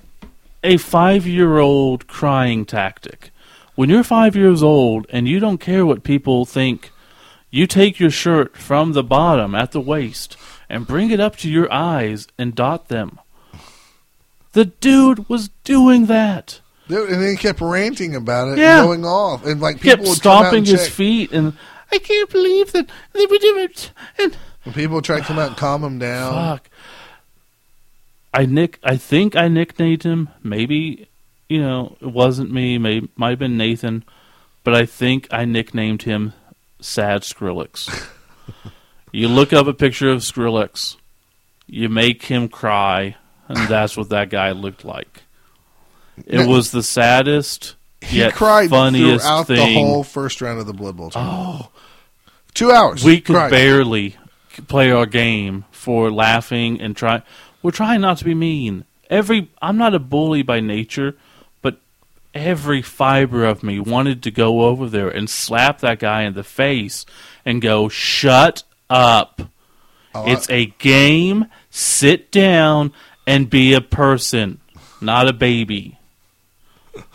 a five year old crying tactic. When you're five years old and you don't care what people think, you take your shirt from the bottom at the waist and bring it up to your eyes and dot them. The dude was doing that. Dude, and then he kept ranting about it, Yeah. and going off, and like Kept people out stomping his check. feet, and I can't believe that they would do it. And people try to come out and calm him down. fuck, I nick. I think I nicknamed him. Maybe you know it wasn't me. May might have been Nathan, but I think I nicknamed him Sad Skrillex. [LAUGHS] you look up a picture of Skrillex, you make him cry, and that's what that guy looked like. It Now- was the saddest He yet cried funniest throughout thing. the whole first round of the Blood Bowl. Oh, two hours. we could Cried. barely play our game for laughing and try. We're trying not to be mean. Every I'm not a bully by nature, but every fiber of me wanted to go over there and slap that guy in the face and go, "Shut up! Oh, it's a game. Sit down and be a person, not a baby."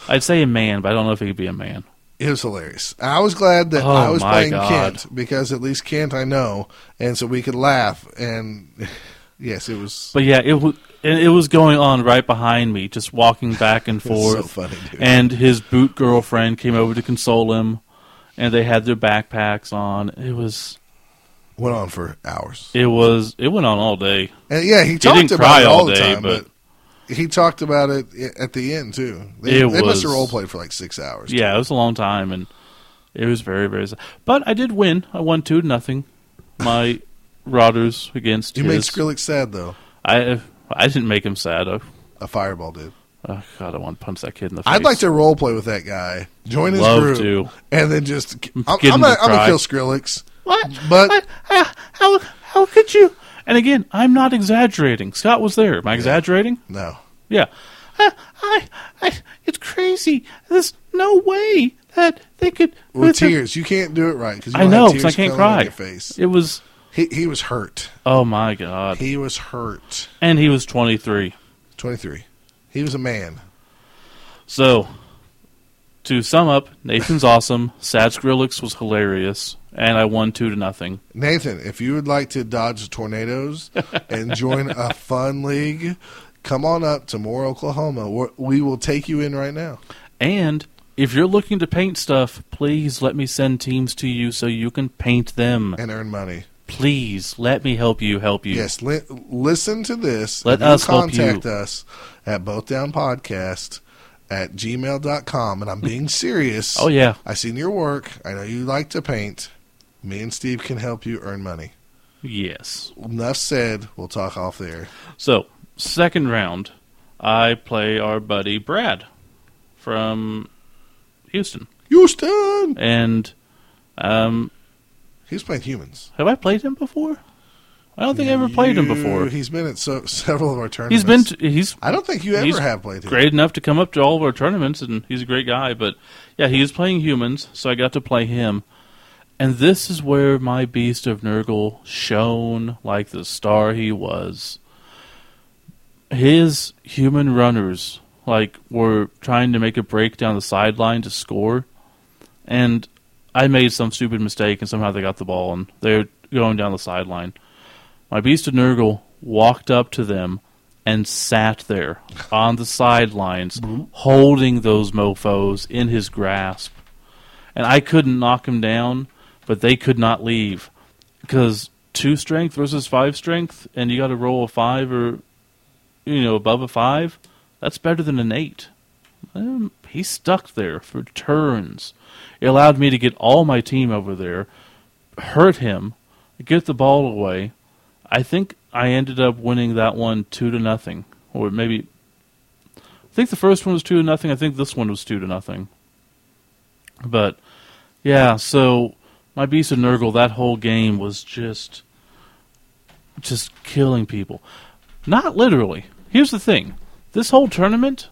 I'd say a man, but I don't know if he could be a man. It was hilarious. I was glad that Oh, I was playing God. Kent because at least Kent I know, and so we could laugh. And yes, it was But yeah, it was it was going on right behind me, just walking back and [LAUGHS] forth. so funny, dude. And his boot girlfriend came over to console him, and they had their backpacks on. It was went on for hours. it was it went on all day. And yeah, he talked didn't about cry it all all the time, but- but, he talked about it at the end too. They, It they must have role played for like six hours. Yeah, it was a long time, and it was very very. sad. But I did win. I won two to nothing. My Rotters against you made. Skrillex sad though. I I didn't make him sad. I, A fireball did. oh God, I want to punch that kid in the face. I'd like to role play with that guy, join his Love group, to. and then just I'm, Get I'm gonna, I'm gonna kill Skrillex. What? But- What? How, how how could you? And again, I'm not exaggerating. Scott was there. Am I exaggerating? No, Yeah. I, I, I, it's crazy. There's no way that they could. with tears, you can't do it right because I know because I can't cry. Your face. It was. He he was hurt. Oh my god. He was hurt. And he was 23. Twenty three. He was a man. So, to sum up, Nathan's awesome. Sad Skrillex was hilarious, and I won two to nothing. Nathan, if you would like to dodge tornadoes [LAUGHS] and join a fun league, come on up to Moore, Oklahoma. We're, we will take you in right now. And if you're looking to paint stuff, please let me send teams to you so you can paint them. and earn money. Please let me help you help you. Yes, li- listen to this. Let us contact us at both down podcast at gmail.com. And I'm being serious. [LAUGHS] Oh yeah. I seen your work. I know you like to paint. Me and Steve can help you earn money. Yes. Enough said. We'll talk off there. So, second round, I play our buddy Brad from Houston. Houston! And um He's playing humans. have I played him before? I don't think I ever played him before. He's been at so, [LAUGHS] several of our tournaments. He's been to, he's I don't think you ever have played him. great enough to come up to all of our tournaments, and he's a great guy. But yeah, he is playing humans, so I got to play him. And this is where my beast of Nurgle shone like the star he was. His human runners like were trying to make a break down the sideline to score, and I made some stupid mistake, and somehow they got the ball, and they're going down the sideline. My beast of Nurgle walked up to them and sat there on the sidelines, holding those mofos in his grasp. And I couldn't knock him down, but they could not leave because two strength versus five strength, and you got to roll a five or you know above a five. That's better than an eight. Um, he stuck there for turns. It allowed me to get all my team over there, hurt him, get the ball away. I think I ended up winning that one two to nothing, or maybe. I think the first one was two to nothing. I think this one was two to nothing. But yeah, so my Beast of Nurgle, that whole game was just, just killing people. Not literally. Here's the thing: this whole tournament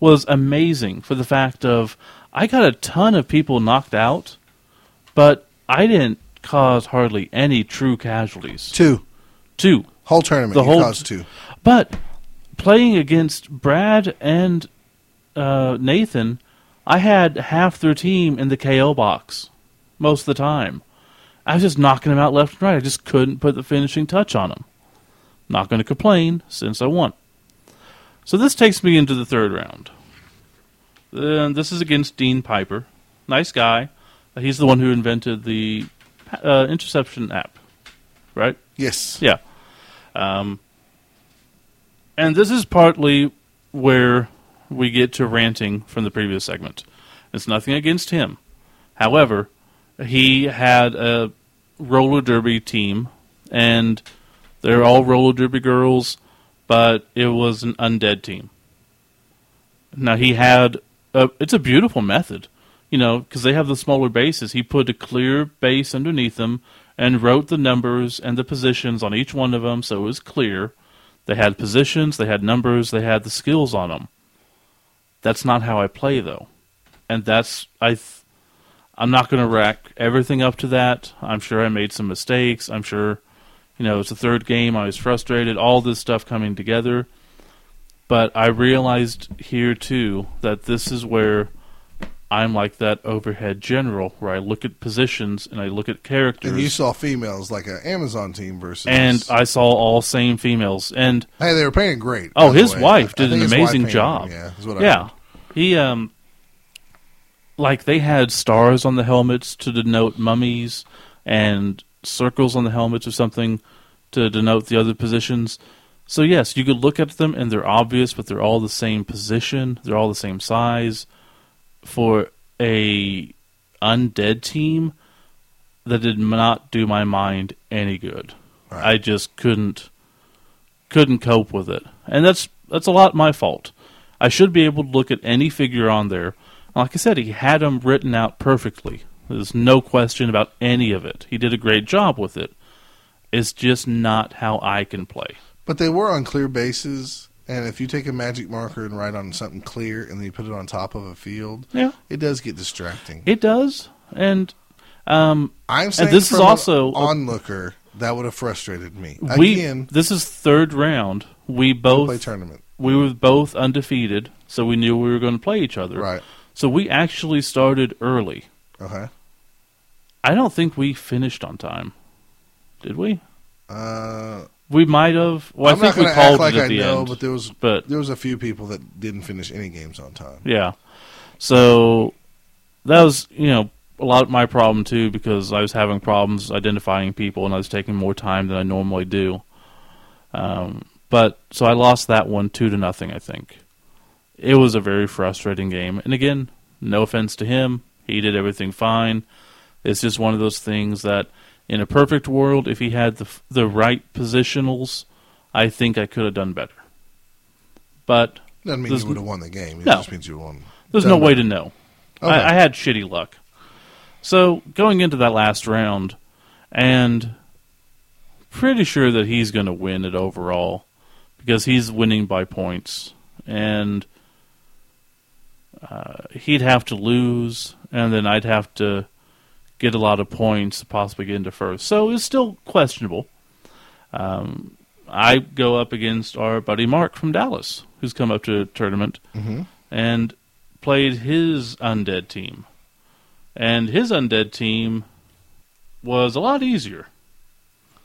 was amazing for the fact of I got a ton of people knocked out, but I didn't cause hardly any true casualties. Two. Two. Whole tournament. The whole- caused two. But playing against Brad and uh, Nathan, I had half their team in the KO box most of the time. I was just knocking them out left and right. I just couldn't put the finishing touch on them. Not going to complain since I won. So this takes me into the third round. And this is against Dean Piper. Nice guy. Uh, He's the one who invented the uh, interception app, right? Yes. Yeah. Um, and this is partly where we get to ranting from the previous segment. It's nothing against him. However, he had a roller derby team, and they're all roller derby girls, but it was an undead team. Now he had it's a beautiful method, you know, because they have the smaller bases. He put a clear base underneath them and wrote the numbers and the positions on each one of them, so it was clear. They had positions, they had numbers, they had the skills on them. That's not how I play though, and that's I. Th- I'm not going to rack everything up to that. I'm sure I made some mistakes. I'm sure, you know, it's the third game. I was frustrated. All this stuff coming together. But I realized here too that this is where I'm like that overhead general, where I look at positions and I look at characters. And you saw females like an Amazon team versus. and I saw all same females. And hey, they were painted great. Oh, his wife did an amazing job. them, Yeah, is what I yeah, heard. he um, like they had stars on the helmets to denote mummies, and circles on the helmets or something to denote the other positions. So yes, you could look at them and they're obvious, but they're all the same position. They're all the same size. For a undead team, that did not do my mind any good. Right. I just couldn't couldn't cope with it, and that's that's a lot my fault. I should be able to look at any figure on there. Like I said, he had them written out perfectly. There's no question about any of it. He did a great job with it. It's just not how I can play. But they were on clear bases, and if you take a magic marker and write on something clear, and then you put it on top of a field, Yeah, it does get distracting. it does, and um, I'm saying this is also onlooker that would have frustrated me. we Again, this is third round. We both play tournament, we were both undefeated, so we knew we were going to play each other. right? So we actually started early. Okay. I don't think we finished on time. Did we? Uh, We might have. Well, I'm I think not we going to called like it at I the know, end. but there was but there was a few people that didn't finish any games on time. yeah, so that was you know a lot of my problem too because I was having problems identifying people and I was taking more time than I normally do. Um, but so I lost that one two to nothing. I think it was a very frustrating game. And again, no offense to him, he did everything fine. It's just one of those things that in a perfect world, if he had the the right positionals, I think I could have done better. But Doesn't mean you would have won the game. It No. just means you won. there's no way to know. Okay. I, I had shitty luck. So going into that last round, and pretty sure that he's going to win it overall because he's winning by points, and uh, he'd have to lose, and then I'd have to get a lot of points to possibly get into first. So it's still questionable. Um, I go up against our buddy Mark from Dallas, who's come up to a tournament Mhm. and played his undead team. And his undead team was a lot easier.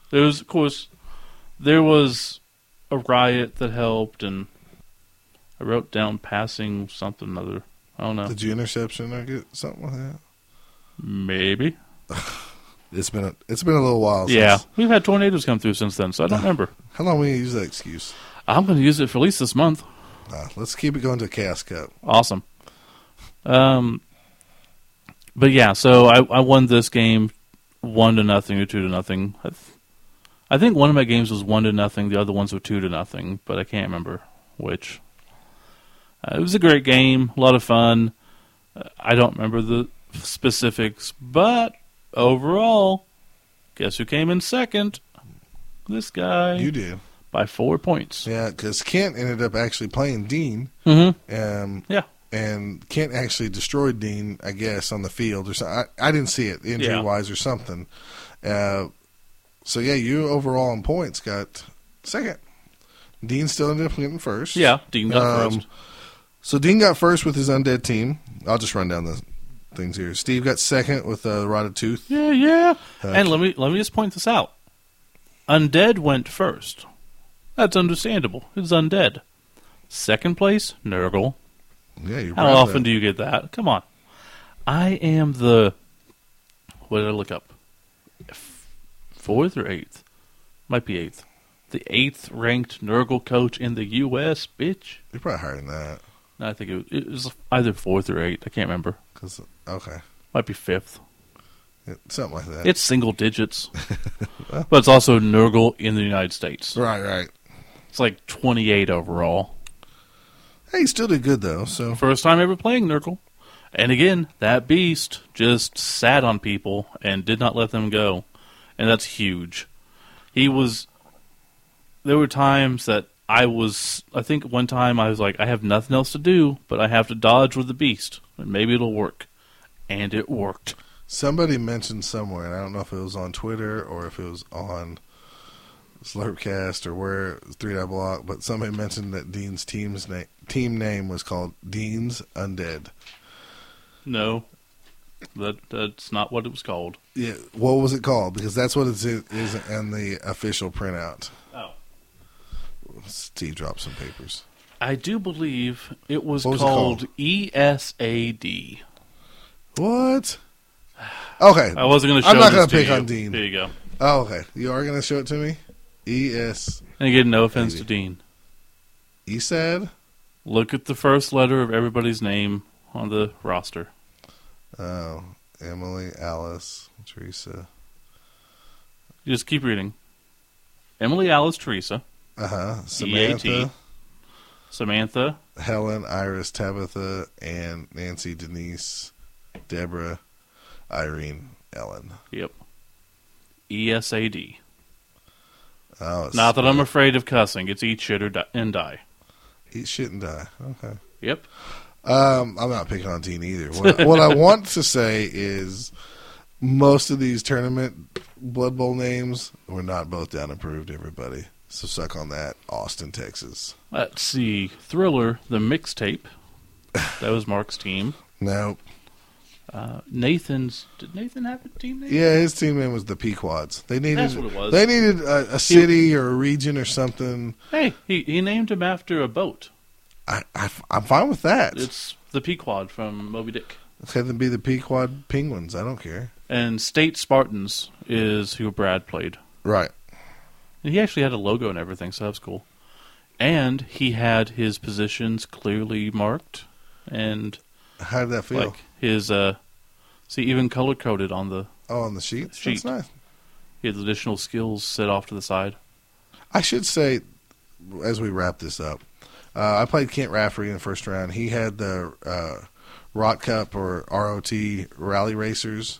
There was, of course, there was a riot that helped, and I wrote down passing something other. I don't know. Did you interception or get something like that? Maybe. [SIGHS] It's been a, it's been a little while. Yeah. Since, We've had tornadoes come through since then, so I don't remember. How long we gonna use that excuse? I'm going to use it for at least this month. Uh, let's keep it going to Chaos Cup. Awesome. Um, but yeah, so I, I won this game one to nothing or two to nothing. I, th- I think one of my games was one to nothing. The other ones were two to nothing, but I can't remember which. Uh, it was a great game, a lot of fun. Uh, I don't remember the specifics, but overall, guess who came in second? This guy You did. by four points. Yeah, because Kent ended up actually playing Dean. Mm-hmm. Um, Yeah. and Kent actually destroyed Dean, I guess, on the field or something. I, I didn't see it injury Yeah. wise or something. Uh, so yeah, you overall in points got second. Dean still ended up getting first. Yeah, Dean got Um, first. So Dean got first with his undead team. I'll just run down the things here. Steve got second with uh, Rotted Tooth. Yeah, yeah. Uh, and let me let me just point this out. Undead went first. That's understandable. It's undead. Second place, Nurgle. Yeah, you're How often that. do you get that? Come on. I am the. What did I look up? Fourth or eighth? Might be eighth. The eighth ranked Nurgle coach in the U.S., bitch. You're probably higher than that. No, I think it was, it was either fourth or eighth. I can't remember. Cause, okay. Might be fifth. Something like that. It's single digits. [LAUGHS] but it's also Nurgle in the United States. right, right. It's like 28 overall. Hey, he still did good, though. So, First time ever playing Nurgle. And again, that beast just sat on people and did not let them go. And that's huge. He was. There were times that I was. I think one time I was like, I have nothing else to do, but I have to dodge with the beast. And maybe it'll work. And it worked. somebody mentioned somewhere, and I don't know if it was on Twitter or if it was on Slurpcast or where, Three Dot Block, but somebody mentioned that Dean's team's na- team name was called Dean's Undead. No. That that's not what it was called. Yeah, what was it called? Because that's what it is is in the official printout. Oh. Steve dropped some papers. I do believe it was, was it called ESAD. What? [SIGHS] Okay. I wasn't going to show I'm not gonna pick you. on Dean. There you go. Oh, okay. You are going to show it to me? E S And again, no offense to Dean. E said. Look at the first letter of everybody's name on the roster. Oh, Emily, Alice, Teresa. You just keep reading. Emily, Alice, Teresa, Uh huh. EAT. Samantha, Helen, Iris, Tabitha, and Nancy, Denise, Deborah, Irene, Ellen. yep. E ESAD. Oh, it's Not that I'm afraid of cussing. It's eat shit or die, and die. eat shit and die. Okay. Yep. Um, I'm not picking on Dean either. What, what I [LAUGHS] want to say is most of these tournament Blood Bowl names were not both down approved, everybody. So suck on that. Austin, Texas. Let's see. Thriller, the mixtape. That was Mark's team. No. Uh, Nathan's. Did Nathan have a team name? Yeah, his team name was the Pequods. They needed That's what it was. They needed a, a city or a region or something. Hey, he, he named him after a boat. I, I I'm fine with that. It's the Pequod from Moby Dick. Let's Have them be the Pequod Penguins. I don't care. And State Spartans is who Brad played. Right. And he actually had a logo and everything, so that was cool. And he had his positions clearly marked, and How did that feel? like his uh, see even color coded on the oh, on the sheets. sheet. That's nice. he had additional skills set off to the side. I should say, as we wrap this up, uh, I played Kent Rafferty in the first round. He had the uh, Rot Cup or ROT Rally Racers.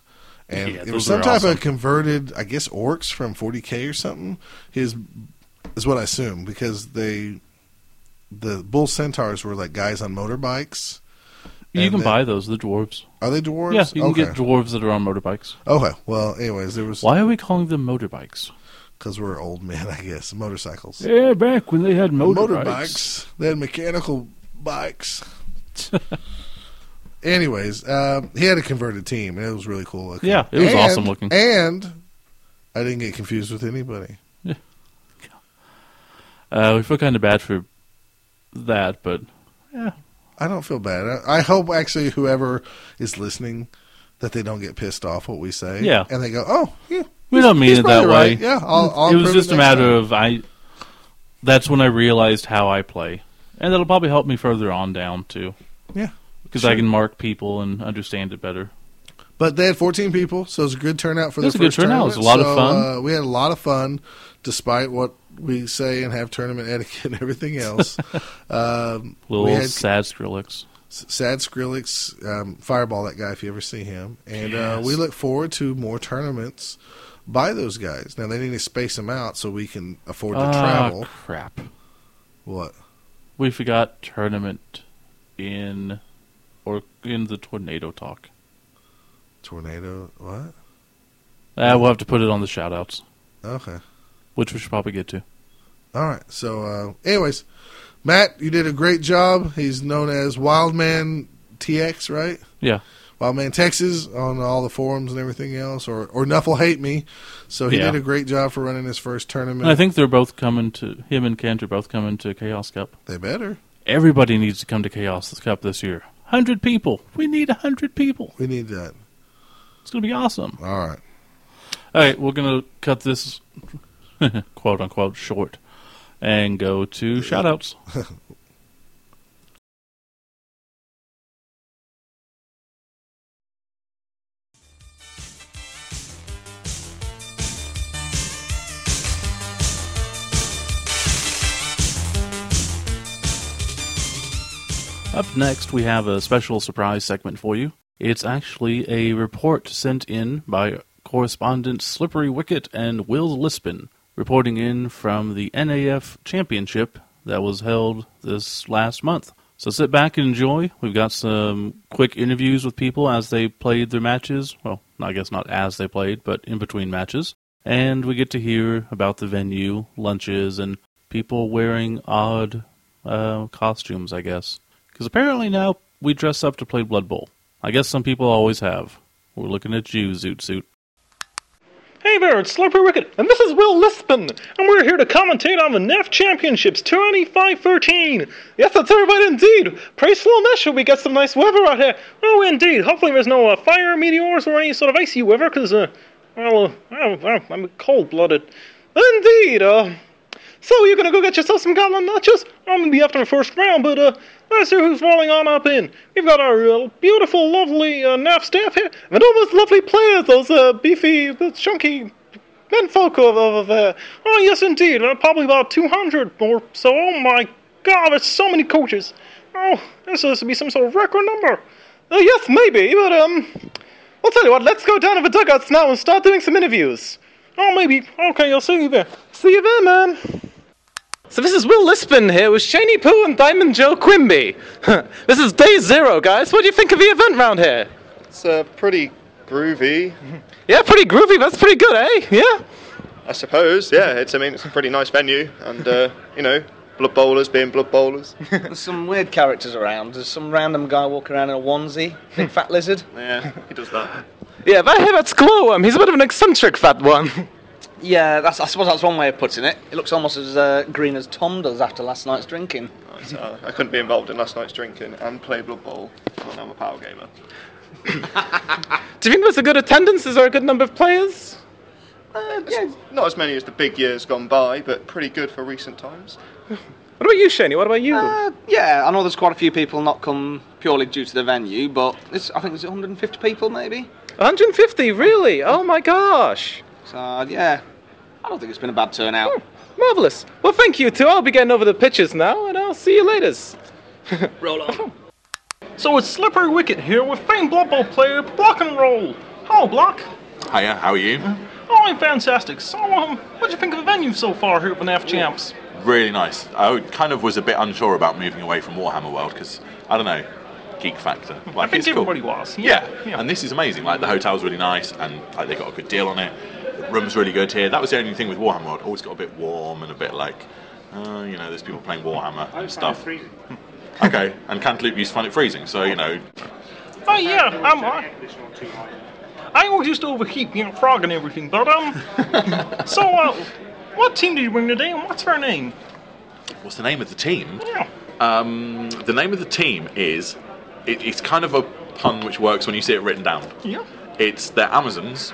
And Yeah, it was some type awesome. of converted, I guess, orcs from 40k or something. His is what I assume because they, the bull centaurs were like guys on motorbikes. You can then- buy those, the dwarves. Are they dwarves? Yeah, you can okay. get dwarves that are on motorbikes. okay. Well, anyways, there was Why are we calling them motorbikes? because we're old men, [LAUGHS] I guess. Motorcycles. Yeah, back when they had motorbikes. They had mechanical bikes. [LAUGHS] Anyways, um, he had a converted team, and it was really cool looking. Yeah, it was And- awesome looking. And I didn't get confused with anybody. Uh, we feel kind of bad for that, but yeah, I don't feel bad. I, I hope actually whoever is listening that they don't get pissed off what we say. Yeah. and they go, "Oh, yeah, we don't mean it that probably way. Yeah, I'll, I'll it was just a matter time. of I. That's when I realized how I play, and that'll probably help me further on down too, yeah. Because Sure. I can mark people and understand it better. But they had 14 people, so it was a good turnout for It was a good first turnout. It was tournament. a lot of fun. Uh, we had a lot of fun, despite what we say and have tournament [LAUGHS] etiquette and everything else. [LAUGHS] um, Little we had sad Skrillex. Sad Skrillex, um, Fireball, that guy, if you ever see him. And uh, we look forward to more tournaments by those guys. Now, they need to space them out so we can afford to Ah, travel. crap. What? We forgot tournament in or in the tornado talk. Tornado? What? Uh, we'll have to put it on the shout outs, Okay. which we should probably get to. All right. So, uh, anyways, Matt, you did a great job. He's known as Wildman TX, right? Yeah. Wildman Texas on all the forums and everything else, or or Nuffle hate me. So he Yeah. did a great job for running his first tournament. And I think they're both coming to him and Kent are both coming to Chaos Cup. they better. Everybody needs to come to Chaos Cup this year. 100 people. We need 100 people. We need that. It's going to be awesome. All right. All right, we're going to cut this [LAUGHS] quote unquote short and go to shoutouts. [LAUGHS] Up next, we have a special surprise segment for you. It's actually a report sent in by correspondents Slippery Wicket and Will Lispin, reporting in from the NAF Championship that was held this last month. So sit back and enjoy. We've got some quick interviews with people as they played their matches. Well, I guess not as they played, but in between matches. And we get to hear about the venue, lunches, and people wearing odd uh, costumes, I guess. Because apparently now we dress up to play Blood Bowl. I guess some people always have. We're looking at you, Zoot Suit. Hey there, it's Slippery Wicket, and this is Will Lispin, and we're here to commentate on the NAF Championships 2513. Yes, that's right indeed. Praise Slaanesh, we get some nice weather out here. Oh, indeed. Hopefully there's no uh, fire meteors or any sort of icy weather, because, uh, well, uh, I'm, I'm cold-blooded. Indeed, uh, so you're gonna go get yourself some goblin nachos? I'm gonna be after the first round, but uh, let's see who's rolling on up in. We've got our uh, beautiful, lovely uh, NAF staff here, and all those lovely players, those uh, beefy, the chunky menfolk over, there. Oh yes, indeed, uh, probably about 200 or so. Oh my God, there's so many coaches. Oh, this has to be some sort of record number. Uh, yes, maybe, but um, I'll tell you what. Let's go down to the dugouts now and start doing some interviews. Oh, maybe. Okay, I'll see you there. See you there, man. So this is Will Lispin here with Shani Poo and Diamond Joe Quimby. [LAUGHS] this is day zero, guys. What do you think of the event round here? It's uh, pretty groovy, [LAUGHS] Yeah, pretty groovy. That's pretty good, eh? Yeah. I suppose. Yeah, it's. I mean, it's a pretty nice venue, and uh, you know, blood bowlers being blood bowlers. [LAUGHS] There's some weird characters around. There's some random guy walking around in a onesie, big fat lizard. yeah, he does that. Yeah, but hey, that's Glowworm. He's a bit of an eccentric fat one. Yeah, that's, I suppose that's one way of putting it. It looks almost as uh, green as Tom does after last night's drinking. So, uh, I couldn't be involved in last night's drinking and play blood bowl. Well, I'm a power gamer. [LAUGHS] Do you think there's a good attendance? Is there a good number of players? Uh, yeah, not as many as the big years gone by, but pretty good for recent times. What about you, Shani? What about you? Uh, yeah, I know there's quite a few people not come purely due to the venue, but it's, I think there's 150 people maybe. 150, really? Oh my gosh. So yeah, I don't think it's been a bad turnout. Marvelous. Well, thank you too. I'll be getting over the pitches now, and I'll see you later. [LAUGHS] Roll on. [LAUGHS] So it's Slippery Wicket here with famed Blood Bowl player Block and Roll. Hello, Block. Hiya, how are you? Oh, I'm fantastic. So, um, what do you think of the venue so far here at the NAF Champs? Really nice. I kind of was a bit unsure about moving away from Warhammer World because I don't know, geek factor. Like, I think it's cool. everybody was. Yeah. yeah. and this is amazing. Like the hotel's really nice, and like, they got a good deal on it. The room's really good here. That was the only thing with Warhammer World. Always got a bit warm and a bit like, uh, you know, there's people playing Warhammer and stuff. [LAUGHS] okay, and Cantaloupe used to find it freezing, so you know, Oh yeah, um, I, I always used to overheat being a frog and everything, but um, [LAUGHS] so uh, what team did you bring today, and what's her name? what's the name of the team? Yeah. Um, the name of the team is. It, it's kind of a pun which works when you see it written down. Yeah. It's the Amazons,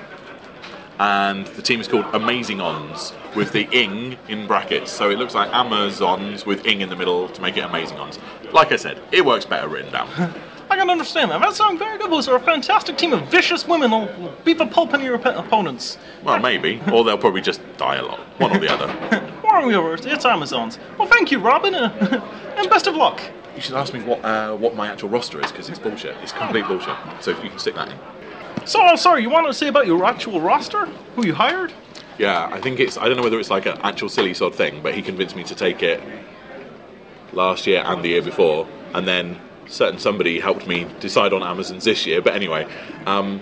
and the team is called Amazing Ons with the ing in brackets. So it looks like Amazons with ing in the middle to make it Amazing Ons. Like I said, it works better written down. [LAUGHS] I can understand that. That sounds very good. Those are a fantastic team of vicious women who'll beat the pulp in your op- opponents. well, maybe, or they'll probably just die a lot, one or the other. [LAUGHS] Warriors, it's Amazons. Well, thank you, Robin, uh, [LAUGHS] and best of luck. You should ask me what uh, what my actual roster is because it's bullshit. It's complete bullshit. So if you can stick that in. So, I'm sorry, you want to say about your actual roster? Who you hired? Yeah, I think it's. I don't know whether it's like an actual silly sod thing, but he convinced me to take it last year and the year before, and then certain somebody helped me decide on Amazons this year. But anyway, um,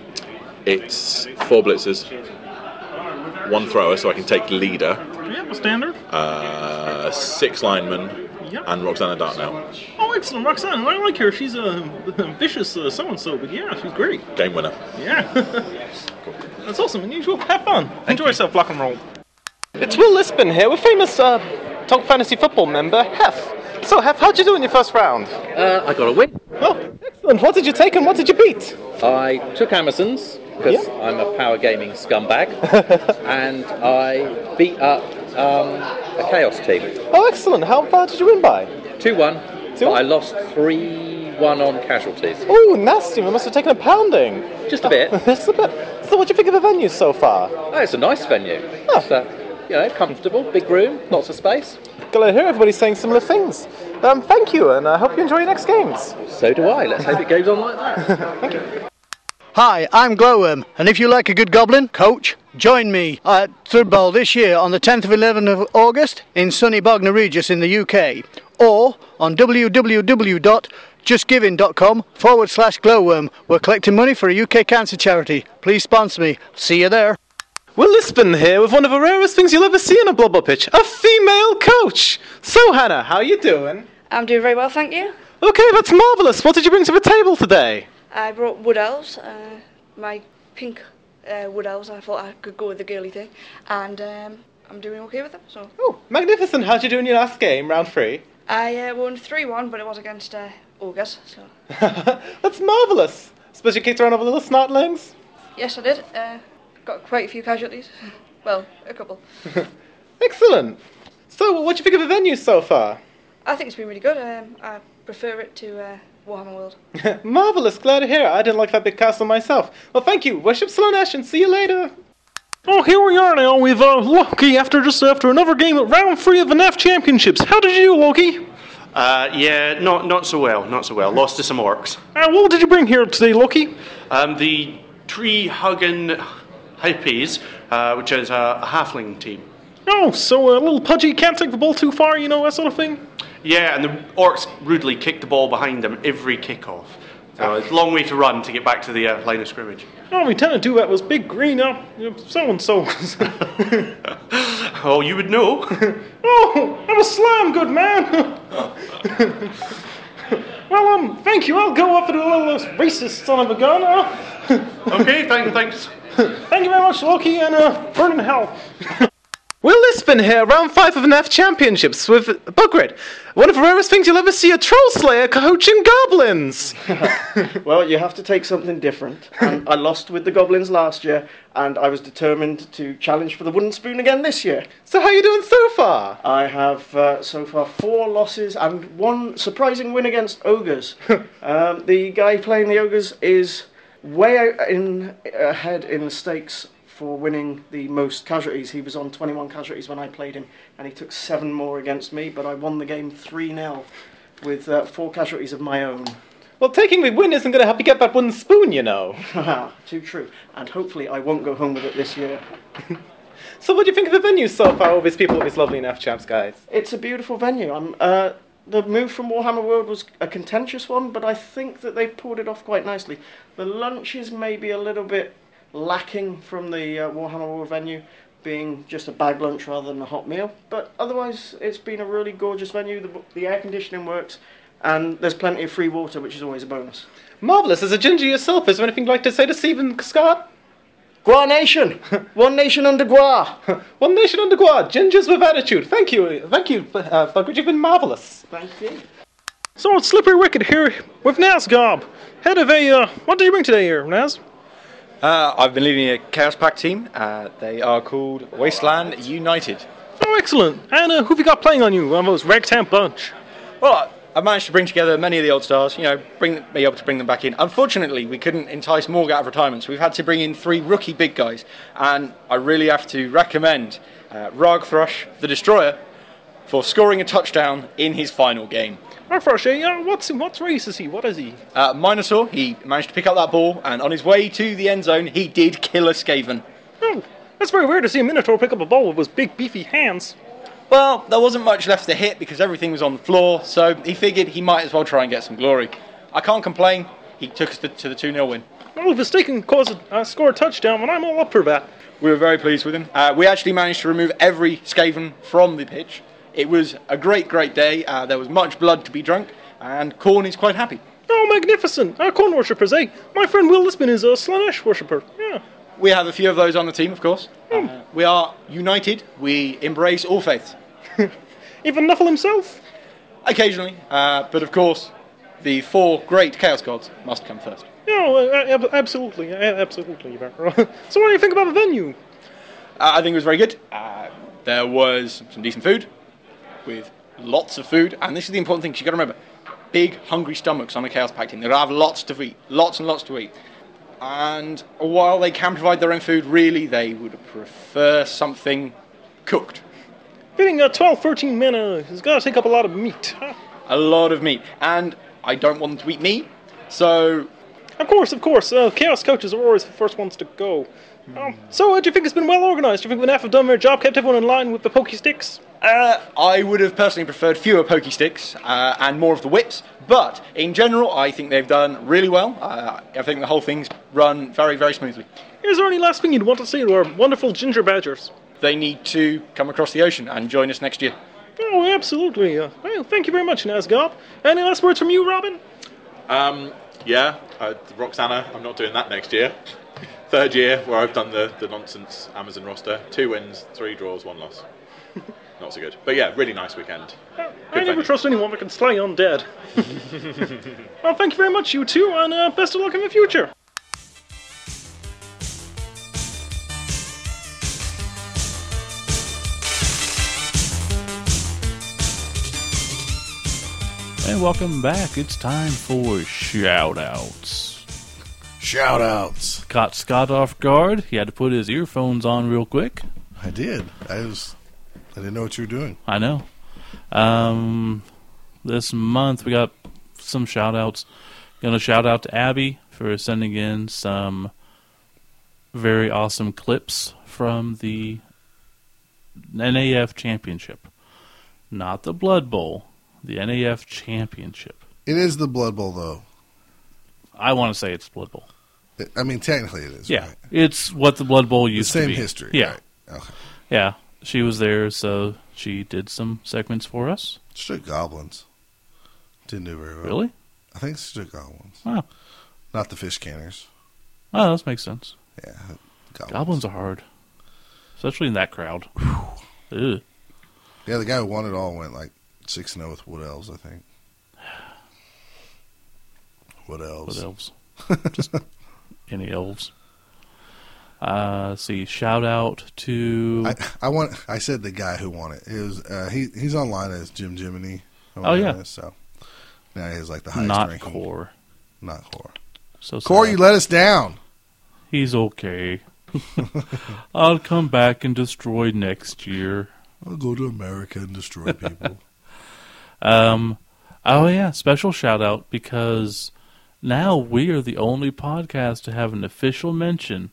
it's four blitzers, one thrower, so I can take leader, Yeah, standard. uh, six linemen, Yep. and Roxanna Darknail, Oh, excellent, Roxanna. I like her. She's [LAUGHS] a vicious uh, so-and-so, but yeah, she's great. game winner. Yeah. [LAUGHS] That's awesome. And unusual. Have fun. Enjoy yourself, block and roll. It's Will Lispin here with famous uh, Talk Fantasy Football member Hef. So, Hef, how'd you do in your first round? Uh, I got a win. Oh, excellent. What did you take and what did you beat? I took Amazon's because I'm a power gaming scumbag, [LAUGHS] and I beat up um, a Chaos team. Oh, excellent. How far did you win by? 2 1, but I lost 3 1 on casualties. Oh, nasty. We must have taken a pounding. Just a bit. [LAUGHS] Just a bit. So, what do you think of the venue so far? Oh, it's a nice venue. It's, uh, you know, comfortable, big room, lots of space. Glad to hear everybody saying similar things. Um, thank you, and I hope you enjoy your next games. So do I. Let's hope it goes on like that. [LAUGHS] Hi, I'm Glowworm, and if you like a good goblin, coach, join me at Third Bowl this year on the 10th of 11th of August in sunny Bognor Regis in the UK, or on www.justgiving.com forward slash glowworm. We're collecting money for a UK cancer charity. Please sponsor me. See you there. Will Lispin here with one of the rarest things you'll ever see in a Blood Bowl pitch, a female coach. So, Hannah, how are you doing? I'm doing very well, thank you. Okay, that's marvellous. What did you bring to the table today? I brought wood elves, uh, my pink uh, wood elves. I thought I could go with the girly thing, and um, I'm doing okay with them. So Oh, magnificent. How'd you do in your last game, round three? I uh, won three one, but it was against uh, August. So [LAUGHS] That's marvellous. Suppose you kicked around over little snotlings? yes, I did. Uh, got quite a few casualties. [LAUGHS] well, a couple. [LAUGHS] Excellent. So, what do you think of the venue so far? I think it's been really good. Um, I prefer it to uh, Warhammer World. [LAUGHS] Marvellous, glad to hear. I didn't like that big castle myself. Well, thank you. Worship Slaanesh and see you later. Oh, here we are now with uh, Loki after just after another game at round three of the NAF Championships. How did you do, Loki? Uh, yeah, not not so well, not so well. Lost to some orcs. Uh, what did you bring here today, Loki? Um, the tree hugging hippies, uh, which is a, a halfling team. Oh, so a little pudgy, can't take the ball too far, you know, that sort of thing? Yeah, and the orcs rudely kicked the ball behind them every kickoff. So it's a long way to run to get back to the uh, line of scrimmage. Oh, we tend to do that was big green up, so and so. [LAUGHS] Oh, you would know. [LAUGHS] Oh, I'm a slam, good man. [LAUGHS] well, um, thank you. I'll go up and do a little racist son of a gun. Uh, okay, thank, thanks. Thank you very much, Loki, and uh, burn in hell. Will Lispin here, round five of the NAF Championships with Bugrid. One of the rarest things you'll ever see a troll slayer coaching goblins. [LAUGHS] well, you have to take something different. And I lost with the goblins last year, and I was determined to challenge for the wooden spoon again this year. So how are you doing so far? I have uh, so far four losses and one surprising win against ogres. [LAUGHS] um, the guy playing the ogres is way out in ahead in the stakes for winning the most casualties. He was on 21 casualties when I played him, and he took seven more against me, but I won the game 3 0 with uh, four casualties of my own. Well, taking the win isn't going to help you get that wooden spoon, you know. [LAUGHS] Too true. And hopefully I won't go home with it this year. [LAUGHS] So, what do you think of the venue so far? All these people, all these lovely NAF champs, guys. It's a beautiful venue. I'm, uh, the move from Warhammer World was a contentious one, but I think that they pulled it off quite nicely. The lunches may be a little bit lacking from the uh, Warhammer World venue, being just a bag lunch rather than a hot meal. But otherwise, it's been a really gorgeous venue. The, the air conditioning works, and there's plenty of free water, which is always a bonus. Marvellous. As a ginger yourself, is there anything you'd like to say to Stephen Scott? Gua Nation! [LAUGHS] One nation under Gua! [LAUGHS] One nation under Gua! Gingers with attitude. Thank you. Thank you, uh. You've been marvellous. Thank you. So, it's Slippery Wicket here with Nazgob. Head of a, uh, what did you bring today here, Naz? Uh, I've been leading a Chaos Pact team. Uh, they are called Wasteland United. Oh, excellent. And uh, who have you got playing on you? One of those ragtag bunch. Well, I managed to bring together many of the old stars, you know, bring be able to bring them back in. Unfortunately, we couldn't entice Morg out of retirement, so we've had to bring in three rookie big guys. And I really have to recommend uh, Rag Thrush, the Destroyer, for scoring a touchdown in his final game. Arfrosh, uh, what's, what race is he? What is he? Uh, Minotaur, he managed to pick up that ball, and on his way to the end zone, he did kill a Skaven. Oh, that's very weird to see a Minotaur pick up a ball with his big, beefy hands. Well, there wasn't much left to hit because everything was on the floor, so he figured he might as well try and get some glory. I can't complain. He took us to, to the 2 0 win. Well, if his can cause a, uh, score a touchdown, and I'm all up for that. We were very pleased with him. Uh, we actually managed to remove every Skaven from the pitch. It was a great, great day. Uh, there was much blood to be drunk, and Khorne is quite happy. Oh, magnificent! Uh, Khorne worshippers, eh? My friend Will Lispin is a Slaanesh worshipper. Yeah. We have a few of those on the team, of course. Uh, we are united. We embrace all faiths. [LAUGHS] Even Nuffle himself? occasionally, uh, but of course, the four great Chaos Gods must come first. Uh, ab- absolutely, absolutely. [LAUGHS] So, what do you think about the venue? Uh, I think it was very good. Uh, there was some decent food, with lots of food, and this is the important thing. 'cause you've got to remember, big hungry stomachs on a Chaos Pact team. They have lots to eat, lots and lots to eat. And while they can provide their own food, really they would prefer something cooked. Getting uh, 12, 13 men uh, has got to take up a lot of meat. Huh? A lot of meat, and I don't want them to eat me, so Of course, of course. Uh, Chaos coaches are always the first ones to go. Um, so, uh, do you think it's been well organised? Do you think the NAF have done their job, kept everyone in line with the pokey sticks? Uh, I would have personally preferred fewer pokey sticks uh, and more of the whips, but in general, I think they've done really well. Uh, I think the whole thing's run very, very smoothly. Is there any last thing you'd want to say to our wonderful ginger badgers? They need to come across the ocean and join us next year. Oh, absolutely. Uh, well, thank you very much, Nazgob. Any last words from you, Robin? Um, yeah, uh, Roxanna, I'm not doing that next year. Third year where I've done the, the nonsense Amazon roster. Two wins, three draws, one loss. [LAUGHS] Not so good. But yeah, really nice weekend. I never trust anyone that can slay you undead. [LAUGHS] well, thank you very much, you two, and uh, best of luck in the future. And welcome back. It's time for shout outs. Shout outs. Caught Scott off guard. He had to put his earphones on real quick. I did. I was. I didn't know what you were doing. I know. Um, this month we got some shout outs. Gonna shout out to Abby for sending in some very awesome clips from the NAF Championship. Not the Blood Bowl, the NAF Championship. It is the Blood Bowl, though. I want to say it's Blood Bowl. I mean, technically, it is. Yeah, right? it's what the Blood Bowl used same to be. Same history, Yeah, right. Okay. yeah. She was there, so she did some segments for us. Strict Goblins. Didn't do very well. Really? I think Strict Goblins. Wow, Not the Fish Canners. oh, that makes sense. Yeah. Goblins, are hard, especially in that crowd. Yeah, the guy who won it all went like 6 0 with Wood Elves, I think. [SIGHS] Wood Elves. What elves? [LAUGHS] Just any elves. Uh, see. Shout out to. I, I want. I said the guy who won it. It was uh, he. He's online as Jim Jiminy. Oh, yeah. So now he's like the highest Not ranking. Core. Not core. So Core, sad. you let us down. He's okay. [LAUGHS] I'll come back and destroy next year. I'll go to America and destroy people. [LAUGHS] Um, oh yeah, special shout out because now we are the only podcast to have an official mention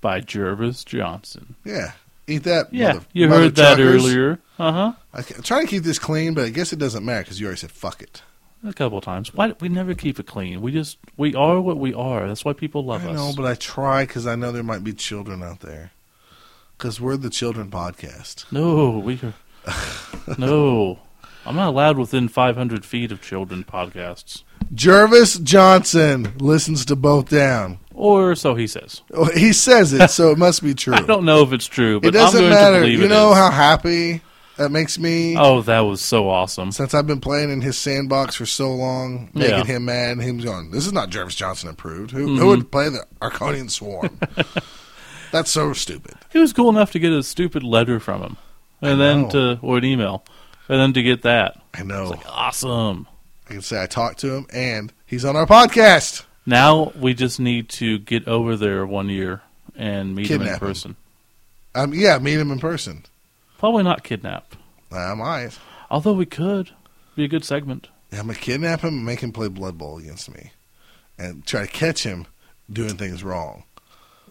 by Jervis Johnson. yeah, eat that. Yeah, mother- you mother heard that earlier. Uh huh. I am trying to keep this clean, but I guess it doesn't matter because you already said fuck it. A couple of times. Why we never keep it clean? We just we are what we are. That's why people love I us. know, but I try because I know there might be children out there. Because we're the children podcast. No, we are. no, I'm not allowed within 500 feet of children podcasts. Jervis Johnson listens to both down. Or so he says. Oh, He says it, so it must be [LAUGHS] true. I don't know if it's true, but it doesn't I'm going matter. to believe you it know is. how happy that makes me. Oh, that was so awesome. Since I've been playing in his sandbox for so long, making Yeah. him mad, and him going, "This is not Jervis Johnson approved." Who, who mm-hmm. would play the Arconian Swarm? [LAUGHS] That's so stupid. He was cool enough to get a stupid letter from him, and then know. to or an email, and then to get that. I know. awesome. I can say I talked to him, and he's on our podcast. Now we just need to get over there one year and meet him in Kidnap him. person. Um, yeah, meet him in person. Probably not kidnap. I might. Although we could be a good segment. Yeah, I'm gonna kidnap him and make him play Blood Bowl against me, and try to catch him doing things wrong.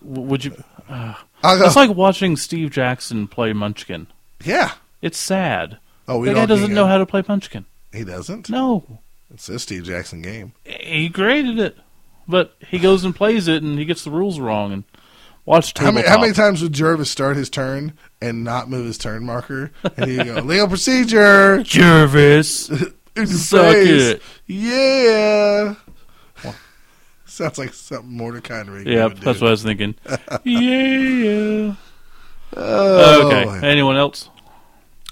W- Would you? Uh, it's like watching Steve Jackson play Munchkin. Yeah. It's sad. Oh, we the guy doesn't know I- how to play Munchkin. He doesn't. No, It's a Steve Jackson game. he created it, but he goes and plays it, and he gets the rules wrong. And watch How many, how many times would Jervis start his turn and not move his turn marker? And he'd go, [LAUGHS] legal procedure. Jervis, [LAUGHS] suck it. Yeah. Sounds like something Mordecai and Reagan Yeah, do. that's what I was thinking. [LAUGHS] yeah. Oh, okay. Anyone else?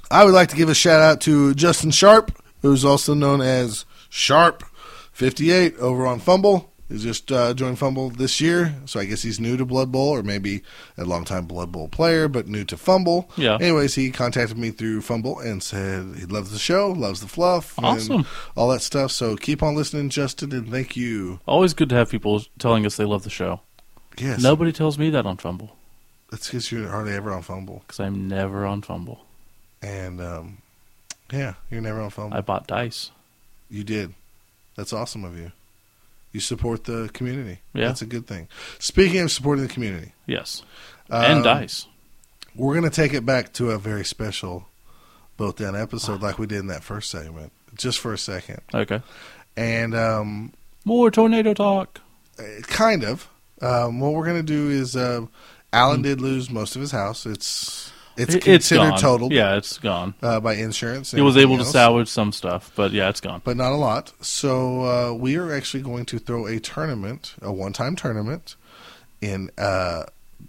I would like to give a shout out to Justin Sharp, who's also known as Sharp58 over on FUMBBL. He just uh, joined FUMBBL this year, so I guess he's new to Blood Bowl, or maybe a longtime Blood Bowl player, but new to FUMBBL. Yeah. Anyways, he contacted me through FUMBBL and said he loves the show, loves the fluff, and Awesome. all that stuff. So keep on listening, Justin, and thank you. Always good to have people telling us they love the show. Yes. Nobody tells me that on FUMBBL That's because you're hardly ever on FUMBBL, because I'm never on FUMBBL. and um, yeah, you're never on FUMBBL. I bought dice. You did. That's awesome of you. You support the community. Yeah. That's a good thing. Speaking of supporting the community, Yes. um, and dice. We're going to take it back to a very special both down episode like we did in that first segment, just for a second. Okay. And um, More tornado talk. uh, kind of. Um, what we're going to do is uh, Alan Hmm. did lose most of his house. It's it's It- considered totaled. Yeah, it's gone. uh, by insurance. He was able to salvage some stuff, but yeah, it's gone. but not a lot. So uh, we are actually going to throw a tournament, a one-time tournament. In uh,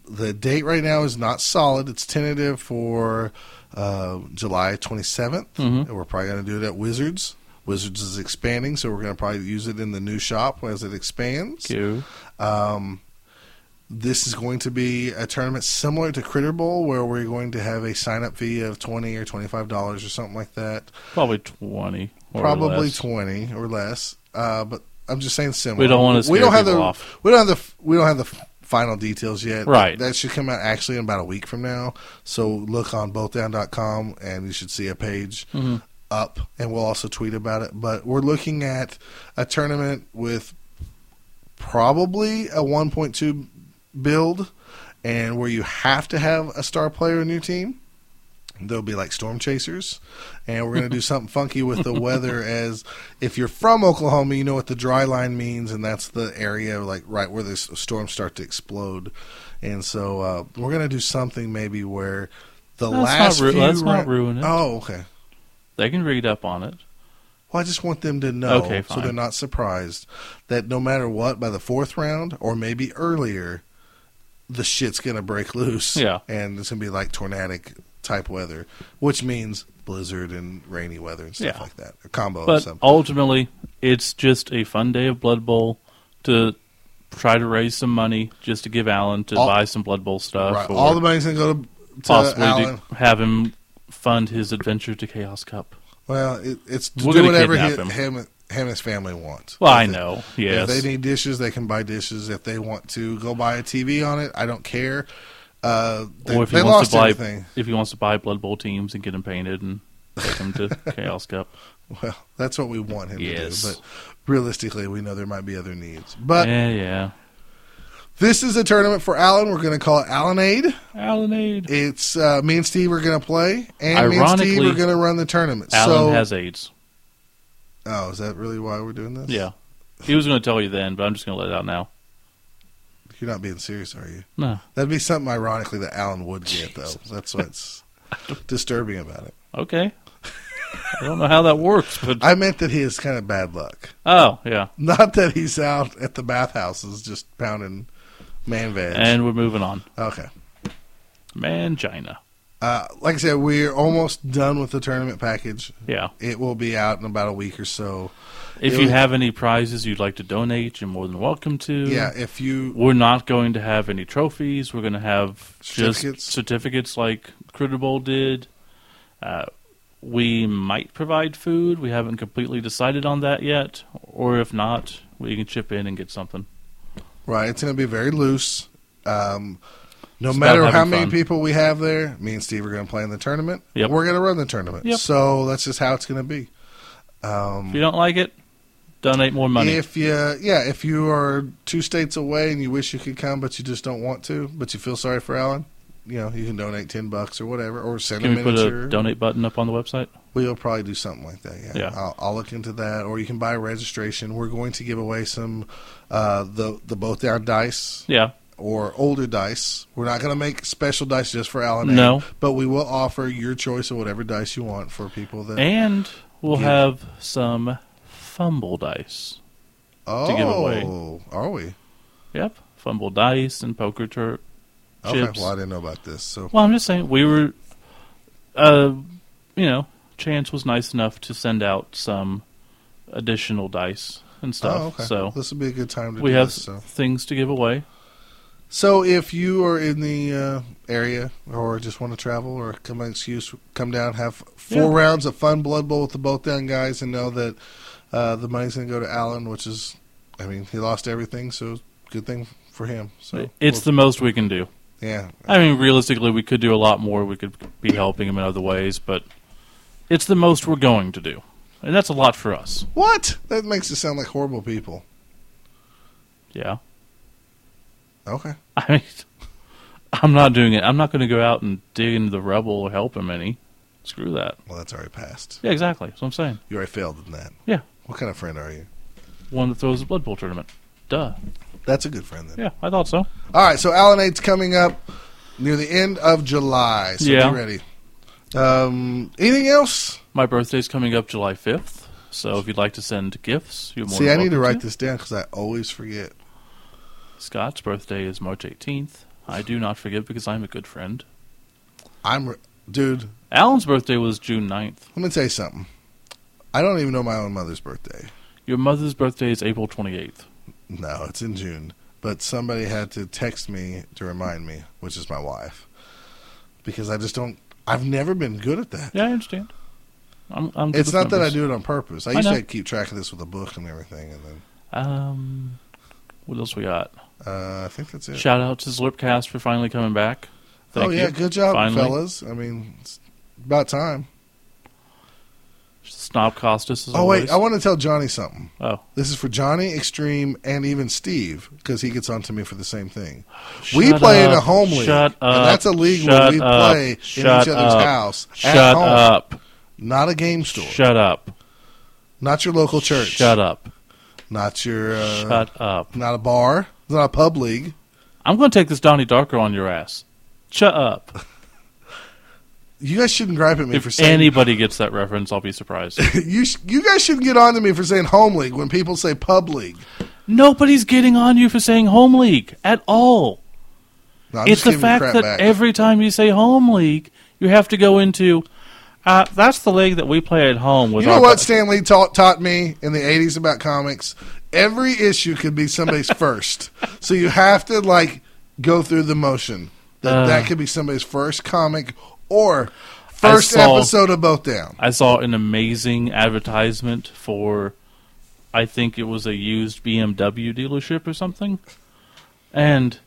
the date right now is not solid. It's tentative for uh, July 27th. Mhm. And we're probably going to do it at Wizards. Wizards is expanding, so we're going to probably use it in the new shop as it expands. Um, this is going to be a tournament similar to Critter Bowl, where we're going to have a sign-up fee of twenty or twenty-five dollars or something like that. Probably 20. Or Probably less. twenty or less. Uh, but I'm just saying similar. We don't wanna We don't have the. off. We don't have the. We don't have the final details yet. Right. That should come out actually in about a week from now. So look on bothdown.com and you should see a page Mhm. up, and we'll also tweet about it. But we're looking at a tournament with probably a 1.2 build, and where you have to have a star player in your team. They'll be like storm chasers, and we're going to do [LAUGHS] something funky with the weather. As if you're from Oklahoma, you know what the dry line means, and that's the area like right where the storms start to explode. And so uh, we're going to do something maybe where the Let's last not ru- few let's not ruin it. Oh, okay. They can read up on it. Well, I just want them to know Okay, so they're not surprised that no matter what, by the fourth round or maybe earlier, the shit's gonna break loose. Yeah. and it's gonna be like tornadic type weather, which means blizzard and rainy weather and stuff Yeah. like that. A combo of But something. ultimately, it's just a fun day of Blood Bowl to try to raise some money just to give Alan to All- buy some Blood Bowl stuff. Right. All the money's gonna go to, to possibly Alan. to have him fund his adventure to Chaos Cup. Well, it, it's We're do whatever he, him. him. Him and his family want. Well, I If they- know, If they need dishes, they can buy dishes. If they want to go buy a TV on it, I don't care. Uh, they, or if he they wants lost to buy, everything. if he wants to buy Blood Bowl teams and get them painted and take them to [LAUGHS] Chaos Cup. Well, that's what we want him Yes. to do. But realistically, we know there might be other needs. But yeah, yeah. this is a tournament for Alan. We're going to call it Alanade. Alanade. It's uh, me and Steve are going to play, and me and Steve Ironically, are going to run the tournament. Alan so, has AIDS. Oh, is that really why we're doing this? Yeah. He was going to tell you then, but I'm just going to let it out now. You're not being serious, are you? No. That'd be something ironically that Alan would get, though. That's [LAUGHS] what's disturbing about it. Okay. I don't know how that works, but I meant that he has kind of bad luck. oh yeah. Not that he's out at the bathhouses just pounding man veg. And we're moving on. okay. Mangina. Uh, like I said, we're almost done with the tournament package. Yeah. It will be out in about a week or so. If It'll- you have any prizes you'd like to donate, you're more than welcome to. Yeah, if you- We're not going to have any trophies. We're going to have Certificates. just certificates like Critter Bowl did. Uh, we might provide food. We haven't completely decided on that yet. Or if not, we can chip in and get something. Right, it's going to be very loose. Um, no matter how many fun. people we have there, me and Steve are going to play in the tournament. Yep. We're going to run the tournament. Yep. So that's just how it's going to be. Um, If you don't like it, donate more money. If you, yeah, if you are two states away and you wish you could come, but you just don't want to, but you feel sorry for Alan, you know, you can donate ten bucks or whatever, or send Can a we put a donate button up on the website? We'll probably do something like that. Yeah, Yeah. I'll, I'll look into that. Or you can buy a registration. We're going to give away some uh, the the both down dice. Yeah. Or older dice. We're not going to make special dice just for Alan. No. but we will offer your choice of whatever dice you want for people that And we'll give. have some fumble dice oh, to give away. Are we? Yep, fumble dice and poker tur- Okay. chips. Well, I didn't know about this. So Well, I'm just saying we were, uh, you know, Chance was nice enough to send out some additional dice and stuff. Oh, okay. So this would be a good time to we do have this, so. things to give away. So if you are in the uh, area or just want to travel or come an excuse, come down, have four Yeah. rounds of fun Blood Bowl with the both down guys, and know that uh, the money's going to go to Alan, which is, I mean, he lost everything, so good thing for him. So it's the most we can do. Yeah. I mean, realistically, we could do a lot more. We could be helping him in other ways, but it's the most we're going to do, and that's a lot for us. what? That makes it sound like horrible people. Yeah. Okay. [LAUGHS] I mean, I'm not doing it. I'm not going to go out and dig into the rebel or help him any. Screw that. Well, that's already passed. Yeah, exactly. That's what I'm saying. You already failed in that. Yeah. What kind of friend are you? One that throws a Blood Bowl tournament. Duh. That's a good friend then. Yeah, I thought so. All right, so Alan Eight's coming up near the end of July. So Yeah. be ready. Um, anything else? My birthday's coming up July 5th, so if you'd like to send gifts, you're more See, I need to write this down because I always forget. Scott's birthday is March 18th. I do not forget because I'm a good friend. I'm, re- dude. Alan's birthday was June 9th. Let me tell you something. I don't even know my own mother's birthday. Your mother's birthday is April 28th. No, it's in June. But somebody had to text me to remind me, which is my wife, because I just don't. I've never been good at that. Yeah, I understand. I'm, I'm It's not that I do it on purpose. I I used know. to keep track of this with a book and everything, and then Um, what else we got? Uh, I think that's it. Shout out to Zlipcast for finally coming back. Thank oh yeah, you. good job, Finally. fellas. I mean, it's about time. Snob Costas as Oh always. wait, I want to tell Johnny something. Oh. this is for Johnny Extreme and even Steve because he gets on to me for the same thing. we Shut play in a up. home league, Shut up. and that's illegal. Shut we up. play in each other's up. house at home, up. not a game store, Shut up. not your local church. Shut up. Not your. Uh, Shut up. Not a bar. It's not a pub league. I'm going to take this Donnie Darko on your ass. Shut up. [LAUGHS] You guys shouldn't gripe at me for if saying anybody gets that reference, I'll be surprised. [LAUGHS] you. sh- You guys shouldn't get on to me for saying home league when people say pub league. Nobody's getting on you for saying home league at all. No, it's the fact that back. every time you say home league, you have to go into. Uh, that's the league that we play at home with You know what Stan Lee taught taught me in the '80s about comics? Every issue could be somebody's [LAUGHS] first, so you have to like go through the motion. That Uh. that could be somebody's first comic or first saw- episode of Both Down. I saw an amazing advertisement for, I think it was a used BMW dealership or something, and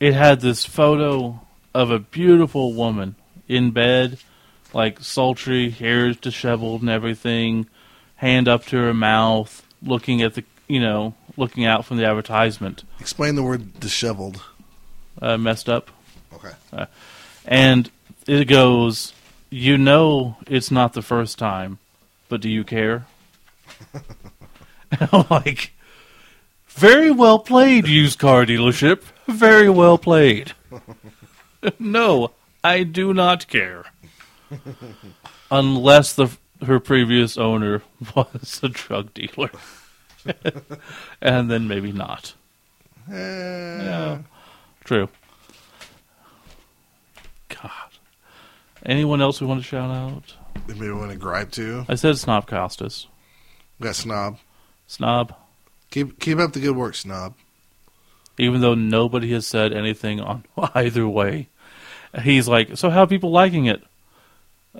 it had this photo of a beautiful woman in bed, like sultry, hair is disheveled and everything, hand up to her mouth, looking at the, you know, looking out from the advertisement. Explain the word disheveled. Uh, messed up. Okay. Uh, and it goes, you know, it's not the first time, but do you care? And [LAUGHS] I'm like, very well played, used car dealership. Very well played. [LAUGHS] no, I do not care. [LAUGHS] Unless the her previous owner [LAUGHS] was a drug dealer. [LAUGHS] and then maybe not. Eh. Yeah. True. God. Anyone else we want to shout out? Anybody want to gripe to? I said Snob Costas. Got snob. Snob. Keep keep up the good work, snob. Even though nobody has said anything on either way. He's like, so how are people liking it?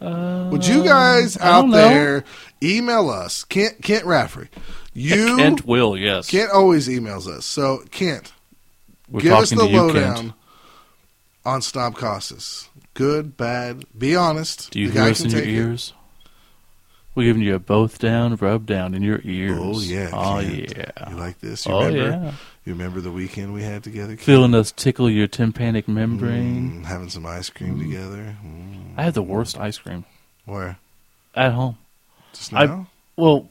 Uh, Would you guys out there email us, Kent Kent Rafferty? You Kent will, yes. Kent always emails us. So Kent, We're give us the you, lowdown Kent. on Snob Costas. Good, bad. Be honest. Do you The hear us in your take it. ears? We're giving you a both down, rub down in your ears. Oh yeah. Oh Kent. yeah. You like this? You Oh remember? yeah. You remember the weekend we had together? Kent? Feeling us tickle your tympanic membrane. Mm, having some ice cream together. Mm. I had the worst ice cream. Where? At home. Just I, well,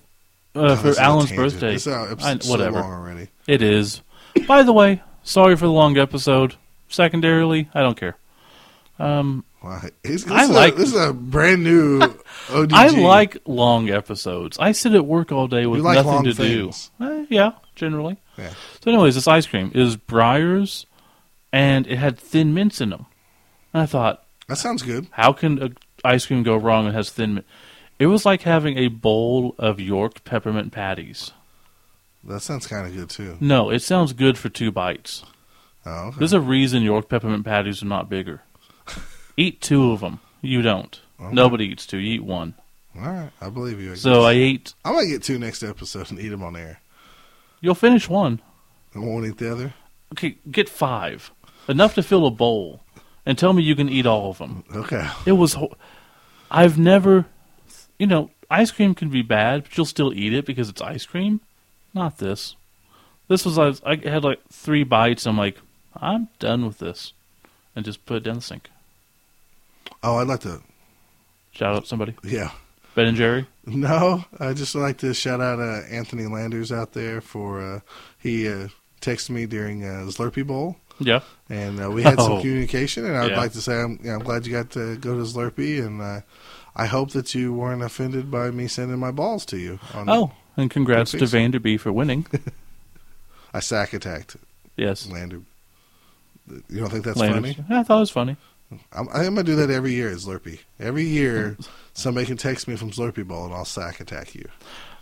uh, Oh, for a Alan's birthday. This, uh, episode's I- so whatever. long already. It is. By the way, sorry for the long episode. Secondarily, I don't care. Um, Wow. This, this I like this is a brand new ODG. I like long episodes. I sit at work all day with like nothing to things. do. Uh, yeah, generally. Yeah. So, anyways, this ice cream is Breyers, and it had thin mints in them. And I thought, that sounds good. How can a ice cream go wrong? It has thin mint. It was like having a bowl of York peppermint patties. That sounds kind of good too. No, it sounds good for two bites. Oh, okay. There's a reason York peppermint patties are not bigger. [LAUGHS] eat two of them. You don't. Okay. Nobody eats two. You eat one. All right, I believe you. I So. I ate. I might get two next episode and eat them on air. You'll finish one. I won't eat the other. Okay, get five. Enough to fill a bowl. And tell me you can eat all of them. Okay. It was. Ho- I've never. You know, ice cream can be bad, but you'll still eat it because it's ice cream. Not this. This was. I, was, I had like three bites. I'm like, I'm done with this. And just put it down the sink. Oh, I'd like to. Shout out somebody. Yeah. Ben and Jerry. No, I just like to shout out uh, Anthony Landers out there for uh, he uh, texted me during uh, Slurpee Bowl. Yeah. and uh, we had some Oh. communication. And I'd Yeah. like to say I'm, yeah, I'm glad you got to go to Slurpee, and uh, I hope that you weren't offended by me sending my balls to you. On Oh, and congrats to. Vanderby for winning. [LAUGHS] I sack attacked. Yes. Lander. You don't think that's Landers. funny? I thought it was funny. I'm, I'm gonna do that every year at Slurpee. Every year, [LAUGHS] somebody can text me from Slurpee Bowl, and I'll sack attack you.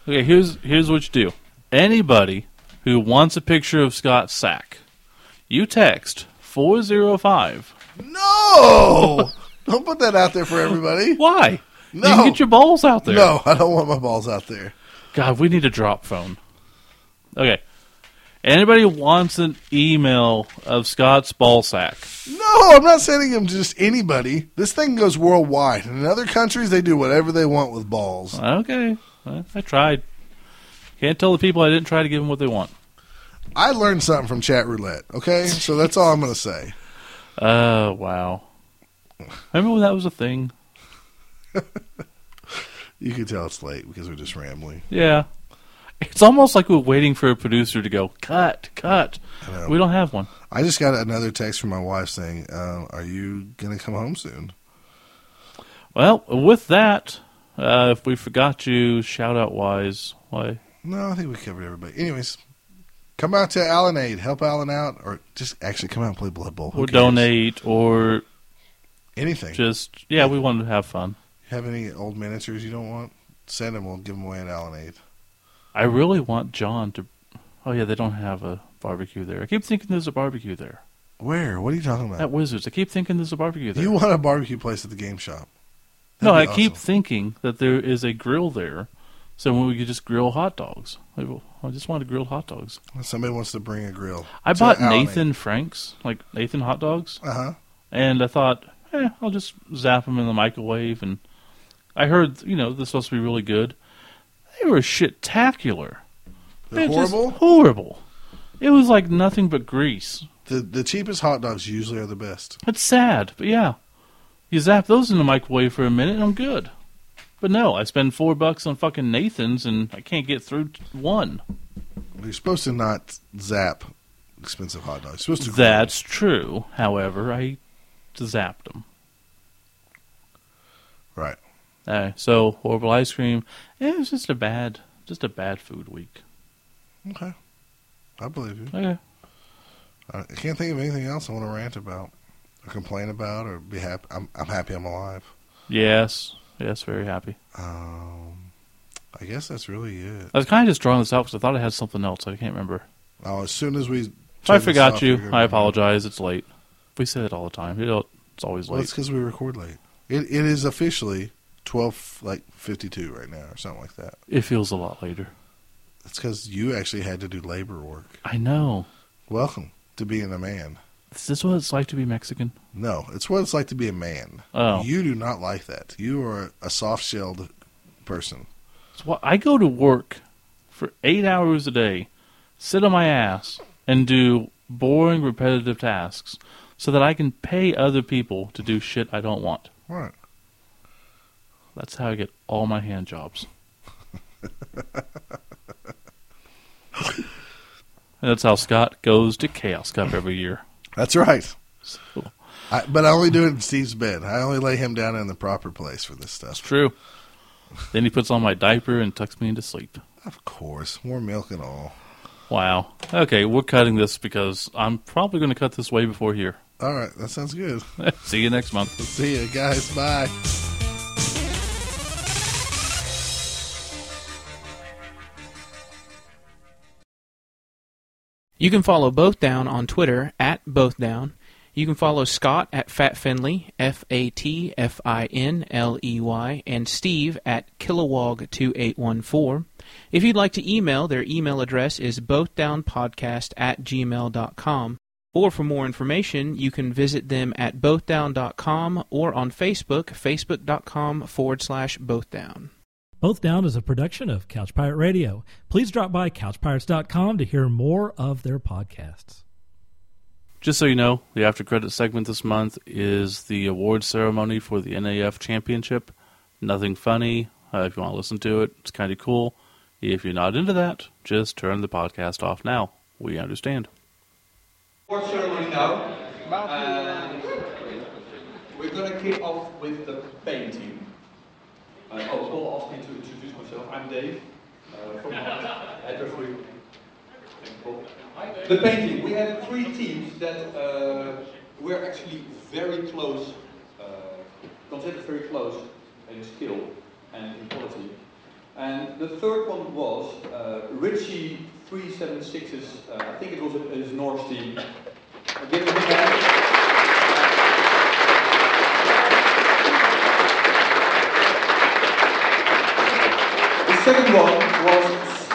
Okay, here's here's what you do. Anybody who wants a picture of Scott Sack, you text four zero five. No, [LAUGHS] don't put that out there for everybody. Why? No, You can get your balls out there. No, I don't want my balls out there. God, we need a drop phone. Okay. Anybody wants an email of Scott's ball sack? No, I'm not sending them to just anybody. This thing goes worldwide. And in other countries, they do whatever they want with balls. Okay, I, I tried. Can't tell the people I didn't try to give them what they want. I learned something from chat roulette. Okay, so that's all I'm going to say. Oh [LAUGHS] wow! Remember when that was a thing? [LAUGHS] You can tell it's late because we're just rambling. Yeah. It's almost like we're waiting for a producer to go cut, cut. We don't have one. I just got another text from my wife saying, uh, "Are you going to come home soon?" Well, with that, uh, if we forgot you, shout out wise, why? No, I think we covered everybody. Anyways, come out to Alanade, help Alan out, or just actually come out and play Blood Bowl. Who or cares? donate, or anything. Just yeah, we wanted to have fun. Have any old miniatures you don't want? Send them. We'll give them away at Alanade. I really want John to. Oh yeah, they don't have a barbecue there. I keep thinking there's a barbecue there. Where? What are you talking about? At Wizards, I keep thinking there's a barbecue there. You want a barbecue place at the game shop? no, I That'd be keep awesome. thinking that there is a grill there, so we could just grill hot dogs. I just wanted grilled hot dogs. Somebody wants to bring a grill. I bought Allen. Nathan Frank's, like Nathan hot dogs. Uh huh. And I thought, eh, I'll just zap them in the microwave. And I heard, you know, they're supposed to be really good. They were shit-tacular. They're just horrible? horrible. It was like nothing but grease. The the cheapest hot dogs usually are the best. It's sad, but yeah. You zap those in the microwave for a minute and I'm good. But no, I spend four bucks on fucking Nathan's and I can't get through one. You're supposed to not zap expensive hot dogs. You're supposed to. That's true. However, I zapped them. Right. Uh, so horrible ice cream. It was just a bad, just a bad food week. Okay. I believe you. Okay. I can't think of anything else I want to rant about, or complain about, or be happy. I'm I'm happy I'm alive. Yes, yes, very happy. Um, I guess that's really it. I was kind of just drawing this out because I thought I had something else. I can't remember. Oh, as soon as we. If I forgot off, you, I apologize. It's late. We say it all the time. It's always late. Well, it's because we record late. It it is officially twelve like fifty two right now or something like that. It feels a lot later. It's because you actually had to do labor work. I know. Welcome to being a man. Is this what it's like to be Mexican? No, it's what it's like to be a man. Oh. You do not like that. You are a soft shelled person. What I go to work for eight hours a day, sit on my ass, and do boring, repetitive tasks, so that I can pay other people to do shit I don't want. Right. That's how I get all my hand jobs. and that's how Scott goes to Chaos Cup every year. That's right. So, I, but I only do it in Steve's bed. I only lay him down in the proper place for this stuff. true. Then he puts on my diaper and tucks me into sleep. Of course, more milk and all. Wow. Okay, we're cutting this because I'm probably going to cut this way before here. All right, that sounds good. [LAUGHS] See you next month. See you guys. Bye. You can follow Both Down on Twitter at Both Down. You can follow Scott at Fat Finley, F A T F I N L E Y, and Steve at Kilowog2814. If you'd like to email, their email address is bothdownpodcast at gmail.com. Or for more information, you can visit them at bothdown.com or on Facebook, facebook.com forward slash bothdown. Both Down is a production of Couch Pirate Radio. Please drop by couchpirates.com to hear more of their podcasts. Just so you know, the after credit segment this month is the award ceremony for the NAF championship. Nothing funny. Uh, if you want to listen to it, it's kind of cool. If you're not into that, just turn the podcast off now. We understand. Award ceremony now. And we're going to kick off with the painting. Uh, oh, Paul asked me to introduce myself. I'm Dave uh, from at [LAUGHS] referee. The painting. We had three teams that uh, were actually very close, uh, considered very close in skill and in quality. And the third one was uh, Richie 376's, uh, I think it was his Norse team. I'll give him a hand. Second one was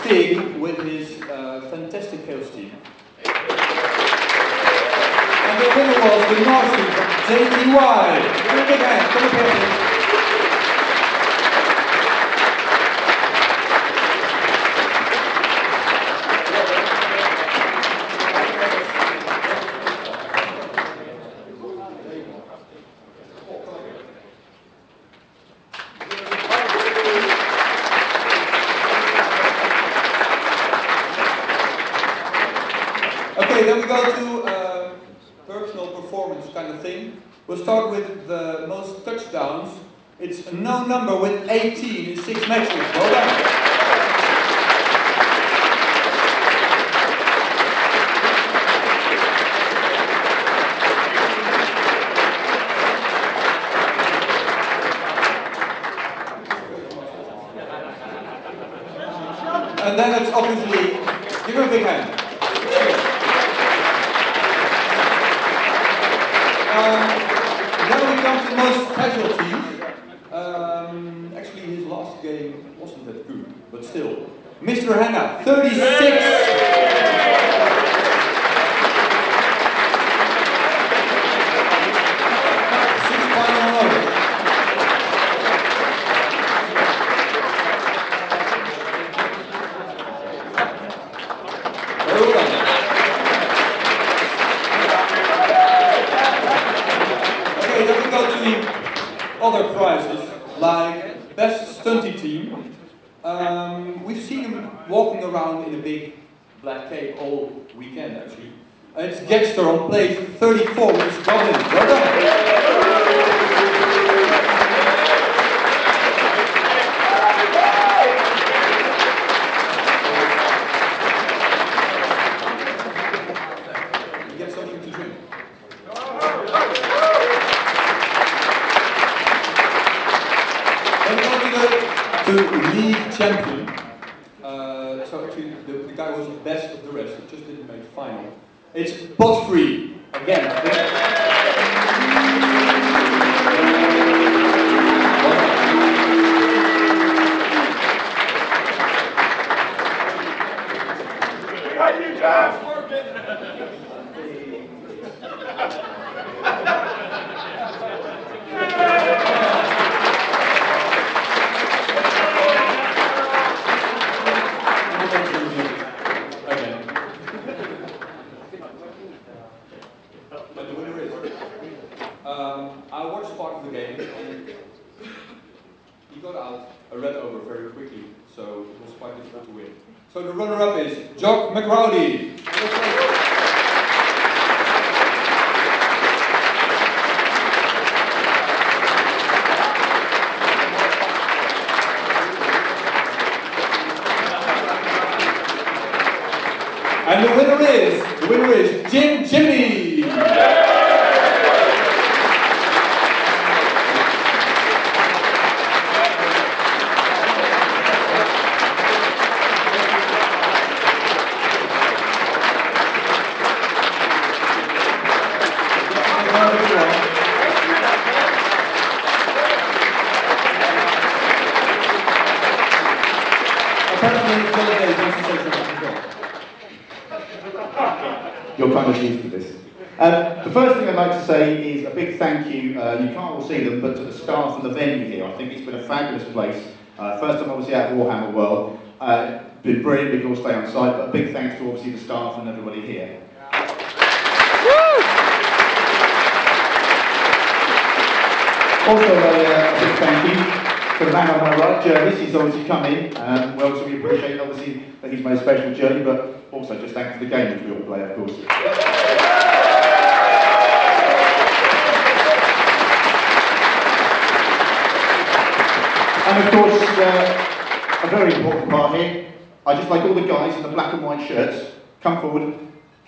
Sting with his uh, fantastic Chaos team. And the winner was the Norse team from JTY. Give him a up here. please. Okay, then we go to uh, personal performance kind of thing. We'll start with the most touchdowns. It's a no number with 18 in six matches. Well done. Uh, you can't all see them, but to the staff and the venue here. I think it's been a fabulous place. Uh, first time obviously at Warhammer World. Uh, been brilliant. We can all stay on site, but big thanks to obviously the staff and everybody here. Also, a, uh, a big thank you to the man on my right, Jervis. He's obviously come in. Um, we also we appreciate obviously that he's made a special journey, but also just thanks for the game which we all play, of course. Of course, uh, a very important part here. I just like all the guys in the black and white shirts. Come forward,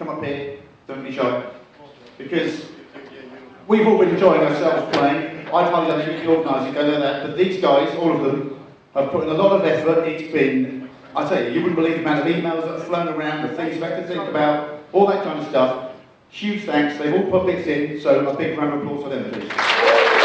come up here, don't be shy. Because we've all been enjoying ourselves playing. I've hardly done anything organising, I know that, but these guys, all of them, have put in a lot of effort. It's been, I tell you, you wouldn't believe the amount of emails that have flown around, the things have to think about, all that kind of stuff. Huge thanks, they've all put bits in, so a big round of applause for them, please.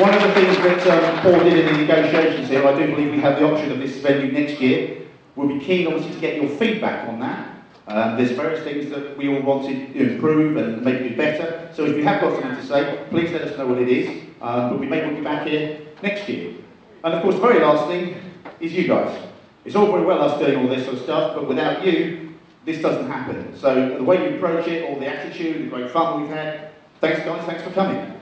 One of the things that um, Paul did in the negotiations here, I do believe we have the option of this venue next year. We'll be keen, obviously, to get your feedback on that. Um, there's various things that we all want to improve and make it better. So if you have got something to say, please let us know what it is. Um, but we may want you back here next year. And of course, the very last thing is you guys. It's all very well us doing all this sort of stuff, but without you, this doesn't happen. So the way you approach it, all the attitude, the great fun we've had, thanks guys, thanks for coming.